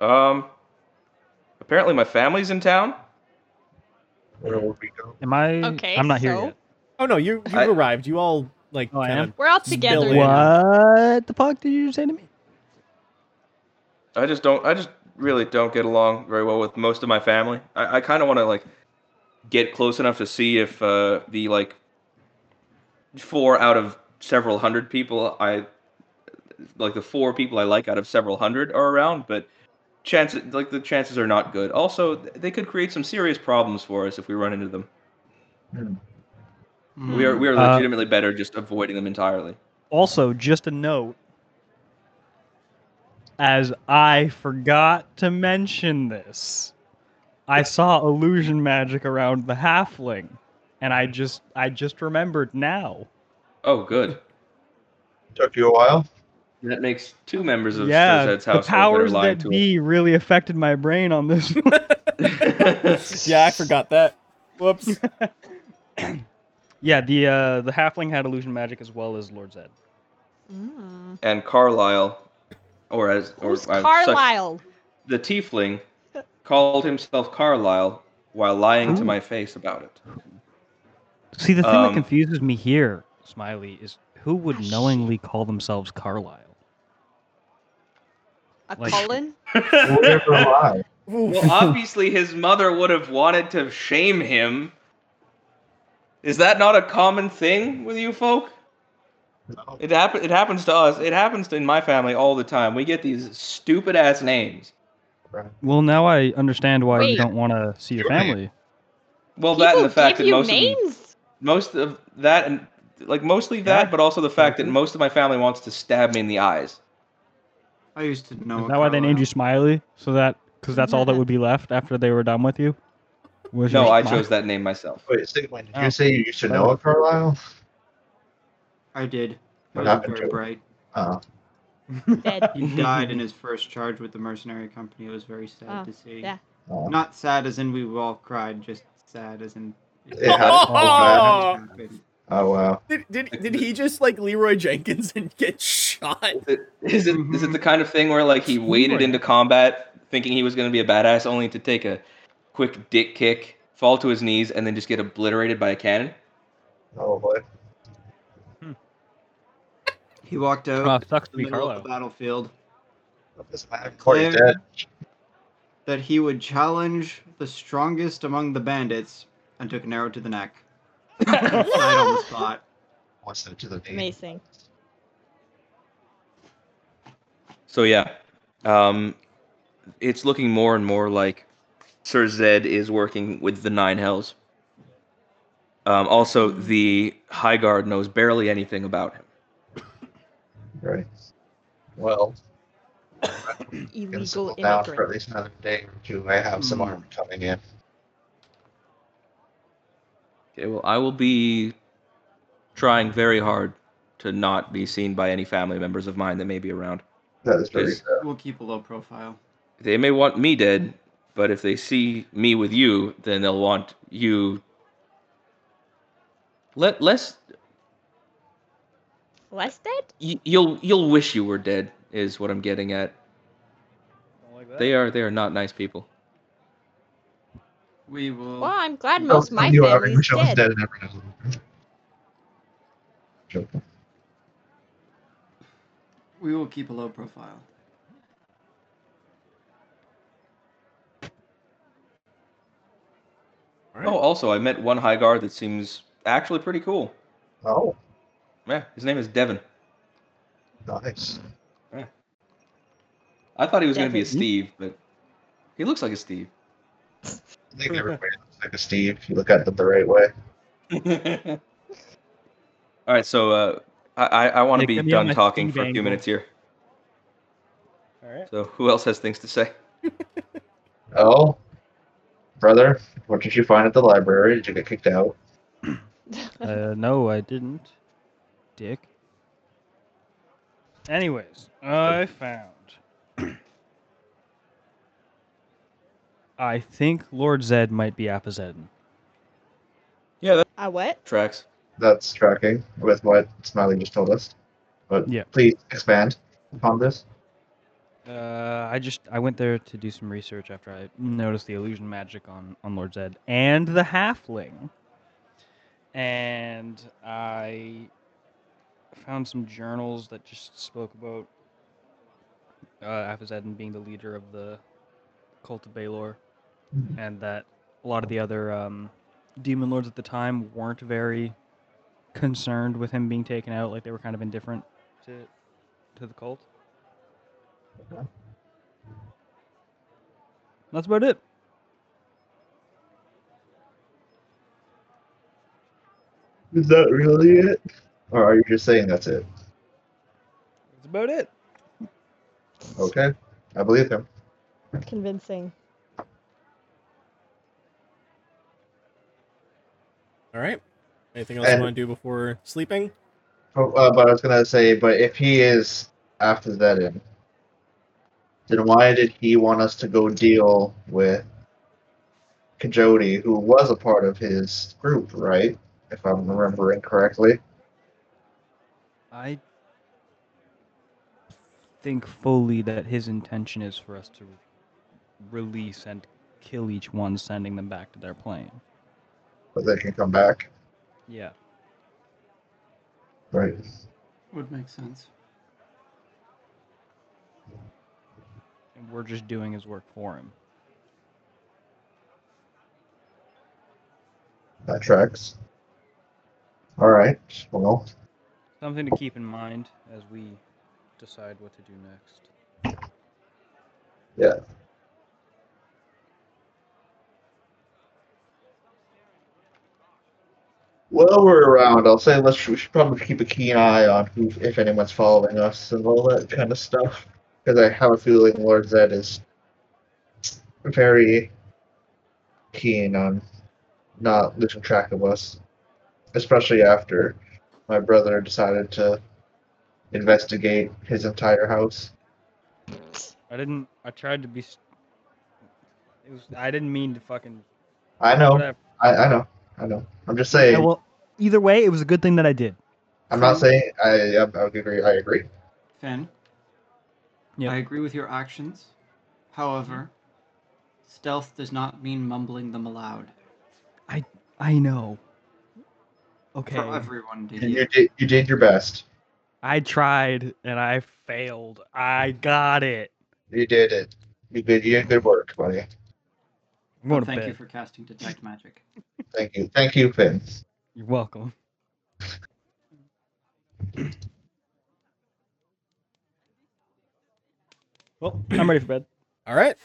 Um, apparently my family's in town. Where will we go? Am I? Okay, I'm not here so? yet. Oh no, you you I- arrived. You all like Oh, I am? We're all together. in. What the fuck did you say to me? I just don't. I just really don't get along very well with most of my family. I, I kind of want to like get close enough to see if uh, the like four out of several hundred people I like the four people I like out of several hundred are around, but chances like the chances are not good. Also, they could create some serious problems for us if we run into them. We are we are Uh, legitimately better just avoiding them entirely. Also, just a note. As I forgot to mention this, I saw illusion magic around the halfling, and I just I just remembered now. Oh, good. Took you a while. That makes two members of yeah, Zed's the household that are powers lying that to be really affected my brain on this. one. Yeah, I forgot that. Whoops. yeah, the uh, the halfling had illusion magic as well as Lord Zed. Mm. and Carlisle, or as or Who's uh, such- Carlisle? the tiefling, called himself Carlisle while lying to my face about it. See, the thing Um, that confuses me here, Smiley, is who would knowingly call themselves Carlisle? A Like- Cullen? Well, obviously his mother would have wanted to shame him. Is that not a common thing with you folk? No. It happen. It happens to us. It happens to, in my family all the time. We get these stupid ass names. Well, now I understand why Wait. you don't want to see your family. Well, that and the fact that you most of them, most of that and like mostly that, Yeah. but also the fact that most of my family wants to stab me in the eyes. I used to know. Is that why they named you Smiley? So that because that's all that would be left after they were done with you. Was No, I chose that name myself. Wait, Sigmund, did Oh. you ah. say you used to know a Carlisle? I did. I What was happened very to bright. Oh, Dead. He died in his first charge with the mercenary company. It was very sad Oh, to see. yeah. oh. Not sad as in we all cried, just sad as in. It had all that. happened. Oh wow. Did, did, did he just like Leroy Jenkins and get shot? Is it is it, is it the kind of thing where like he waded into combat thinking he was going to be a badass, only to take a quick dick kick, fall to his knees, and then just get obliterated by a cannon? Oh boy. Hmm. He walked out Oh, sucks to in the be middle the battlefield. This man, Corey's Claire- dead. That he would challenge the strongest among the bandits and took an arrow to the neck. Right on the spot. What's it to the knee? Amazing. So yeah, um, it's looking more and more like Sir Zed is working with the Nine Hells. Um, also, the High Guard knows barely anything about him. Right. Well, Illegal settle down for at least another day or two. I have some Hmm. armor coming in. Okay, well, I will be trying very hard to not be seen by any family members of mine that may be around. That is very Yes. fair. We'll keep a low profile. They may want me dead, but if they see me with you, then they'll want you. Let less Less dead? y- you'll you'll wish you were dead is what I'm getting at. Don't like that. They are they are not nice people. We will. Well, I'm glad most of my tell you I family's wish I was dead. dead and never know. Joking. We will keep a low profile. Oh, also I met one high guard that seems actually pretty cool. Oh, Yeah, his name is Devin. nice. I thought he was going to be a Steve, but he looks like a Steve. I think everybody looks like a Steve if you look at them the right way. All right, so uh, I I, I want to be get me on done talking Steve for a few minutes here. All right. So who else has things to say? Oh, brother, what did you find at the library? Did you get kicked out? Uh, no, I didn't. Dick. Anyways, I found. I think Lord Zed might be Apazedon. Yeah, that A what? tracks. That's tracking with what Smiley just told us. But Yeah. please expand upon this. Uh, I just I went there to do some research after I noticed the illusion magic on on Lord Zed and the halfling, and I found some journals that just spoke about uh, Apazedon being the leader of the cult of Baelor, and that a lot of the other um, demon lords at the time weren't very concerned with him being taken out. Like they were kind of indifferent to to the cult. Okay. That's about it. Is that really it? Or are you just saying that's it? That's about it. Okay, I believe him. Convincing. All right. Anything else And- you want to do before sleeping? Oh, uh, but I was gonna say, but if he is after that in, then why did he want us to go deal with Kajodi, who was a part of his group, right? If I'm remembering correctly. I think fully that his intention is for us to release and kill each one, sending them back to their plane. But they can come back, Yeah. right? Would make sense. And we're just doing his work for him. That tracks. All right. Well, Something to keep in mind as we decide what to do next. yeah. While we're around, I'll say let's we should probably keep a keen eye on who, if anyone's following us and all that kind of stuff, because I have a feeling Lord Zed is very keen on not losing track of us, especially after my brother decided to investigate his entire house. I didn't. I tried to be. It was. I didn't mean to fucking. I know, Whatever. I, I know, I know. I'm just saying. Yeah, well, either way, it was a good thing that I did. I'm not saying I. I, I agree. I agree. Finn, Yeah. I agree with your actions. However, stealth does not mean mumbling them aloud. I I know. Okay. For everyone to And you did. You did your best. I tried and I failed. I got it. You did it. You did. You did good work, buddy. I'm going to Thank bed. you for casting detect magic. Thank you. Thank you, Finn. You're welcome. well, I'm ready for bed. All right.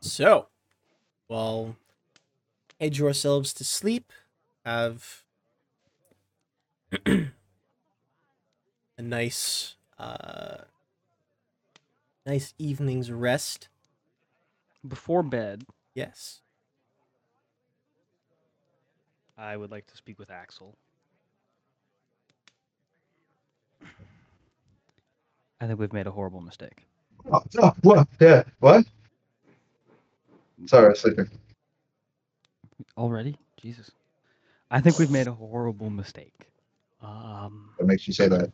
So, well, head yourselves to sleep. Have a nice, uh, nice evening's rest. Before bed, Yes. I would like to speak with Axel. I think we've made a horrible mistake. Oh, oh, what? Yeah. What? Sorry, I was sleeping. Already? Jesus. I think we've made a horrible mistake. Um, What makes you say that?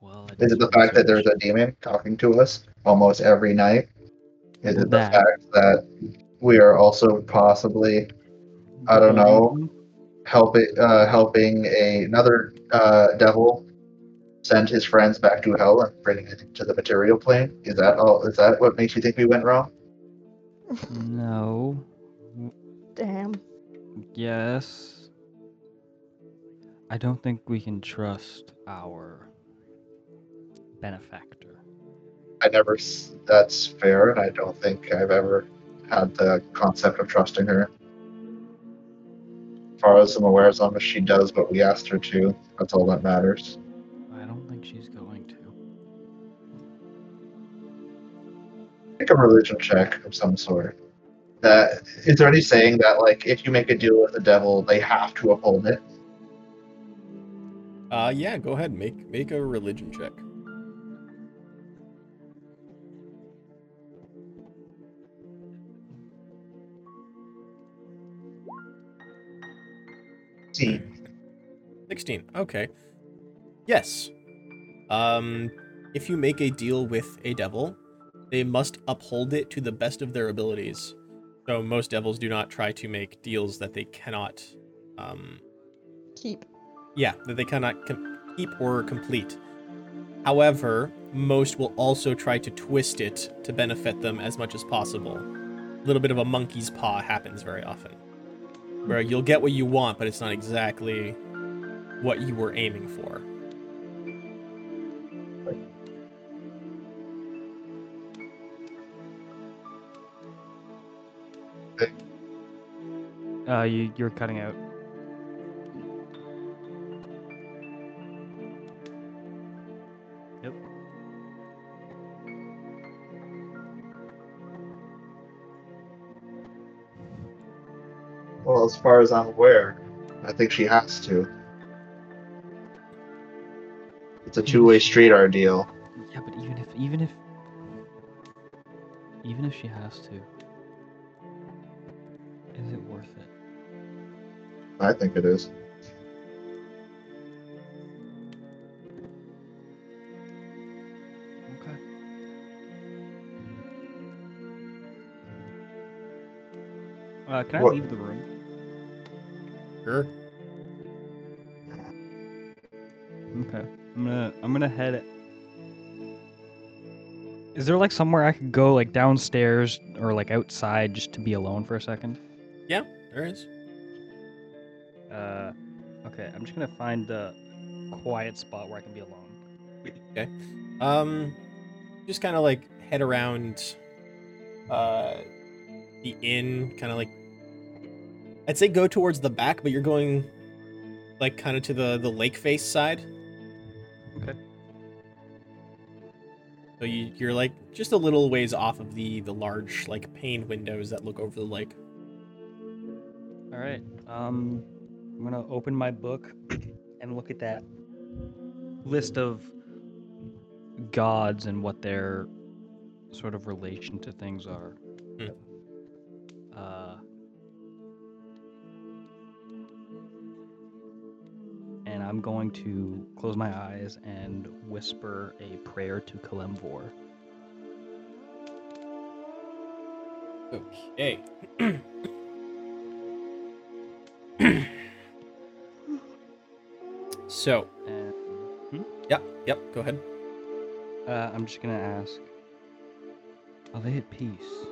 well, I Is it the some fact that there's a demon talking to us almost every night? Is it the fact that we are also possibly I don't know. helping uh, helping a, another uh, devil send his friends back to hell and bring it to the material plane? Is that all? Is that what makes you think we went wrong? No. Damn. Yes. I don't think we can trust our benefactor. I never. That's fair, and I don't think I've ever had the concept of trusting her. As far as I'm aware, as long as she does what we asked her to, that's all that matters. I don't think she's going to. Make a religion check of some sort. That is there any saying that like if you make a deal with the devil, they have to uphold it? Uh, yeah. Go ahead. Make make a religion check. See, 16. Okay. Yes. Um, if you make a deal with a devil, they must uphold it to the best of their abilities. So most devils do not try to make deals that they cannot, um, Keep. yeah, that they cannot com- keep or complete. However, most will also try to twist it to benefit them as much as possible. A little bit of a monkey's paw happens very often, where you'll get what you want, but it's not exactly what you were aiming for. Uh, you you're cutting out. Well, as far as I'm aware, I think she has to. It's a two-way street, our deal. Yeah, but even if even if even if she has to, is it worth it? I think it is. Okay. Uh, can I What- leave the room? Sure. Okay. I'm gonna I'm gonna head. Is there like somewhere I could go like downstairs or like outside just to be alone for a second? Yeah, There is. Uh, okay. I'm just gonna find the quiet spot where I can be alone. Okay. Um, just kind of like head around uh the inn, kind of like I'd say go towards the back, but you're going like kind of to the the lake face side. Okay. So you you're like just a little ways off of the the large like pane windows that look over the lake. All right. Um, I'm gonna open my book and look at that list of gods and what their sort of relation to things are. Hmm. I'm going to close my eyes and whisper a prayer to Kelemvor. Okay. so, And yep, yep, go ahead. uh, I'm just gonna ask, Are they at peace?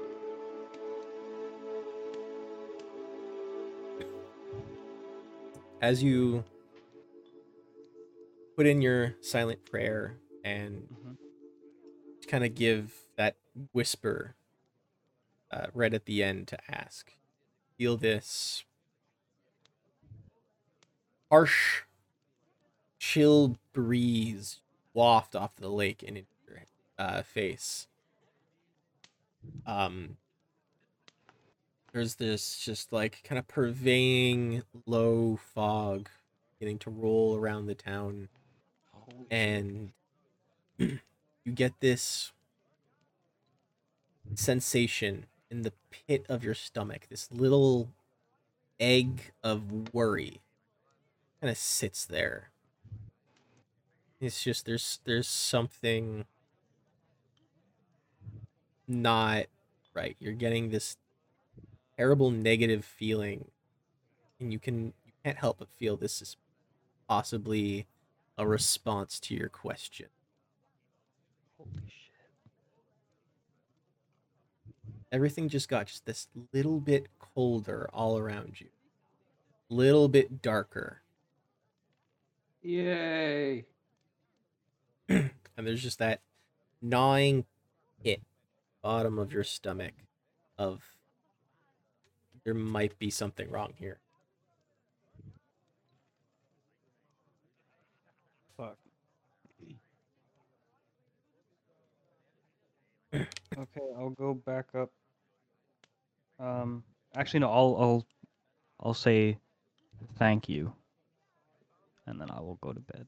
As you put in your silent prayer and Mhm. kind of give that whisper uh, right at the end to ask, feel this harsh, chill breeze waft off the lake and into your uh, face. Um, there's this just like kind of pervading low fog beginning to roll around the town, and you get this sensation in the pit of your stomach, this little egg of worry kind of sits there. It's just there's there's something not right. You're getting this terrible negative feeling and you can you can't help but feel this is possibly a response to your question. Holy shit. everything just got just this little bit colder all around you little bit darker Yay! and there's just that gnawing pit bottom of your stomach of there might be something wrong here Fuck. Okay, I'll go back up. Um, actually, no. I'll I'll I'll say thank you, and then I will go to bed.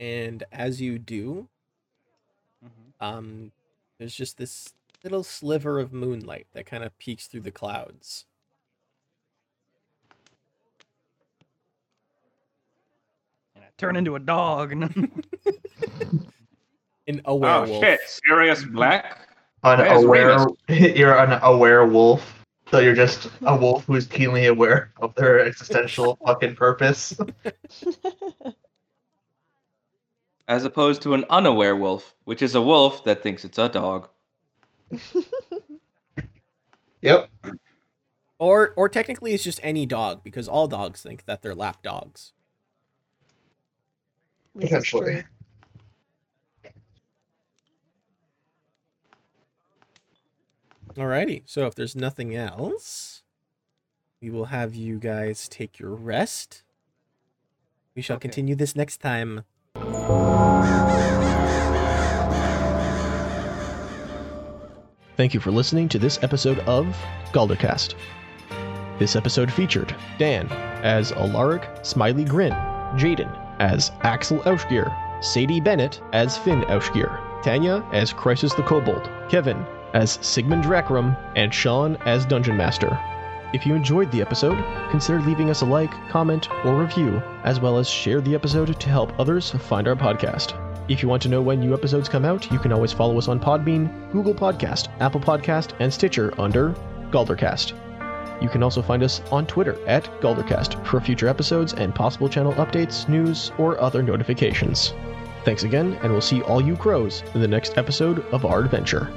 and as you do Mhm. um there's just this little sliver of moonlight that kind of peeks through the clouds And I turn into a dog. in mm-hmm. a Oh werewolf shit! Sirius Black. Unaware, you're an aware wolf. So you're just a wolf who's keenly aware of their existential fucking purpose. As opposed to an unaware wolf, which is a wolf that thinks it's a dog. Yep. Or or technically it's just any dog because all dogs think that they're lap dogs. Potentially. Alrighty. So if there's nothing else, we will have you guys take your rest. We shall Okay. continue this next time. Thank you for listening to this episode of Galdercast. This episode featured Dan as Alaric Smiley Grin, Jaden as Axel Aushgear, Sadie Bennett as Finn Aushgear, Tanya as Crisis the Kobold, Kevin as Sigmund Drakram, and Sean as Dungeon Master. If you enjoyed the episode, consider leaving us a like, comment, or review, as well as share the episode to help others find our podcast. If you want to know when new episodes come out, you can always follow us on Podbean, Google Podcast, Apple Podcast, and Stitcher under Galdercast. You can also find us on Twitter at Galdercast for future episodes and possible channel updates, news, or other notifications. Thanks again, and we'll see all you crows in the next episode of our adventure.